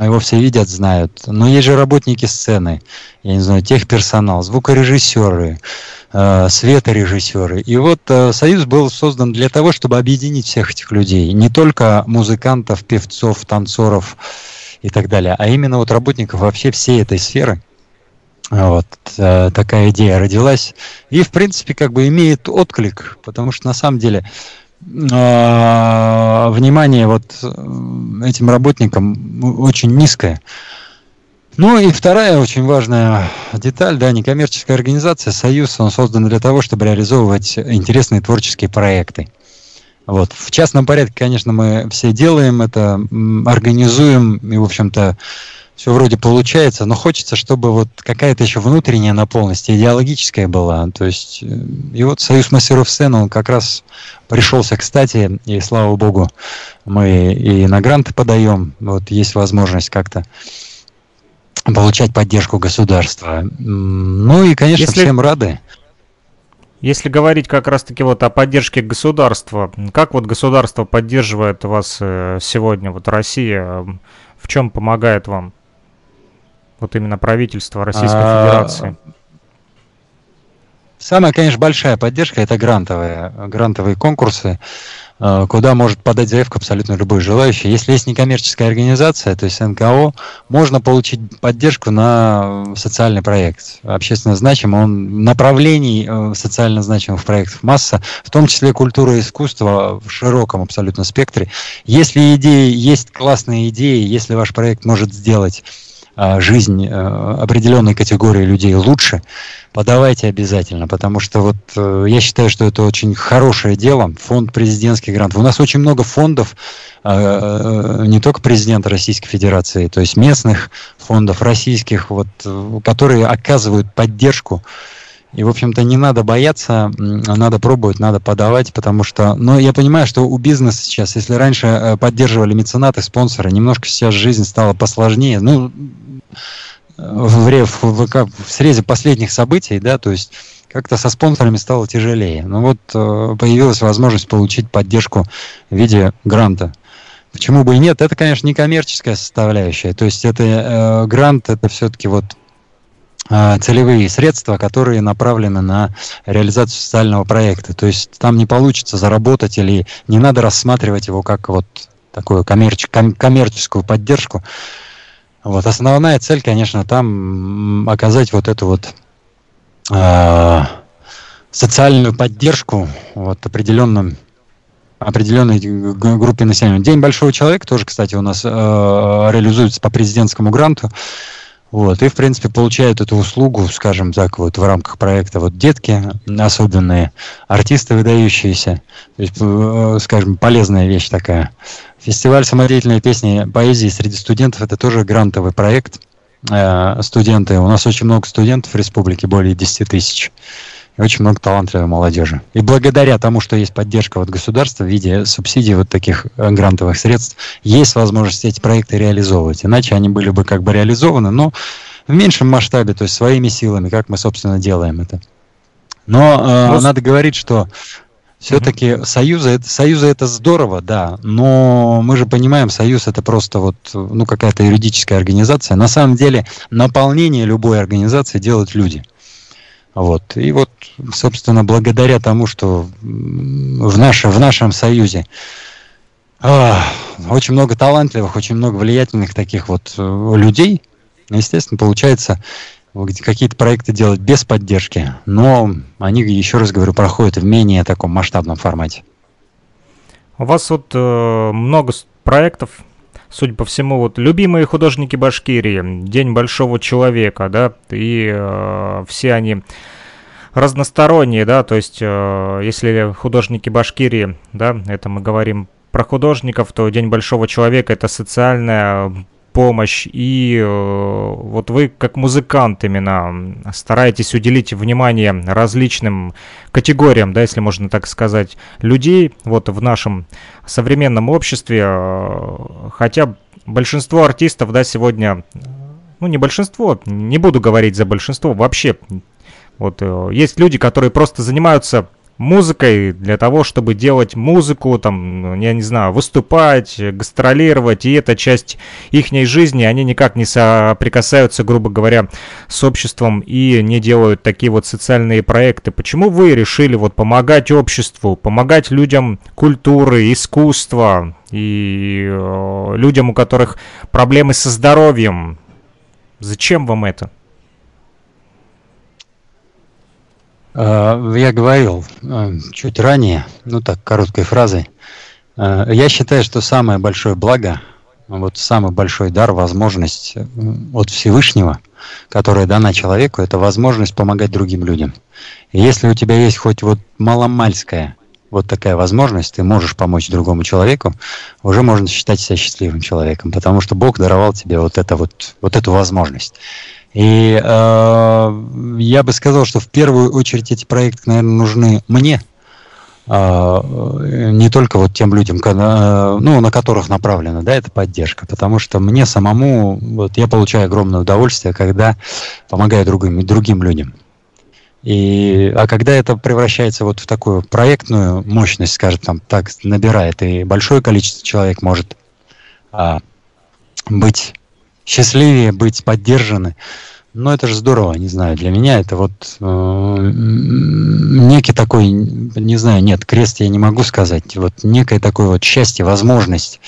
его все видят, знают. Но есть же работники сцены, я не знаю, техперсонал, звукорежиссеры, э, светорежиссеры. И вот э, Союз был создан для того, чтобы объединить всех этих людей. Не только музыкантов, певцов, танцоров и так далее, а именно вот работников вообще всей этой сферы. Вот э, такая идея родилась. И, в принципе, как бы имеет отклик, потому что на самом деле внимание вот э, этим работникам очень низкое. Ну и вторая очень важная деталь, да, некоммерческая организация «Союз», он создан для того, чтобы реализовывать интересные творческие проекты. Вот. В частном порядке, конечно, мы все делаем это, организуем, и, в общем-то, все вроде получается, но хочется, чтобы вот какая-то еще внутренняя наполненность, идеологическая была. То есть, э, и вот Союз мастеров сцены, он как раз пришелся кстати, и слава богу, мы и на гранты подаем, вот есть возможность как-то получать поддержку государства. Ну и, конечно, Если... всем рады. Если говорить как раз-таки вот о поддержке государства, как вот государство поддерживает вас э, сегодня, вот Россия, в чем помогает вам? Вот именно правительство Российской а, Федерации. Самая, конечно, большая поддержка это грантовые, грантовые конкурсы, э, куда может подать заявку абсолютно любой желающий. Если есть некоммерческая организация, то есть НКО, можно получить поддержку на социальный проект. Общественно значимый, он направлений э, социально значимых проектов масса, в том числе культура и искусство в широком абсолютно спектре. Если идеи, есть классные идеи, если ваш проект может сделать а, жизнь э, определенной категории людей лучше, подавайте обязательно, потому что вот э, я считаю, что это очень хорошее дело. Фонд президентских грантов. У нас очень много фондов, а, э, не только президента Российской Федерации, то есть местных фондов российских, вот, которые оказывают поддержку и, в общем-то, не надо бояться, надо пробовать, надо подавать, потому что... Но я понимаю, что у бизнеса сейчас, если раньше поддерживали меценаты, спонсоры, немножко сейчас жизнь стала посложнее. Ну, в, в, в, в срезе последних событий, да, то есть как-то со спонсорами стало тяжелее. Но вот э, появилась возможность получить поддержку в виде гранта. Почему бы и нет? Это, конечно, не коммерческая составляющая. То есть это э, грант, это все-таки вот э, целевые средства, которые направлены на реализацию социального проекта. То есть там не получится заработать или не надо рассматривать его как вот такую коммерч, ком, коммерческую поддержку. Вот основная цель, конечно, там оказать вот эту вот э, социальную поддержку вот определенным определенной группе населения. День большого человека тоже, кстати, у нас э, реализуется по президентскому гранту. Вот, и, в принципе, получают эту услугу, скажем так, вот в рамках проекта вот детки особенные, артисты выдающиеся, то есть, э, скажем, полезная вещь такая. Фестиваль самодеятельной песни поэзии среди студентов это тоже грантовый проект. Э, студенты, у нас очень много студентов в республике, более 10 тысяч и очень много талантливой молодежи. И благодаря тому, что есть поддержка от государства в виде субсидий вот таких э, грантовых средств, есть возможность эти проекты реализовывать. Иначе они были бы как бы реализованы, но в меньшем масштабе, то есть своими силами, как мы, собственно, делаем это. Но э, ну, надо говорить, что все-таки mm-hmm. союзы, это, союзы это здорово, да, но мы же понимаем, союз это просто вот, ну, какая-то юридическая организация. На самом деле наполнение любой организации делают люди. Вот. И вот, собственно, благодаря тому, что в, наше, в нашем союзе а, очень много талантливых, очень много влиятельных таких вот э, людей, естественно, получается какие-то проекты делать без поддержки, но они, еще раз говорю, проходят в менее таком масштабном формате. У вас вот э, много проектов, судя по всему, вот любимые художники Башкирии, День большого человека, да, и э, все они разносторонние, да, то есть э, если художники Башкирии, да, это мы говорим про художников, то День большого человека это социальная помощь, и вот вы как музыкант именно стараетесь уделить внимание различным категориям, да, если можно так сказать, людей вот в нашем современном обществе, хотя большинство артистов, да, сегодня, ну не большинство, не буду говорить за большинство, вообще вот есть люди, которые просто занимаются музыкой для того, чтобы делать музыку, там, я не знаю, выступать, гастролировать, и эта часть их жизни, они никак не соприкасаются, грубо говоря, с обществом и не делают такие вот социальные проекты. Почему вы решили вот помогать обществу, помогать людям культуры, искусства и э, людям, у которых проблемы со здоровьем? Зачем вам это? Э, я говорил э, чуть ранее, ну так, короткой фразой. Э, я считаю, что самое большое благо, вот самый большой дар, возможность от Всевышнего, которая дана человеку, это возможность помогать другим людям. И если у тебя есть хоть вот маломальская вот такая возможность, ты можешь помочь другому человеку, уже можно считать себя счастливым человеком, потому что Бог даровал тебе вот, это вот, вот эту возможность. И э, я бы сказал, что в первую очередь эти проекты, наверное, нужны мне, э, не только вот тем людям, когда, ну, на которых направлена, да, эта поддержка, потому что мне самому, вот я получаю огромное удовольствие, когда помогаю другим, другим людям. И, а когда это превращается вот в такую проектную мощность, скажем там, так набирает, и большое количество человек может а, быть счастливее быть поддержаны. Но это же здорово, не знаю, для меня это вот э, некий такой, не знаю, нет, крест я не могу сказать, вот некое такое вот счастье, возможность.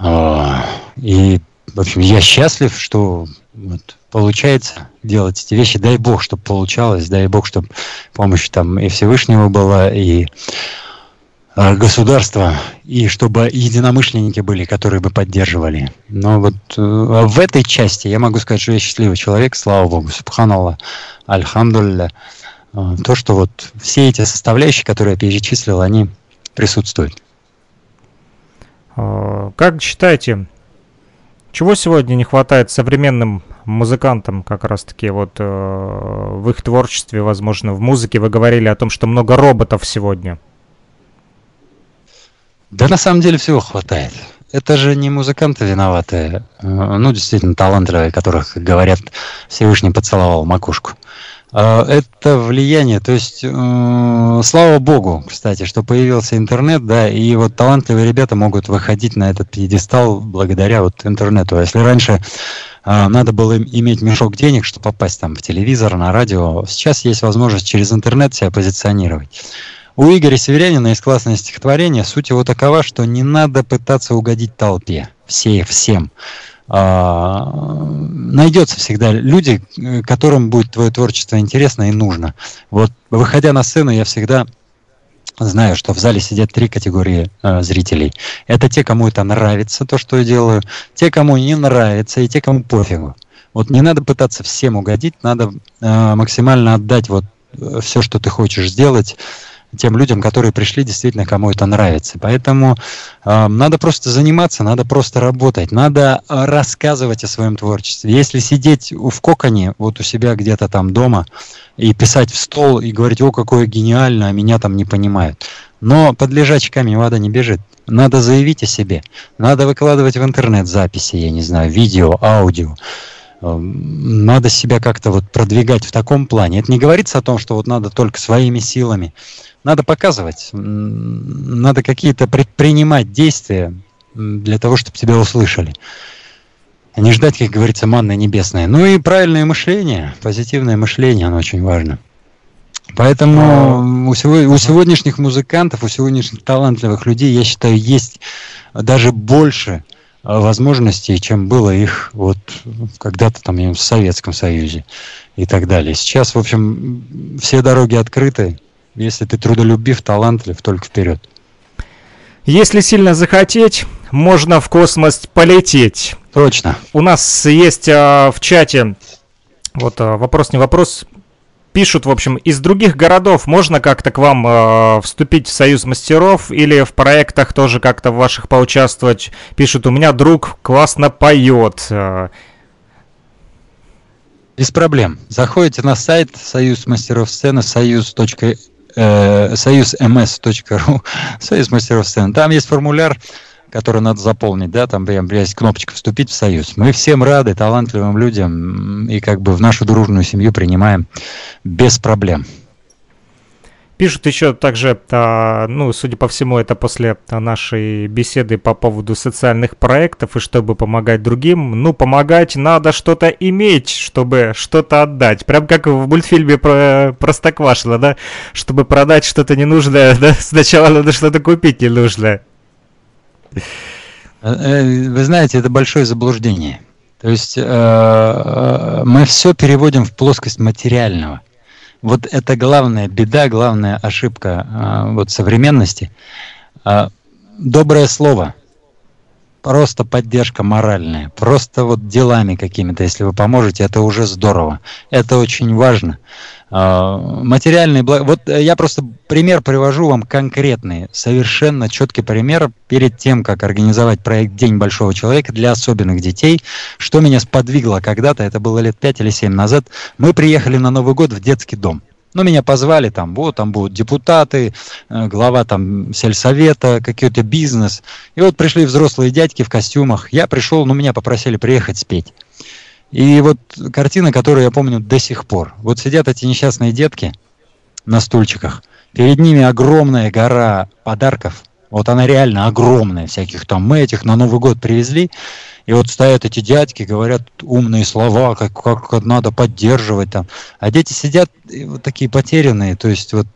Э, и, в общем, я счастлив, что вот, получается делать эти вещи. Дай Бог, чтобы получалось, дай Бог, чтобы помощь там и Всевышнего была, и государства и чтобы единомышленники были, которые бы поддерживали. Но вот э, в этой части я могу сказать, что я счастливый человек, слава Богу, субханаллах, альхамдулля. Э, то, что вот все эти составляющие, которые я перечислил, они присутствуют. Как считаете, чего сегодня не хватает современным музыкантам как раз-таки вот в их творчестве, возможно, в музыке? Вы говорили о том, что много роботов сегодня. Да на самом деле всего хватает. Это же не музыканты виноваты, э, ну, действительно, талантливые, которых, как говорят, Всевышний поцеловал макушку. Э, это влияние, то есть, э, слава богу, кстати, что появился интернет, да, и вот талантливые ребята могут выходить на этот пьедестал благодаря вот интернету. А если раньше надо было иметь мешок денег, чтобы попасть там в телевизор, на радио, сейчас есть возможность через интернет себя позиционировать. У Игоря Северянина есть классное стихотворение. Суть его такова, что не надо пытаться угодить толпе. Все, всем. А, найдется всегда люди, которым будет твое творчество интересно и нужно. Вот, выходя на сцену, я всегда знаю, что в зале сидят три категории э, зрителей. Это те, кому это нравится, то, что я делаю, те, кому не нравится, и те, кому пофигу. Вот не надо пытаться всем угодить, надо э, максимально отдать вот э, все, что ты хочешь сделать, тем людям, которые пришли, действительно, кому это нравится. Поэтому э, надо просто заниматься, надо просто работать, надо рассказывать о своем творчестве. Если сидеть в коконе, вот у себя где-то там дома, и писать в стол, и говорить, о, какое гениально, а меня там не понимают. Но под лежачий камень вода не бежит. Надо заявить о себе. Надо выкладывать в интернет записи, я не знаю, видео, аудио надо себя как-то вот продвигать в таком плане. Это не говорится о том, что вот надо только своими силами надо показывать, надо какие-то предпринимать действия для того, чтобы тебя услышали. А не ждать, как говорится, манны небесное. Ну и правильное мышление, позитивное мышление, оно очень важно. Поэтому у, сего, у сегодняшних музыкантов, у сегодняшних талантливых людей, я считаю, есть даже больше а, возможностей, чем было их вот когда-то там в Советском Союзе и так далее. Сейчас, в общем, все дороги открыты, если ты трудолюбив, талантлив, только вперед. Если сильно захотеть, можно в космос полететь. Точно. У нас есть а, в чате вот а, вопрос не вопрос, пишут, в общем, из других городов можно как-то к вам э, вступить в союз мастеров или в проектах тоже как-то в ваших поучаствовать? Пишут, у меня друг классно поет. Э. Без проблем. Заходите на сайт Союз мастеров сцены, союз. Э, союзмс.ру, Союз мастеров сцены. Там есть формуляр, который надо заполнить, да, там прям есть кнопочка «Вступить в союз». Мы всем рады, талантливым людям, и как бы в нашу дружную семью принимаем без проблем. Пишут еще также, а, ну, судя по всему, это после нашей беседы по поводу социальных проектов и чтобы помогать другим. Ну, помогать надо что-то иметь, чтобы что-то отдать. Прям как в мультфильме про Простоквашино, да? Чтобы продать что-то ненужное, да? Сначала надо что-то купить ненужное. Э, э, вы знаете, это большое заблуждение. То есть э, мы все переводим в плоскость материального. Вот это главная беда, главная ошибка вот современности. Доброе слово, просто поддержка моральная, просто вот делами какими-то, если вы поможете, это уже здорово. Это очень важно. А, материальные блага. Вот э, я просто пример привожу вам конкретный, совершенно четкий пример перед тем, как организовать проект «День большого человека» для особенных детей. Что меня сподвигло когда-то, это было лет 5 или 7 назад, мы приехали на Новый год в детский дом. Ну, меня позвали, там, вот, там будут депутаты, э, глава там сельсовета, какой-то бизнес. И вот пришли взрослые дядьки в костюмах. Я пришел, ну, меня попросили приехать спеть. И вот картина, которую я помню до сих пор. Вот сидят эти несчастные детки на стульчиках. Перед ними огромная гора подарков. Вот она реально огромная, всяких там. Мы этих на Новый год привезли. И вот стоят эти дядьки, говорят умные слова, как, как надо поддерживать там. А дети сидят вот такие потерянные. То есть вот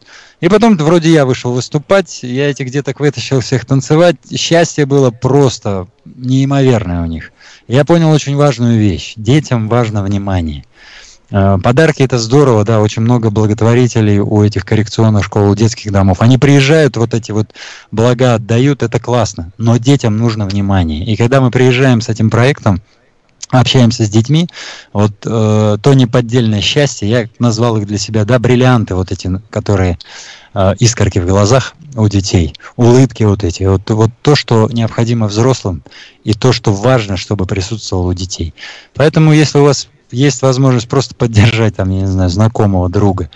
и потом вроде я вышел выступать, я этих деток вытащил всех танцевать. Счастье было просто неимоверное у них. Я понял очень важную вещь. Детям важно внимание. Э, подарки это здорово, да, очень много благотворителей у этих коррекционных школ, у детских домов. Они приезжают, вот эти вот блага отдают, это классно, но детям нужно внимание. И когда мы приезжаем с этим проектом, общаемся с детьми, вот э, то неподдельное счастье, я назвал их для себя, да, бриллианты вот эти, которые э, искорки в глазах у детей, улыбки вот эти, вот, вот то, что необходимо взрослым и то, что важно, чтобы присутствовало у детей. Поэтому, если у вас есть возможность просто поддержать, там, я не знаю, знакомого, друга,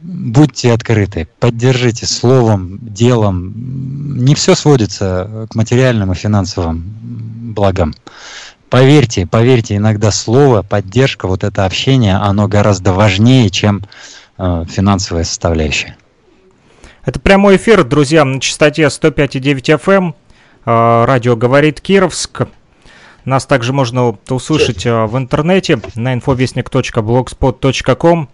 будьте открыты, поддержите словом, делом. Не все сводится к материальным и финансовым благам. Поверьте, поверьте, иногда слово, поддержка, вот это общение, оно гораздо важнее, чем э, финансовая составляющая. Это прямой эфир, друзья, на частоте 105,9 FM. Э, радио «Говорит Кировск». Нас также можно услышать э, в интернете на infovестник.blogspot.com.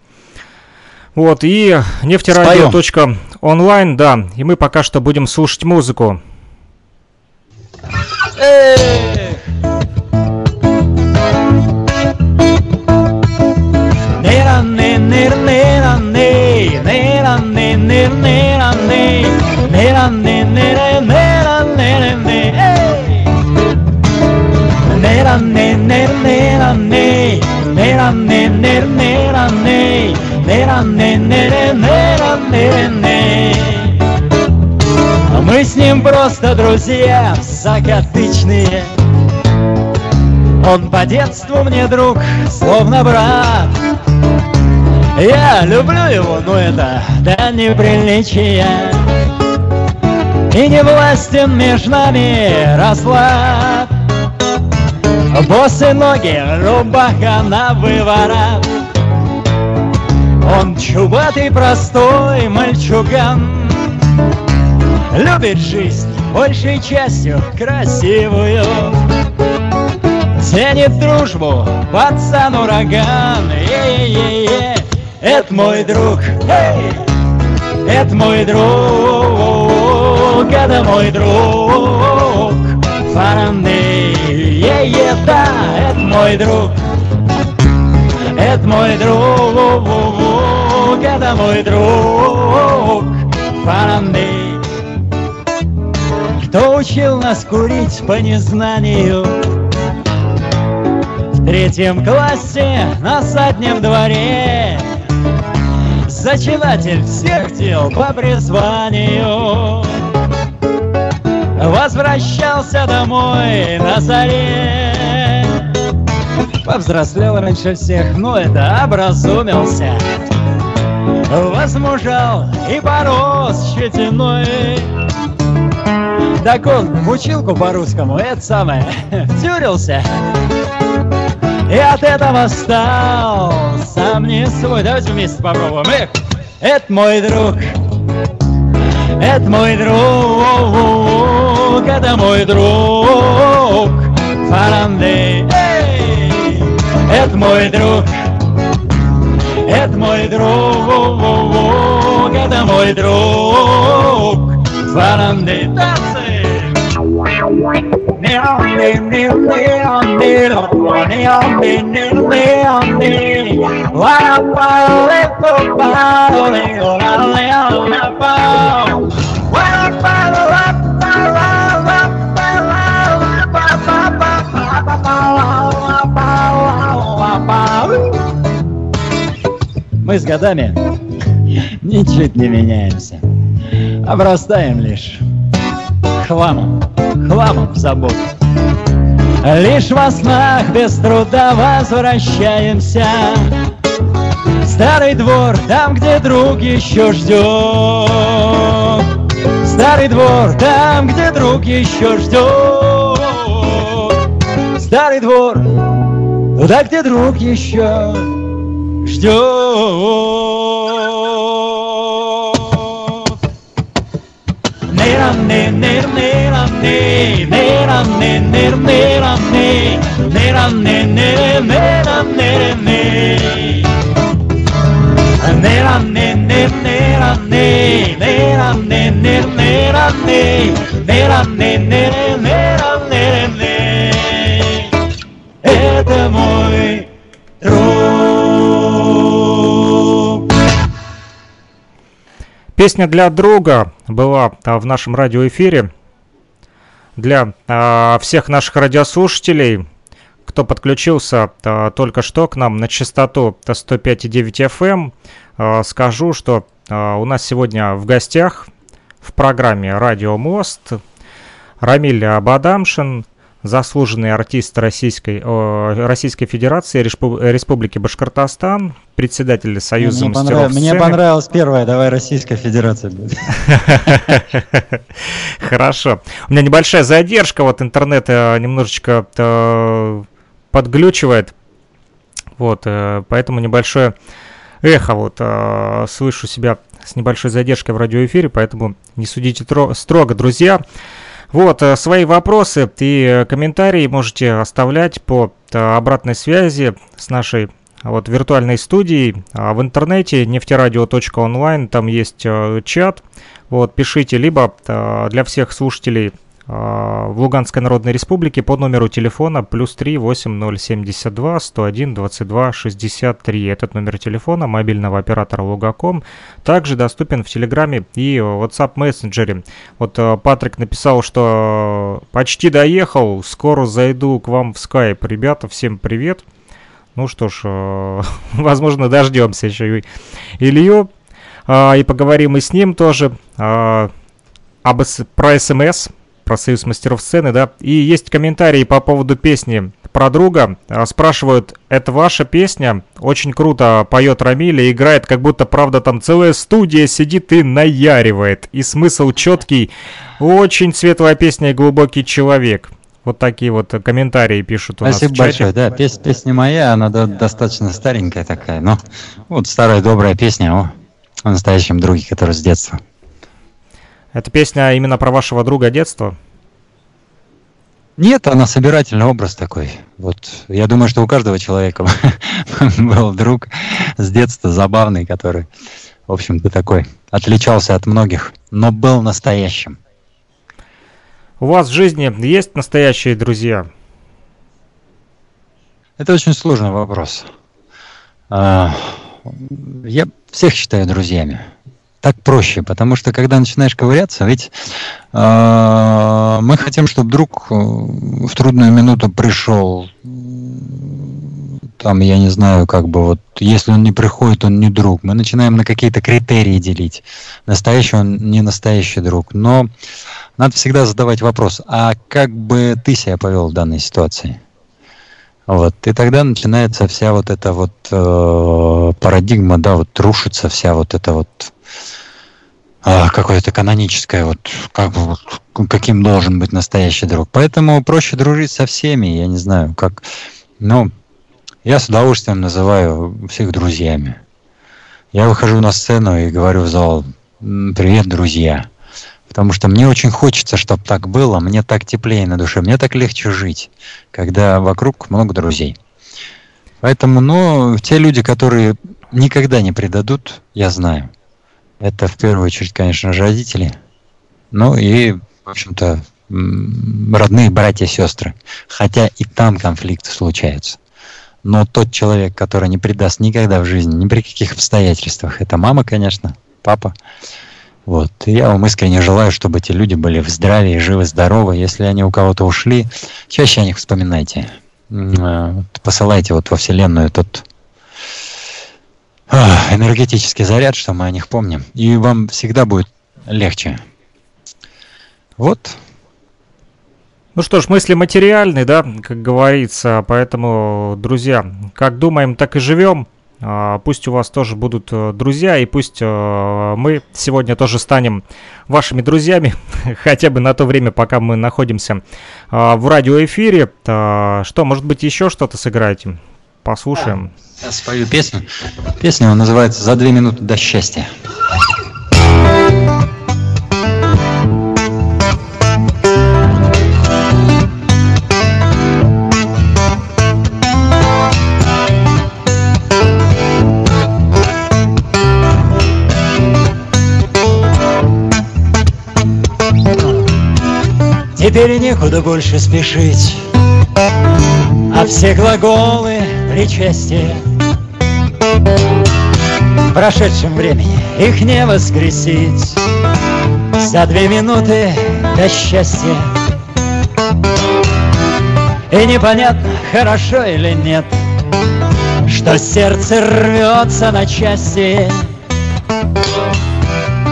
Вот, и нефтерадио.онлайн, да. И мы пока что будем слушать музыку. Эх! Мы с ним просто друзья закатычные Он по детству мне друг, словно брат я люблю его, но это до неприличия И не властен между нами расклад. Босые ноги, рубаха на выворот. Он чубатый, простой мальчуган. Любит жизнь большей частью красивую. Ценит дружбу, пацан ураган Е-е-е-е это мой друг, это мой друг, это мой друг, Фаранды, е да, это мой друг, это мой друг, это мой друг, Фаранды. Кто учил нас курить по незнанию? В третьем классе на заднем дворе зачинатель всех дел по призванию. Возвращался домой на заре. Повзрослел раньше всех, но это образумился. Возмужал и порос щетиной. Так он в училку по-русскому, это самое, втюрился. И от этого стал сам не свой. Давайте вместе попробуем. Эх, это мой друг. Это мой друг. Это мой друг. Фарандей. Это мой друг. Это мой друг. Это мой друг. Фарандей. Танцы! Мы с годами ничуть не меняемся, обрастаем лишь хламом, хламом забот. Лишь во снах без труда возвращаемся. Старый двор, там, где друг еще ждет. Старый двор, там, где друг еще ждет. Старый двор, туда, где друг еще ждет. Нера, не, нер, нера, не, нера, не, нер, нера, не, нера, не, нере, нера, нере, Песня для друга была а, в нашем радиоэфире. Для а, всех наших радиослушателей, кто подключился а, только что к нам на частоту 105,9 FM, а, скажу, что у нас сегодня в гостях в программе «Радио Мост» Рамиль Бадамшин, заслуженный артист Российской, Российской Федерации, Респу- Республики Башкортостан, председатель Союза мне, мастеров понрав- мне сцены. понравилась первая, давай Российская Федерация будет. Хорошо. У меня небольшая задержка, вот интернет э, немножечко э, подглючивает. Вот, э, поэтому небольшое эхо вот слышу себя с небольшой задержкой в радиоэфире, поэтому не судите тро- строго, друзья. Вот, э, свои вопросы и э, комментарии можете оставлять по э, обратной связи с нашей вот виртуальной студией. А, в интернете нефтерадио.онлайн, там есть чат, вот, пишите, либо для всех слушателей в Луганской Народной Республике по номеру телефона плюс 3 8072 101 22 63. Этот номер телефона мобильного оператора Лугаком также доступен в Телеграме и WhatsApp мессенджере. Вот э, Патрик написал, что почти доехал, скоро зайду к вам в Skype. Ребята, всем привет. Ну что ж, э, возможно, дождемся еще и Илью. А, и поговорим и с ним тоже а, об, про СМС, про Союз мастеров сцены, да. И есть комментарии по поводу песни про друга. А, спрашивают, это ваша песня? Очень круто поет Рамиль и играет, как будто, правда, там целая студия сидит и наяривает. И смысл четкий. Очень светлая песня и глубокий человек. Вот такие вот э, комментарии пишут у Спасибо нас в чате. большое. Да, пес- песня моя, она до- достаточно старенькая такая, но вот старая добрая песня о, о настоящем друге, который с детства. Эта песня именно про вашего друга детства? Нет, она собирательный образ такой. Вот я думаю, что у каждого человека был друг с детства забавный, который, в общем-то, такой отличался от многих, но был настоящим. У вас в жизни есть настоящие друзья? Это очень сложный вопрос. А, Я всех считаю друзьями. Так проще, потому что когда начинаешь ковыряться, ведь а, мы хотим, чтобы друг э, в трудную минуту пришел, там, я не знаю, как бы вот, если он не приходит, он не друг. Мы начинаем на какие-то критерии делить. Настоящий он не настоящий друг. Но надо всегда задавать вопрос, а как бы ты себя повел в данной ситуации? Вот. И тогда начинается вся вот эта вот э, парадигма, да, вот рушится вся вот эта вот э, какое-то каноническое, вот, как каким должен быть настоящий друг. Поэтому проще дружить со всеми, я не знаю, как, ну, я с удовольствием называю всех друзьями. Я выхожу на сцену и говорю в зал, привет, друзья. Потому что мне очень хочется, чтобы так было, мне так теплее на душе, мне так легче жить, когда вокруг много друзей. Поэтому, ну, те люди, которые никогда не предадут, я знаю. Это в первую очередь, конечно же, родители. Ну и, в общем-то, родные братья и сестры. Хотя и там конфликты случаются. Но тот человек, который не предаст никогда в жизни, ни при каких обстоятельствах, это мама, конечно, папа. Вот. И я вам искренне желаю, чтобы эти люди были в здравии, живы, здоровы. Если они у кого-то ушли, чаще о них вспоминайте. Э, посылайте вот во Вселенную тот энергетический заряд, что мы о них помним. И вам всегда будет легче. Вот. Ну что ж, мысли материальные, да, как говорится, поэтому, друзья, как думаем, так и живем. А, пусть у вас тоже будут э, друзья, и пусть э, мы сегодня тоже станем вашими друзьями, хотя бы на то время, пока мы находимся а, в радиоэфире. Что, может быть, еще что-то сыграете? Послушаем. Я спою песню. Песня называется «За две минуты до счастья». Теперь некуда больше спешить, А все глаголы причастия В прошедшем времени. Их не воскресить. За две минуты до счастья. И непонятно, хорошо или нет Что сердце рвется на части.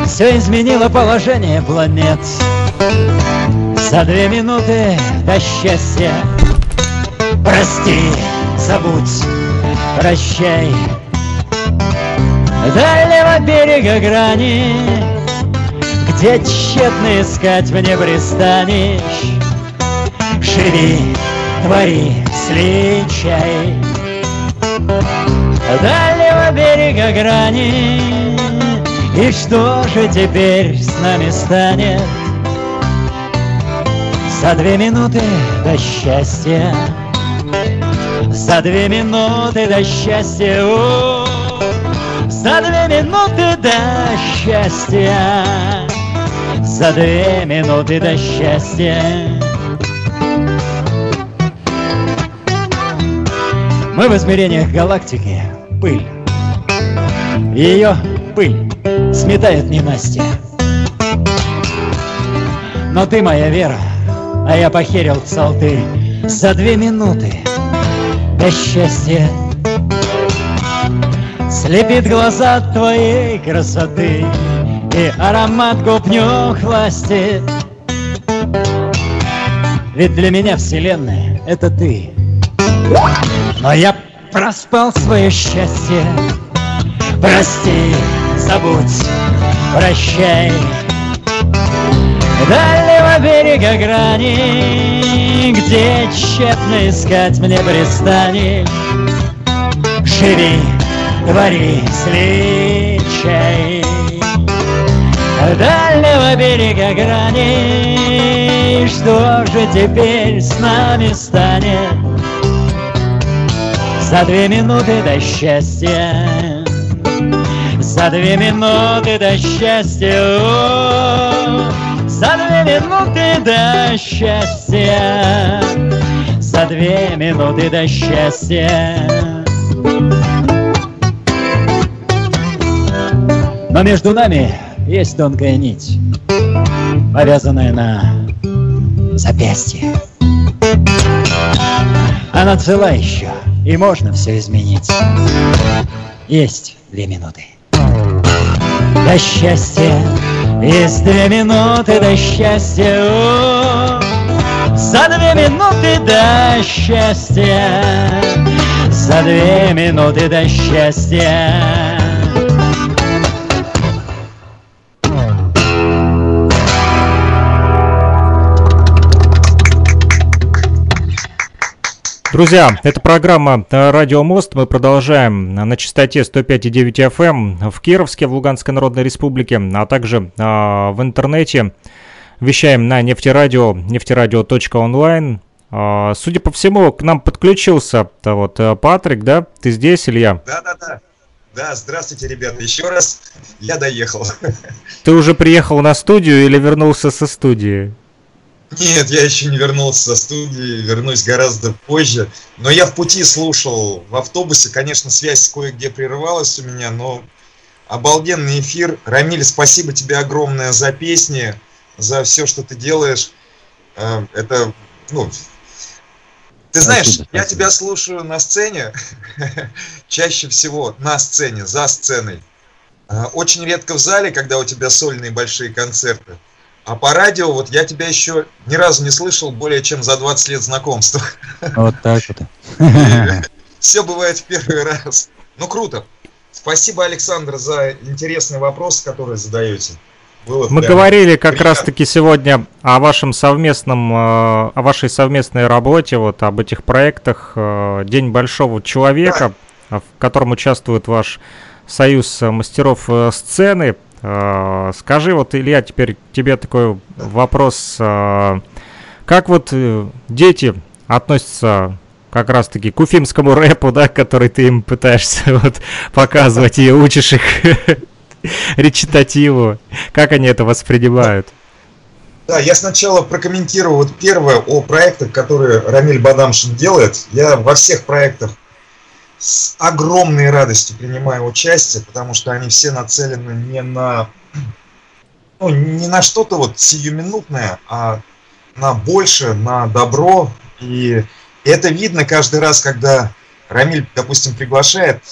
Все изменило положение планет. За две минуты до счастья Прости, забудь, прощай. Дальнего берега грани Где тщетно искать мне пристанешь Живи, твори, сличай. Дальнего берега грани И что же теперь с нами станет? За две минуты до счастья За две минуты до счастья О, За две минуты до счастья. За две минуты до счастья. Мы в измерениях галактики. Пыль. Ее пыль сметает ненастье Но ты моя вера а я похерил псалтырь. За две минуты до счастья. Слепит глаза твоей красоты И аромат губ нюхластит Ведь для меня вселенная — это ты. Но я проспал свое счастье. Прости, забудь, прощай Дальнего берега грани, Где тщетно искать мне пристанешь. Живи, твори, сличай. Дальнего берега грани, Что же теперь с нами станет? За две минуты до счастья За две минуты до счастья О, за две минуты до счастья За две минуты до счастья Но между нами есть тонкая нить Повязанная на запястье Она цела еще, и можно все изменить. Есть две минуты. До счастья, есть две минуты до счастья. О, за две минуты до счастья, за две минуты до счастья. Друзья, это программа э, «Радио Мост». Мы продолжаем на частоте 105,9 FM эм в Кировске, в Луганской Народной Республике, а также э, в интернете. Вещаем на нефтерадио, нефтерадио.онлайн. Э, судя по всему, к нам подключился вот Патрик, да? Ты здесь, Илья? Да-да-да. Да, здравствуйте, ребята. Еще раз я доехал. Ты уже приехал на студию или вернулся со студии? Нет, я еще не вернулся со студии, вернусь гораздо позже. Но я в пути слушал в автобусе. Конечно, связь кое-где прерывалась у меня, но обалденный эфир. Рамиль, спасибо тебе огромное за песни, за все, что ты делаешь. Э, это, ну, ты знаешь, спасибо, я тебя слушаю на сцене, чаще всего на сцене, за сценой. Э, очень редко в зале, когда у тебя сольные большие концерты. А по радио, вот я тебя еще ни разу не слышал более чем за 20 лет знакомства. Вот так вот. Все бывает в первый раз. Ну, круто. Спасибо, Александр, за интересные вопросы, которые задаете. Было Мы говорили как раз-таки сегодня о вашем совместном, э, о вашей совместной работе, вот об этих проектах э, День большого человека, да. в котором участвует ваш союз мастеров э, сцены. Э, скажи, вот, Илья, теперь тебе такой вопрос. Э, как вот э, дети относятся как раз-таки к уфимскому рэпу, да, который ты им пытаешься вот показывать и учишь их речитативу. Как они это воспринимают? Да, я сначала прокомментирую вот первое о проектах, которые Рамиль Бадамшин делает. Я во всех проектах с огромной радостью принимаю участие, потому что они все нацелены не на, ну, не на что-то вот сиюминутное, а на больше, на добро. И это видно каждый раз, когда Рамиль, допустим, приглашает,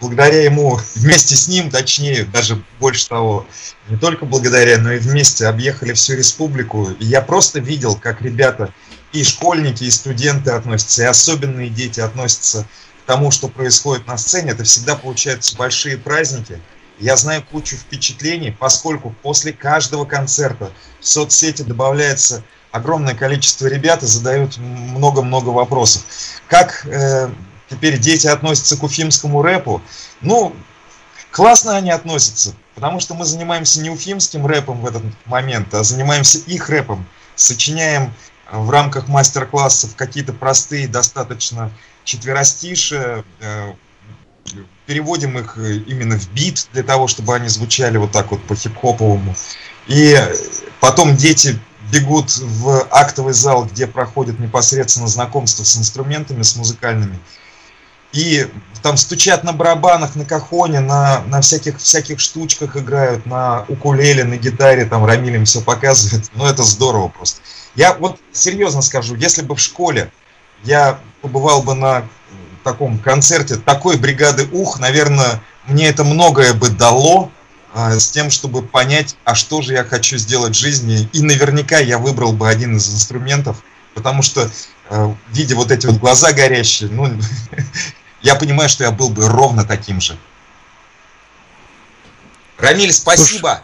благодаря ему, вместе с ним, точнее, даже больше того, не только благодаря, но и вместе объехали всю республику. И я просто видел, как ребята, и школьники, и студенты относятся, и особенные дети относятся тому, что происходит на сцене, это всегда получаются большие праздники. Я знаю кучу впечатлений, поскольку после каждого концерта в соцсети добавляется огромное количество ребят и задают много-много вопросов. Как э, теперь дети относятся к уфимскому рэпу? Ну, классно они относятся, потому что мы занимаемся не уфимским рэпом в этот момент, а занимаемся их рэпом. Сочиняем в рамках мастер-классов какие-то простые, достаточно четверостишие, э, переводим их э, именно в бит для того, чтобы они звучали вот так вот по хип-хоповому. И потом дети бегут в актовый зал, где проходит непосредственно знакомство с инструментами, с музыкальными. И там стучат на барабанах, на кахоне, на, на всяких, всяких штучках играют, на укулеле, на гитаре, там Рамиль им все показывает. Ну, это здорово просто. Я вот серьезно скажу, если бы в школе я побывал бы на таком концерте такой бригады Ух, наверное, мне это многое бы дало а, с тем, чтобы понять, а что же я хочу сделать в жизни. И наверняка я выбрал бы один из инструментов, потому что, а, видя вот эти вот глаза горящие, ну, я понимаю, что я был бы ровно таким же. Рамиль, спасибо.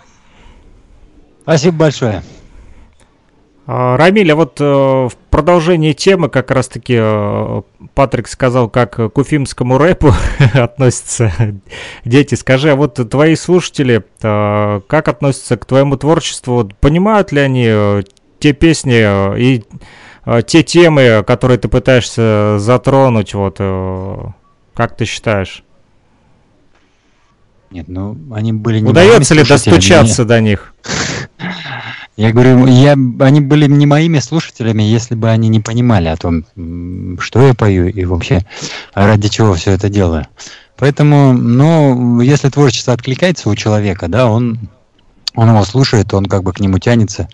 Спасибо большое. А, Рамиль, а вот э, в продолжении темы как раз-таки э, Патрик сказал, как к уфимскому рэпу относятся дети. Скажи, а вот твои слушатели, э, как относятся к твоему творчеству? Понимают ли они те песни и те темы, которые ты пытаешься затронуть? Вот, как ты считаешь? Нет, ну они были не Удается ли достучаться до них? Я говорю, я, они были не моими слушателями, если бы они не понимали о том, что я пою и вообще ради чего все это делаю. Поэтому, ну, если творчество откликается у человека, да, он, он его слушает, он как бы к нему тянется.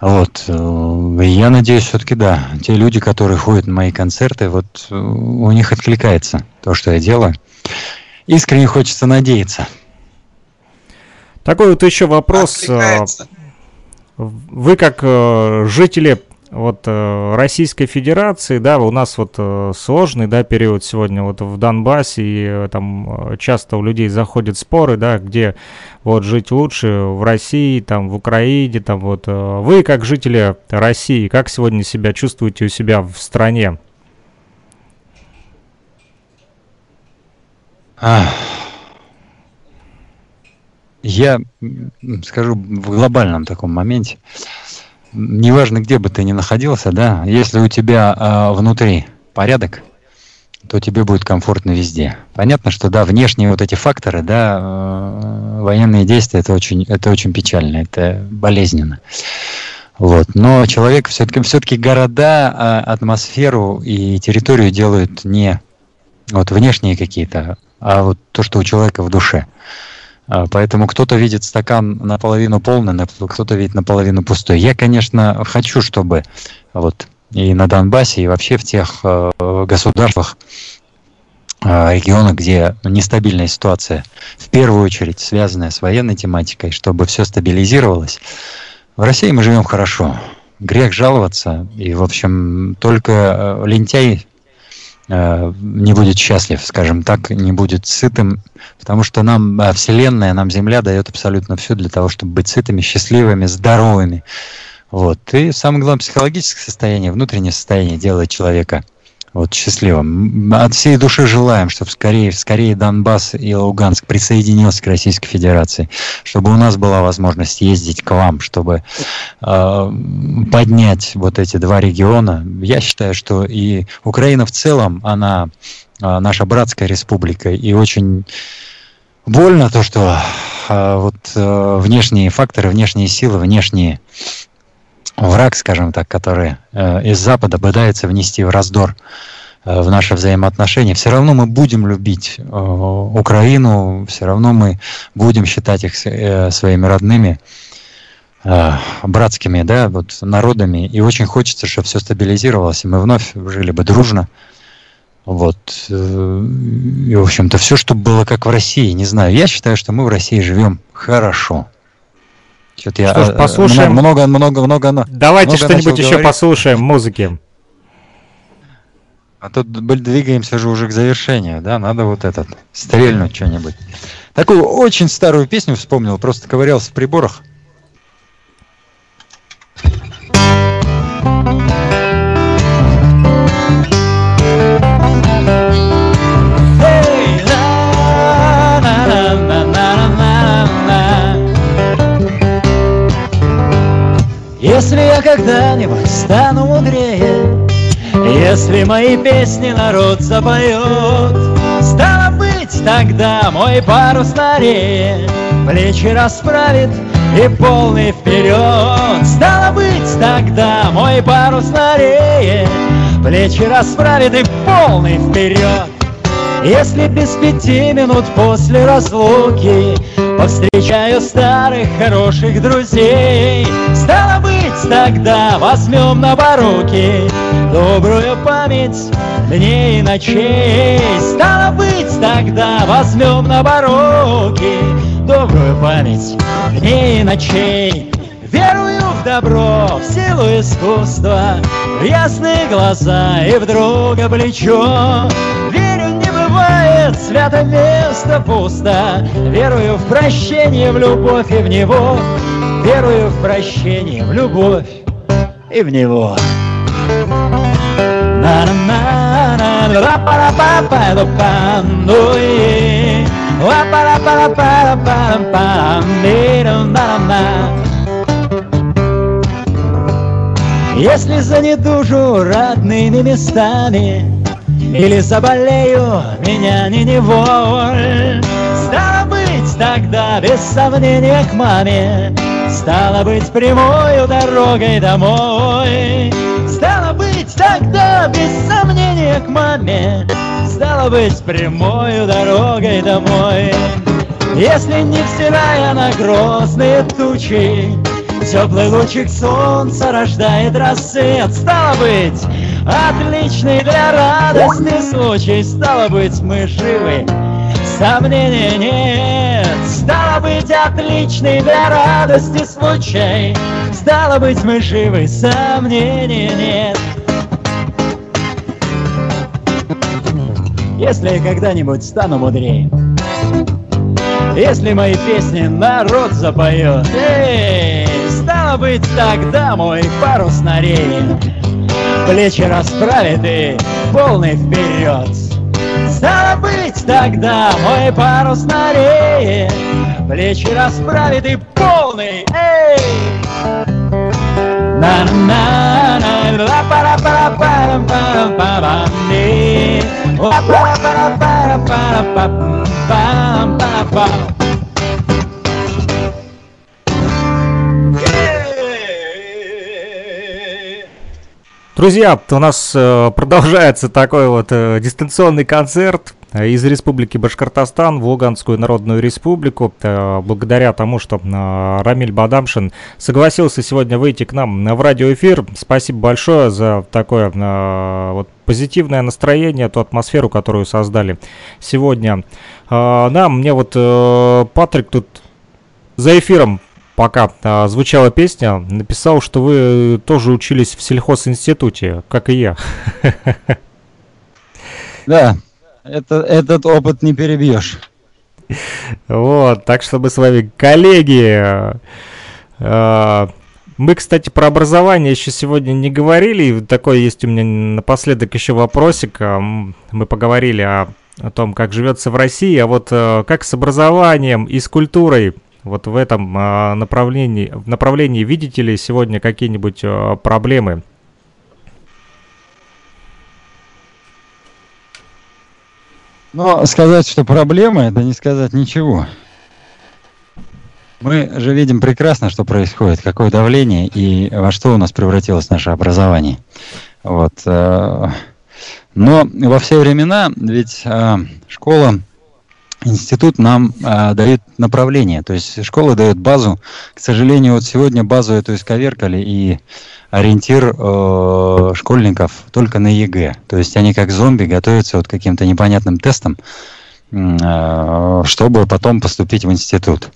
Вот. э, Я надеюсь, все-таки да. Те люди, которые ходят на мои концерты, вот э, у них откликается то, что я делаю. Искренне хочется надеяться. Такой вот еще вопрос. э, Откликается. Вы как э, жители вот э, Российской Федерации, да, у нас вот э, сложный, да, период сегодня вот в Донбассе, и там часто у людей заходят споры, да, где вот жить лучше в России, там в Украине, там вот. Вы как жители России, как сегодня себя чувствуете у себя в стране? Ах. Я скажу в глобальном таком моменте, неважно, где бы ты ни находился, да, если у тебя а, внутри порядок, то тебе будет комфортно везде. Понятно, что да, внешние вот эти факторы, да, э, военные действия, это очень, это очень печально, это болезненно. Вот. Но человек все-таки, все-таки города, а, атмосферу и территорию делают не вот внешние какие-то, а вот то, что у человека в душе. А, Поэтому кто-то видит стакан наполовину полный, кто-то видит наполовину пустой. Я, конечно, хочу, чтобы вот и на Донбассе, и вообще в тех э, государствах, э, регионах, где нестабильная ситуация, в первую очередь связанная с военной тематикой, чтобы все стабилизировалось. В России мы живем хорошо. Грех жаловаться. И, в общем, только э, лентяй не будет счастлив, скажем так, не будет сытым, потому что нам э, Вселенная, нам Земля дает абсолютно все для того, чтобы быть сытыми, счастливыми, здоровыми. Вот. И самое главное, психологическое состояние, внутреннее состояние делает человека вот, счастливым. М, От всей души желаем, чтобы скорее, скорее Донбасс и Луганск присоединился к Российской Федерации, чтобы у нас была возможность ездить к вам, чтобы э, поднять вот эти два региона. Я считаю, что и Украина в целом, она э, наша братская республика, и очень больно то, что э, вот э, внешние факторы, внешние силы, внешние враг, скажем так, который э, из Запада пытается внести в раздор э, в наши взаимоотношения, все равно мы будем любить э, Украину, все равно мы будем считать их э, своими родными, э, братскими, да, вот народами, и очень хочется, чтобы все стабилизировалось, и мы вновь жили бы дружно. Вот. э, И, в общем-то, все, чтобы было как в России, не знаю. Я считаю, что мы в России живем хорошо. Что-то я Что ж, э, послушаем. много, много, много, много, Давайте Много что-нибудь еще говорить. послушаем музыки. А тут двигаемся же уже к завершению, да? Надо вот этот, стрельнуть что-нибудь. Такую очень старую песню вспомнил, просто ковырялся в приборах. Если я когда-нибудь стану мудрее, Если мои песни народ запоет, Стало быть, тогда мой парус на реке Плечи расправит и полный вперед. Стало быть, тогда мой парус на реке Плечи расправит и полный вперед. Если без пяти минут после разлуки Повстречаю старых хороших друзей Стало быть, тогда возьмем на поруки Добрую память дней и ночей Стало быть, тогда возьмем на поруки Добрую память дней и ночей Верую в добро, в силу искусства В ясные глаза и в друга плечо. Верю, бывает свято место пусто. Верую в прощение, в любовь и в него. Верую в прощение, в любовь и в него. Если занедужу родными местами Или заболею, меня не неволь. Стало быть, тогда без сомнения к маме. Стало быть, прямою дорогой домой. Стало быть, тогда без сомнения к маме. Стало быть, прямою дорогой домой. Если не взирая на грозные тучи Теплый лучик солнца рождает рассвет Стало быть, отличный для радости случай. Стало быть, мы живы, сомнений нет. Стало быть, отличный для радости случай. Стало быть, мы живы, сомнений нет. Если когда-нибудь стану мудрее Если мои песни народ запоет. Эй, быть, тогда мой парус на рее Плечи расправит полный вперед. Стало быть, тогда мой парус на рее Плечи расправит полный, эй! на на на ла пара пара пара пара пара не пара пара пара пара пара пара пара Друзья, у нас э, продолжается такой вот э, дистанционный концерт э, из Республики Башкортостан в Луганскую Народную Республику. Благодаря тому, что Рамиль Бадамшин согласился сегодня выйти к нам в радиоэфир. Спасибо большое за такое вот позитивное настроение, ту атмосферу, которую создали сегодня. Нам, мне вот Патрик тут за эфиром пока а, звучала песня, написал, что вы тоже учились в сельхозинституте, как и я. Да, это, этот опыт не перебьешь. Вот, так что мы с вами коллеги. А, мы, кстати, про образование еще сегодня не говорили. Такой есть у меня напоследок еще вопросик. А, мы поговорили о, о том, как живется в России, а вот а, как с образованием и с культурой вот в этом а, направлении, в направлении видите ли сегодня какие-нибудь а, проблемы? Но сказать, что проблемы, это не сказать ничего. Мы же видим прекрасно, что происходит, какое давление и во что у нас превратилось наше образование. Вот. Э, но во все времена ведь э, школа институт нам э, дает направление, то есть школа дает базу. К сожалению, вот сегодня базу эту исковеркали, и ориентир э, школьников только на ЕГЭ. То есть они как зомби готовятся вот каким-то непонятным тестом, э, чтобы потом поступить в институт.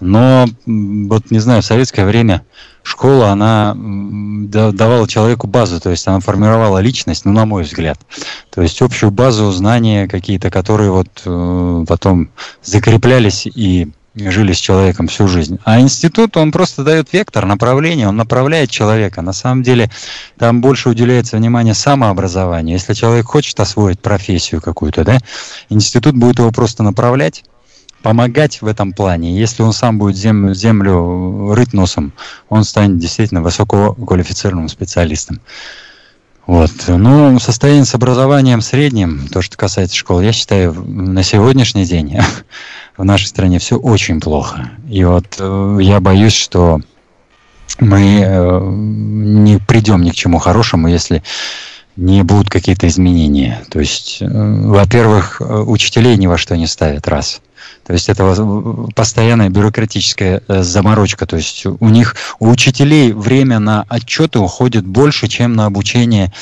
Но вот не знаю, в советское время школа, она давала человеку базу, то есть она формировала личность, ну, на мой взгляд. То есть общую базу, знания какие-то, которые вот э, потом закреплялись и жили с человеком всю жизнь. А институт, он просто дает вектор, направление, он направляет человека. На самом деле там больше уделяется внимание самообразованию. Если человек хочет освоить профессию какую-то, да, институт будет его просто направлять, помогать в этом плане. Если он сам будет землю, землю рыть носом, он станет действительно высококвалифицированным специалистом. Вот. Ну, состояние с образованием средним, то, что касается школ, я считаю, на сегодняшний день в нашей стране все очень плохо. И вот э, я боюсь, что мы э, не придем ни к чему хорошему, если не будут какие-то изменения. То есть, э, во-первых, учителей ни во что не ставят, раз. То есть это постоянная бюрократическая э, заморочка. То есть у них, у учителей время на отчеты уходит больше, чем на обучение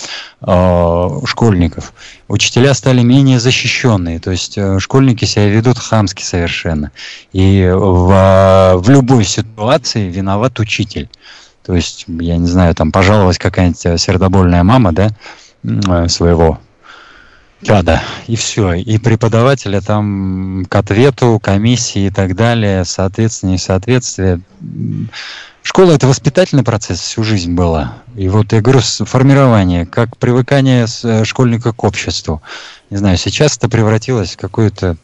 э, школьников. Учителя стали менее защищенные. То есть э, школьники себя ведут хамски совершенно. И в, в любой ситуации виноват учитель. То есть, я не знаю, там пожаловалась какая-нибудь э, сердобольная мама, да, своего чада, и все. И преподавателя там к ответу, комиссии и так далее, соответствие, несоответствие. Школа это воспитательный процесс всю жизнь была. И вот я говорю, формирование, как привыкание э, школьника к обществу. Не знаю, сейчас это превратилось в какую-то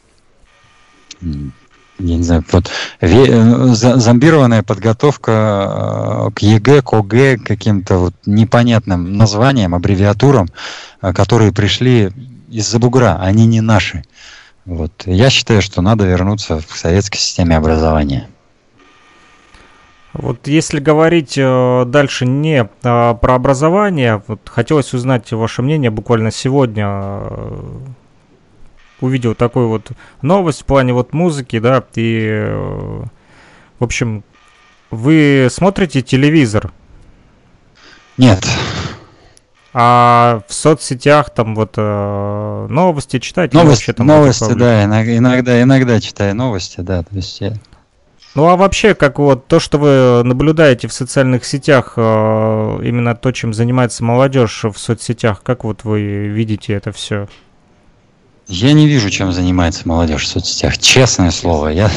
я не знаю, вот э, зомбированная подготовка э, к ЕГЭ, к ОГЭ, каким-то вот непонятным названиям, аббревиатурам, которые пришли из-за бугра, они не наши. Вот. Я считаю, что надо вернуться к советской системе образования. Вот если говорить э, дальше не э, про образование, вот хотелось узнать ваше мнение. Буквально сегодня э, увидел такую вот новость в плане вот музыки, да, и, э, в общем, Вы смотрите телевизор? Нет. А в соцсетях там вот э, новости читать? Новости, там новости да, иногда, иногда читаю новости, да. То есть я... Ну а вообще, как вот то, что вы наблюдаете в социальных сетях, э, именно то, чем занимается молодежь в соцсетях, как вот вы видите это все? Я не вижу, чем занимается молодежь в соцсетях. Честное слово, я,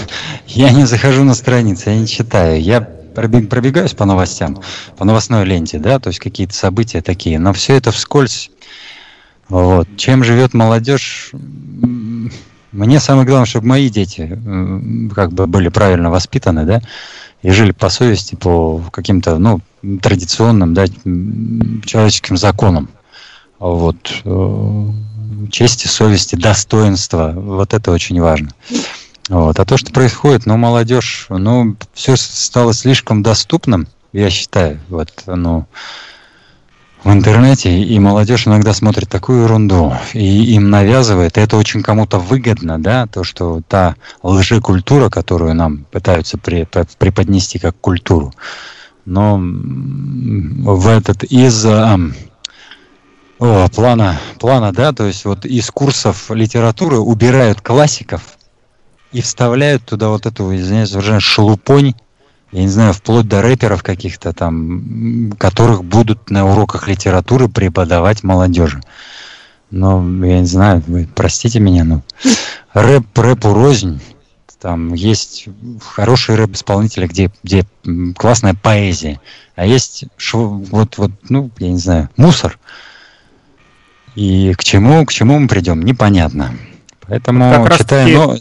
я не захожу на страницы, я не читаю. Я пробегаюсь по новостям, по новостной ленте, да, то есть какие-то события такие. Но все это вскользь. Вот. Чем живет молодежь? Мне самое главное, чтобы мои дети как бы были правильно воспитаны, да, и жили по совести, по каким-то, ну, традиционным, да, человеческим законам. Вот э, чести, совести, достоинства. Вот это очень важно. Вот. А то, что происходит, ну, молодежь, ну, все стало слишком доступным, я считаю, вот, ну, в интернете, и молодежь иногда смотрит такую ерунду, и им навязывает, и это очень кому-то выгодно, да, то, что та лжекультура, которую нам пытаются при, преподнести как культуру, но в этот из о, плана, плана, да, то есть вот из курсов литературы убирают классиков и вставляют туда вот эту, извиняюсь, выражение, шелупонь, я не знаю, вплоть до рэперов каких-то там, которых будут на уроках литературы преподавать молодежи. Но я не знаю, вы простите меня, но рэп рэпу рознь. Там есть хорошие рэп-исполнители, где, где классная поэзия. А есть вот, вот, ну, я не знаю, мусор. И к чему, к чему мы придем, непонятно. Поэтому как читаю, но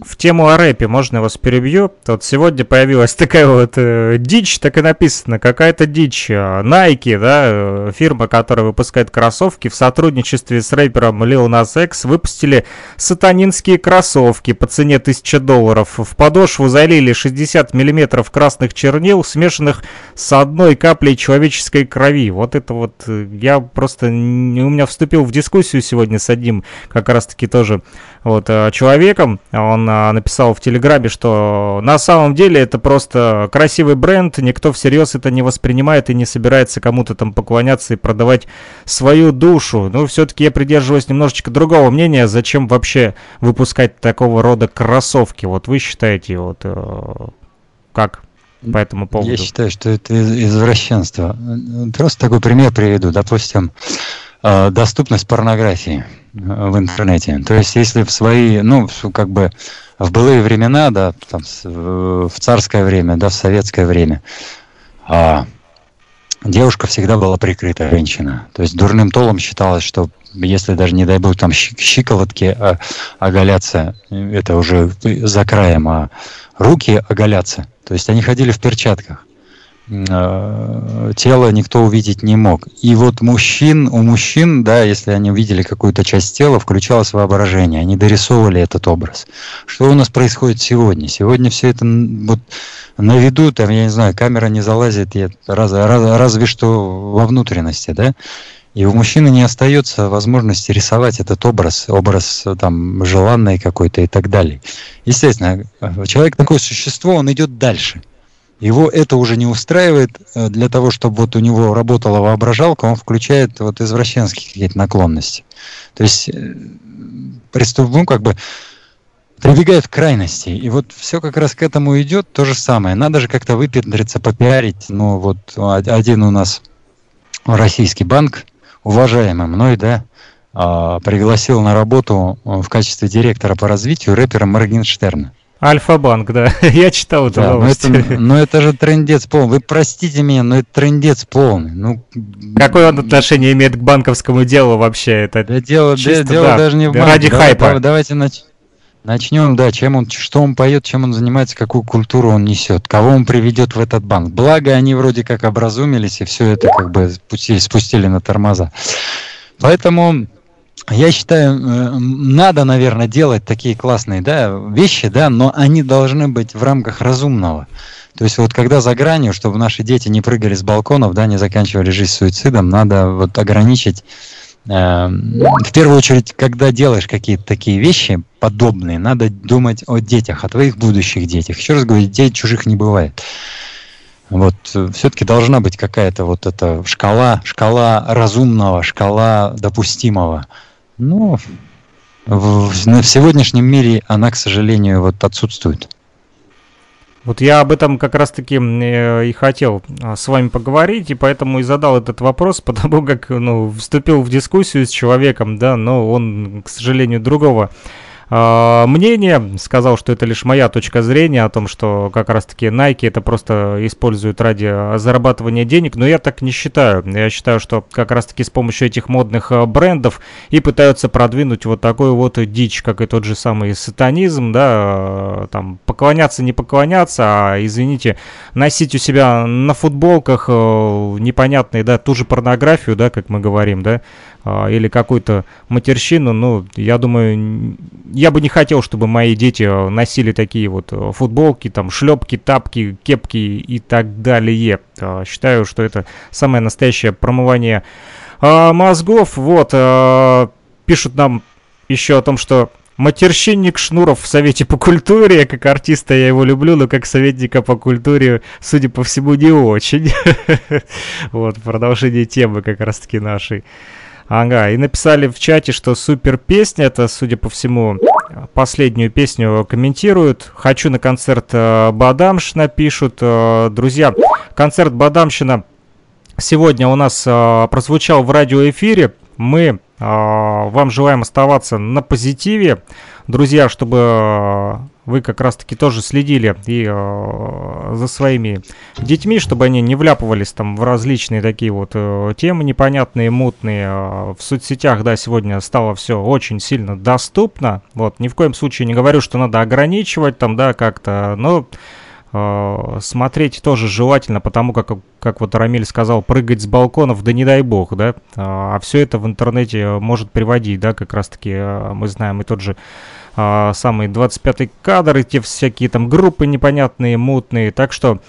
в тему о рэпе, можно вас перебью? Вот сегодня появилась такая вот э, дичь, так и написано, какая-то дичь. Э, Nike, да, э, фирма, которая выпускает кроссовки, в сотрудничестве с рэпером Lil Nas X выпустили сатанинские кроссовки по цене 1000 долларов. В подошву залили 60 миллиметров красных чернил, смешанных с одной каплей человеческой крови. Вот это вот, э, я просто, у меня вступил в дискуссию сегодня с одним, как раз-таки тоже вот, э, человеком. Он а, написал в Телеграме, что на самом деле это просто красивый бренд, никто всерьез это не воспринимает и не собирается кому-то там поклоняться и продавать свою душу. Ну, все-таки я придерживаюсь немножечко другого мнения, зачем вообще выпускать такого рода кроссовки. Вот вы считаете, вот э, как по этому поводу? Я считаю, что это извращенство. Просто такой пример приведу. Допустим, э, доступность порнографии в интернете. То есть, если в свои, ну, как бы в былые времена, да, там, в царское время, да, в советское время, а, девушка всегда была прикрыта, женщина. То есть дурным толом считалось, что если даже, не дай бог, там щиколотки а, оголятся, это уже за краем, а руки оголятся. То есть они ходили в перчатках. Э, тело никто увидеть не мог. И вот мужчин, у мужчин, да, если они увидели какую-то часть тела, включалось воображение, они дорисовывали этот образ. Что у нас происходит сегодня? Сегодня все это вот на виду, там, я не знаю, камера не залазит, раз, раз, разве что во внутренности, да? И у мужчины не остается возможности рисовать этот образ, образ там желанный какой-то и так далее. Естественно, человек такое существо, он идет дальше. Его это уже не устраивает. Э, для того, чтобы вот у него работала воображалка, он включает вот извращенские какие-то наклонности. То есть э, преступ, ну, как бы прибегает к крайности. И вот все как раз к этому идет то же самое. Надо же как-то выпендриться, попиарить. Ну, вот один у нас российский банк, уважаемый мной, да, а, пригласил на работу в качестве директора по развитию рэпера Моргенштерна. Альфа-банк, да. Я читал эту да, новость. Но это, но это же трендец полный. Вы простите меня, но это трендец полный. Ну, Какое он отношение имеет к банковскому делу вообще? Это да, дело, чисто, дело да, даже не в банке. Ради Давай, хайпа. Давайте нач... начнем, да, чем он, что он поет, чем он занимается, какую культуру он несет, кого он приведет в этот банк. Благо, они вроде как образумились и все это как бы спустили, спустили на тормоза. Поэтому я считаю, э, надо, наверное, делать такие классные да, вещи, да, но они должны быть в рамках разумного. То есть вот когда за гранью, чтобы наши дети не прыгали с балконов, да, не заканчивали жизнь суицидом, надо вот ограничить. Э, в первую очередь, когда делаешь какие-то такие вещи подобные, надо думать о детях, о твоих будущих детях. Еще раз говорю, детей чужих не бывает. Вот все-таки должна быть какая-то вот эта шкала, шкала разумного, шкала допустимого. Ну, в, в сегодняшнем мире она, к сожалению, вот отсутствует. Вот я об этом как раз-таки э, и хотел а, с вами поговорить, и поэтому и задал этот вопрос, потому как ну, вступил в дискуссию с человеком, да, но он, к сожалению, другого э, мнение, сказал, что это лишь моя точка зрения о том, что как раз-таки Nike это просто используют ради зарабатывания денег, но я так не считаю. Я считаю, что как раз-таки с помощью этих модных а, брендов и пытаются продвинуть вот такой вот дичь, как и тот же самый сатанизм, да, а, там поклоняться, не поклоняться, а, извините, носить у себя на футболках непонятные, да, ту же порнографию, да, как мы говорим, да, а, или какую-то матерщину, ну, я думаю, я бы не хотел, чтобы мои дети э, носили такие вот э, футболки, там, шлепки, тапки, кепки и так далее. А, считаю, что это самое настоящее промывание а, мозгов. Вот, пишут нам еще о том, что Матерщинник Шнуров в Совете по культуре. Как артиста я его люблю, но как советника по культуре, судя по всему, не очень. Вот, продолжение темы как раз-таки нашей. Ага, и написали в чате, что супер песня, это, судя по всему, последнюю песню комментируют. Хочу на концерт э, Бадамшина, пишут. Э, друзья, концерт Бадамшина сегодня у нас э, прозвучал в радиоэфире. Мы вам желаем оставаться на позитиве. Друзья, чтобы вы как раз-таки тоже следили и э, за своими детьми, чтобы они не вляпывались там в различные такие вот э, темы непонятные, мутные. Э, в соцсетях, да, сегодня стало все очень сильно доступно. Вот, ни в коем случае не говорю, что надо ограничивать там, да, как-то, но э, смотреть тоже желательно, потому как, как вот Рамиль сказал, прыгать с балконов, да не дай бог, да, а все это в интернете может приводить, да, как раз-таки э, мы знаем и тот же а, самый 25-й кадр, и те всякие там группы непонятные, мутные. Так что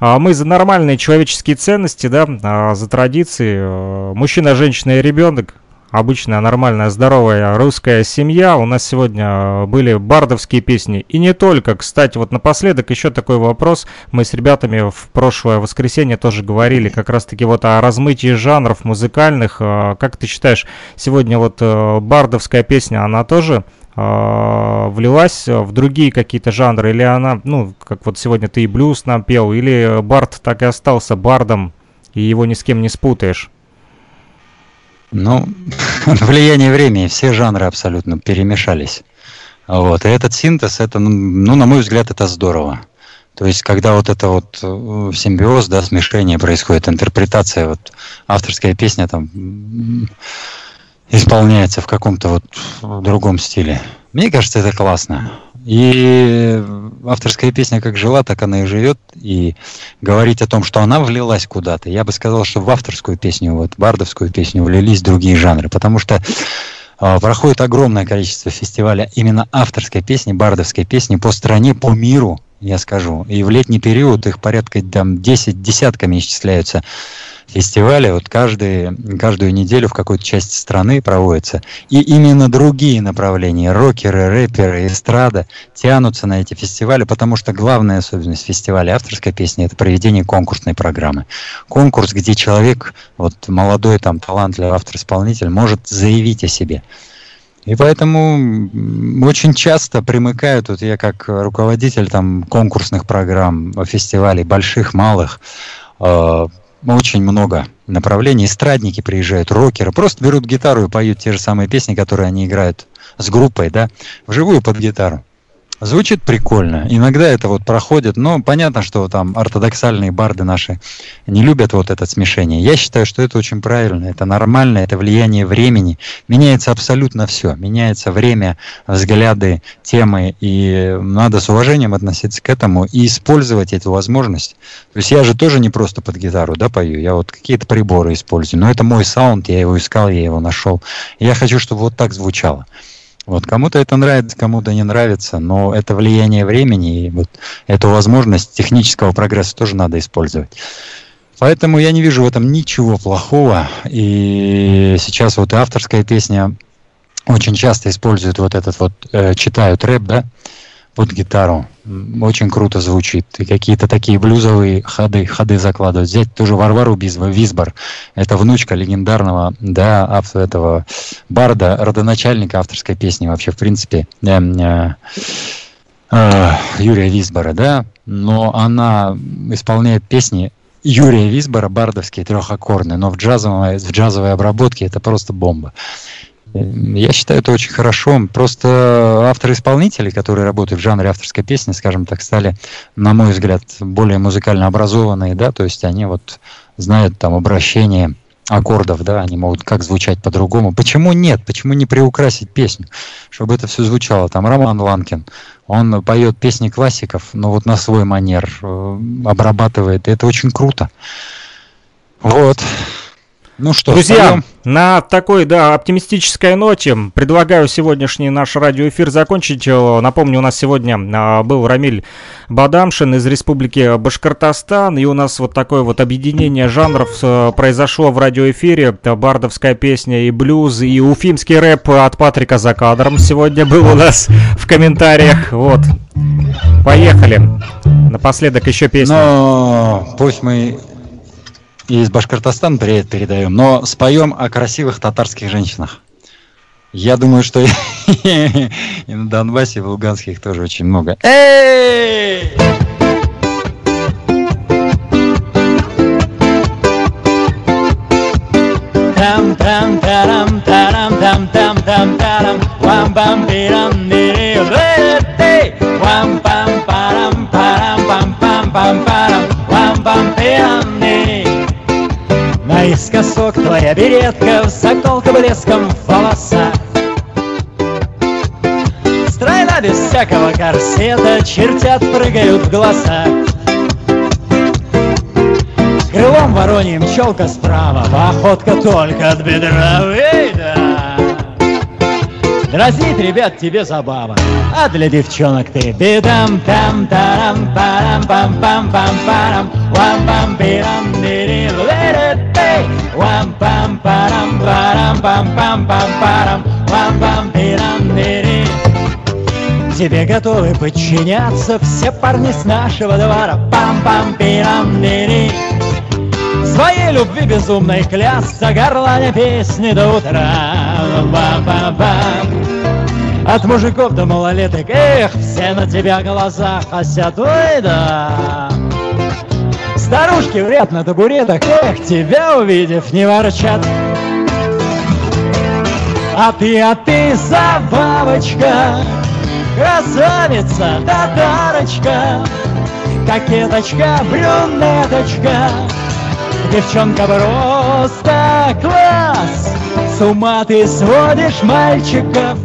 мы за нормальные человеческие ценности, да, за традиции. Мужчина, женщина и ребенок. Обычная, нормальная, здоровая русская семья. У нас сегодня а, были бардовские песни. И не только. Кстати, вот напоследок еще такой вопрос. Мы с ребятами в прошлое воскресенье тоже говорили как раз-таки вот о размытии жанров музыкальных. А, как ты считаешь, сегодня вот э, бардовская песня, она тоже э, влилась в другие какие-то жанры, или она, ну, как вот сегодня ты и блюз нам пел, или Барт так и остался бардом, и его ни с кем не спутаешь? Ну, влияние времени, все жанры абсолютно перемешались. Вот, и этот синтез, это, ну, ну, на мой взгляд, это здорово. То есть, когда вот это вот э, симбиоз, да, смешение происходит, интерпретация, вот авторская песня там исполняется в каком-то вот другом стиле. Мне кажется, это классно. И авторская песня как жила, так она и живет. И говорить о том, что она влилась куда-то, я бы сказал, что в авторскую песню, вот бардовскую песню влились другие жанры. Потому что э, проходит огромное количество фестивалей именно авторской песни, бардовской песни по стране, по миру, я скажу. И в летний период их порядка там 10 десятками исчисляются фестивали вот каждый, каждую неделю в какой-то части страны проводятся. И именно другие направления, рокеры, рэперы, эстрада, тянутся на эти фестивали, потому что главная особенность фестиваля авторской песни – это проведение конкурсной программы. Конкурс, где человек, вот молодой там талантливый автор-исполнитель, может заявить о себе. И поэтому очень часто примыкают, вот я как руководитель там конкурсных программ, фестивалей, больших, малых, э, очень много направлений. Эстрадники приезжают, рокеры, просто берут гитару и поют те же самые песни, которые они играют с группой, да, вживую под гитару. Звучит прикольно. Иногда это вот проходит, но понятно, что там ортодоксальные барды наши не любят вот это смешение. Я считаю, что это очень правильно, это нормально, это влияние времени. Меняется абсолютно все. Меняется время, взгляды, темы, и надо с уважением относиться к этому и использовать эту возможность. То есть я же тоже не просто под гитару, да, пою, я вот какие-то приборы использую, но это мой саунд, я его искал, я его нашел. я хочу, чтобы вот так звучало. Вот кому-то это нравится, кому-то не нравится, но это влияние времени, и вот эту возможность технического прогресса тоже надо использовать. Поэтому я не вижу в этом ничего плохого. И сейчас вот авторская песня очень часто используют вот этот вот, э, читают рэп, да, под гитару. Очень круто звучит. И какие-то такие блюзовые ходы, ходы закладывают. Взять тоже Варвару Бизба, Визбор. Это внучка легендарного, да, автора этого барда, родоначальника авторской песни вообще, в принципе, э, э, э, Юрия Визбора, да. Но она исполняет песни Юрия Визбора, бардовские, трехаккордные, но в джазовой, в джазовой обработке это просто бомба. Я считаю это очень хорошо. Просто авторы-исполнители, которые работают в жанре авторской песни, скажем так, стали, на мой взгляд, более музыкально образованные, да, то есть они вот знают там обращение аккордов, да, они могут как звучать по-другому. Почему нет? Почему не приукрасить песню, чтобы это все звучало? Там Роман Ланкин, он поет песни классиков, но вот на свой манер э, обрабатывает, и это очень круто. Вот. Ну что, Друзья, споем? на такой, да, оптимистической ноте предлагаю сегодняшний наш радиоэфир закончить. Напомню, у нас сегодня а, был Рамиль Бадамшин из Республики Башкортостан, и у нас вот такое вот объединение жанров э, произошло в радиоэфире. Бардовская песня и блюз, и уфимский рэп от Патрика за кадром сегодня был у нас в комментариях. Вот. Поехали. Напоследок еще песня. Но пусть мы из Башкортостана привет передаем, но споем о красивых татарских женщинах. Я думаю, что и на Донбассе, и в Луганске их тоже очень много. Эй! Наискосок твоя беретка, заколка блеском в волосах. Стройна без всякого корсета, чертят прыгают в глаза. Крылом вороньим челка справа, походка только от бедра. Эй, да! Дразнить ребят тебе забава, а для девчонок ты бедам там тарам парам пам пам пам парам вам пам пирам дири вам пам парам парам пам пам пам парам вам пам пирам дири Тебе готовы подчиняться все парни с нашего двора пам пам пирам дири Своей любви безумной клясться горланя песни до утра. Бам-бам-бам От мужиков до малолеток Эх, все на тебя глаза косят Ой, да Старушки вряд на табуретах Эх, тебя увидев не ворчат. А ты, а ты забавочка Красавица, татарочка Кокеточка, брюнеточка. Девчонка просто класс С ума ты сводишь мальчиков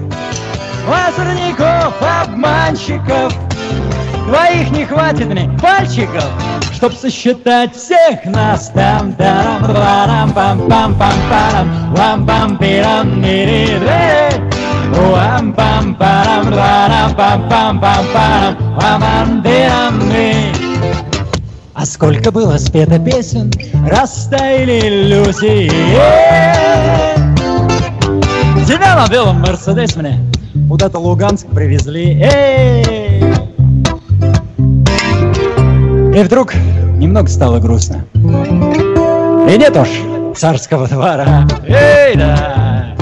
Озорников, обманщиков Твоих не хватит мне пальчиков Чтоб сосчитать всех нас там там парам пам пам пам парам вам пам пирам нири вам пам парам парам пам пам пам парам пирам а сколько было спето песен, растаяли иллюзии. Тебя на белом Мерседес мне куда-то Луганск привезли. Эй! И вдруг немного стало грустно. И нет уж царского двора. Эй, да!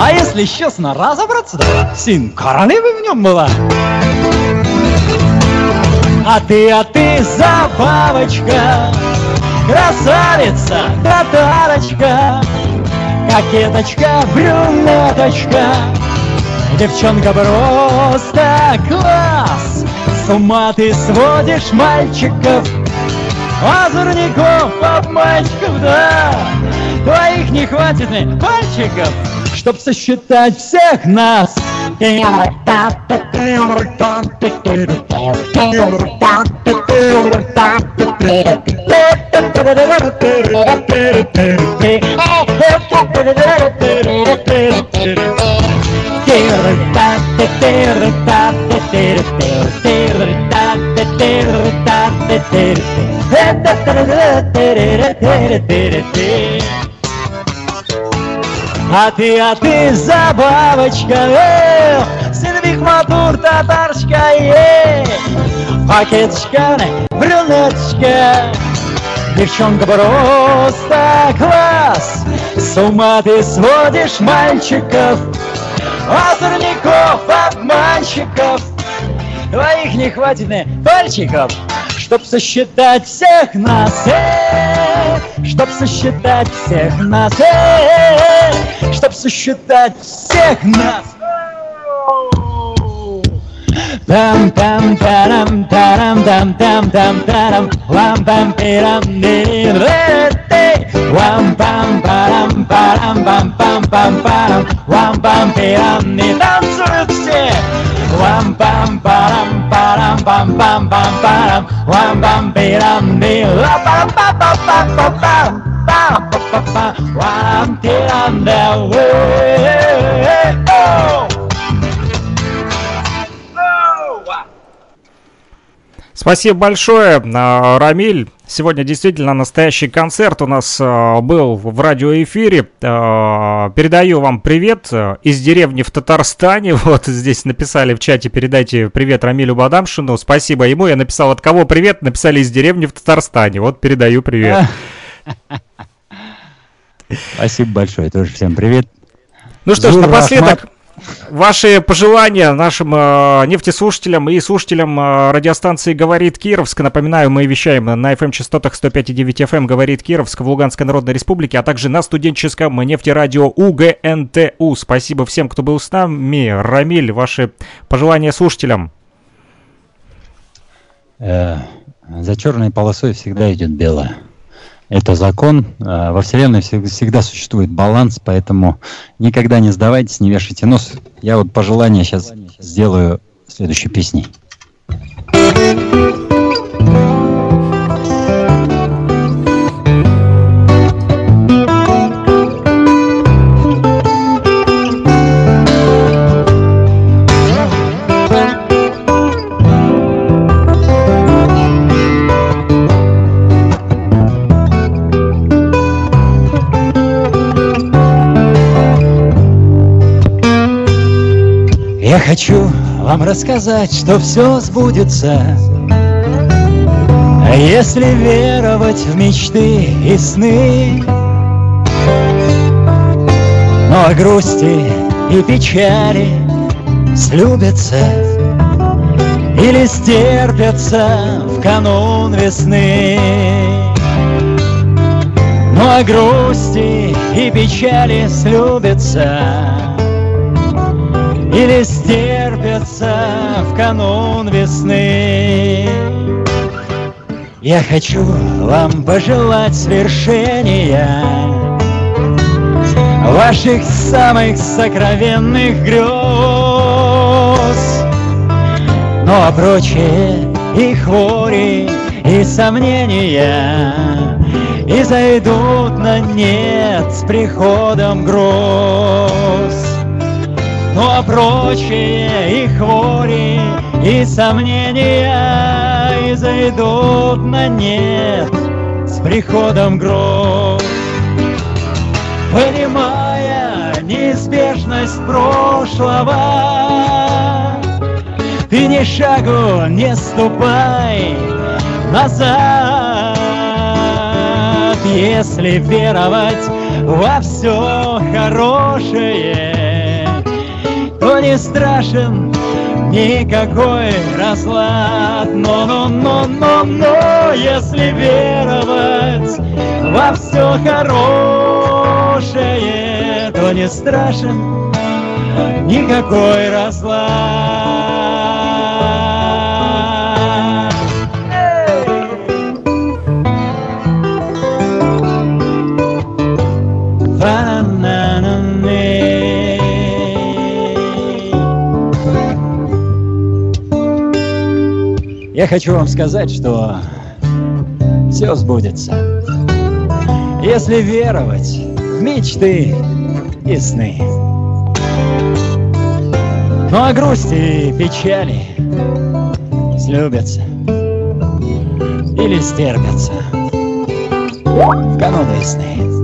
А если честно разобраться, да, сын королевы в нем была. А ты, а ты забавочка, красавица, татарочка, кокеточка, брюнеточка, девчонка просто класс. С ума ты сводишь мальчиков, озорников, обманщиков, да. Твоих не хватит мне пальчиков, чтоб сосчитать всех нас. А ты, а ты забавочка, эх, молодых матур татарчка, е Пакеточка, брюнеточка. Девчонка просто класс. С ума ты сводишь мальчиков Озорников, обманщиков. Твоих не хватит мне пальчиков Чтоб сосчитать всех нас э, Чтоб сосчитать всех нас э, Чтоб сосчитать всех нас там там тарам тарам там там там тарам лам пам пирам ни Вам пам парам парам пам пам пам парам Вам пам пирам не танцуют все Вам пам парам парам пам пам пам парам Вам пам пирам ни ла пам па па па па пам пам па па па Вам тирам да Спасибо большое, а, Рамиль. Сегодня действительно настоящий концерт у нас а, был в радиоэфире. А, передаю вам привет из деревни в Татарстане. Вот здесь написали в чате, передайте привет Рамилю Бадамшину. Спасибо ему. Я написал, от кого привет? Написали из деревни в Татарстане. Вот передаю привет. Спасибо большое. Тоже всем привет. Ну что ж, напоследок... Ваши пожелания нашим э, нефтеслушателям и слушателям э, радиостанции «Говорит Кировск». Напоминаю, мы вещаем на FM-частотах 105,9 FM «Говорит Кировск» в Луганской Народной Республике, а также на студенческом нефтерадио УГНТУ. Спасибо всем, кто был с нами. Рамиль, ваши пожелания слушателям. Э, за черной полосой всегда идет белое. Это закон. А, во Вселенной всегда существует баланс, поэтому никогда не сдавайтесь, не вешайте нос. Я вот пожелание сейчас сделаю следующей песней. Хочу вам рассказать, что все сбудется. Если веровать в мечты и сны Но о грусти и печали слюбятся Или стерпятся в канун весны. Но о грусти и печали слюбятся или стерпятся в канун весны. Я хочу вам пожелать свершения Ваших самых сокровенных грез Ну а прочие и хвори, и сомнения И зайдут на нет с приходом гроз ну а прочие и хвори, и сомнения И зайдут на нет с приходом гроз. Понимая неизбежность прошлого, Ты ни шагу не ступай назад, Если веровать во все хорошее, не страшен никакой расклад. Но, но, но, но, но, если веровать во все хорошее, то не страшен никакой расклад. Хочу вам сказать, что все сбудется, если веровать в мечты и сны. Ну а грусти и печали слюбятся или стерпятся в канун весны.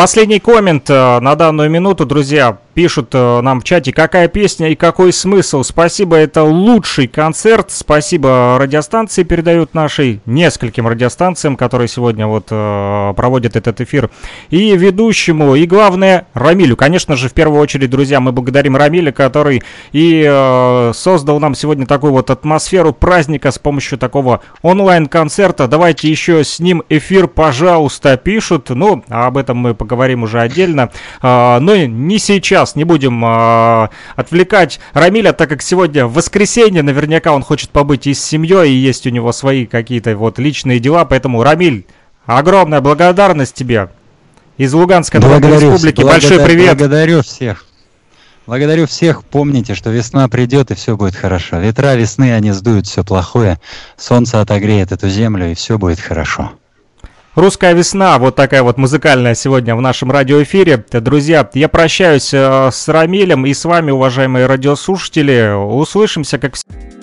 Последний коммент на данную минуту, друзья пишут э, нам в чате, какая песня и какой смысл. Спасибо, это лучший концерт. Спасибо радиостанции передают нашей, нескольким радиостанциям, которые сегодня вот э, проводят этот эфир. И ведущему, и главное, Рамилю. Конечно же, в первую очередь, друзья, мы благодарим Рамиля, который и э, создал нам сегодня такую вот атмосферу праздника с помощью такого онлайн-концерта. Давайте еще с ним эфир, пожалуйста, пишут. Ну, об этом мы поговорим уже отдельно. Э, но не сейчас сейчас не будем э, отвлекать Рамиля, так как сегодня воскресенье, наверняка он хочет побыть и с семьей, и есть у него свои какие-то вот личные дела, поэтому, Рамиль, огромная благодарность тебе из Луганской благодарю, республики, большой привет. Благодарю всех. Благодарю всех. Помните, что весна придет и все будет хорошо. Ветра весны, они сдуют все плохое. Солнце отогреет эту землю и все будет хорошо. Русская весна, вот такая вот музыкальная сегодня в нашем радиоэфире. Друзья, я прощаюсь э, с Рамилем и с вами, уважаемые радиослушатели. Услышимся, как всегда.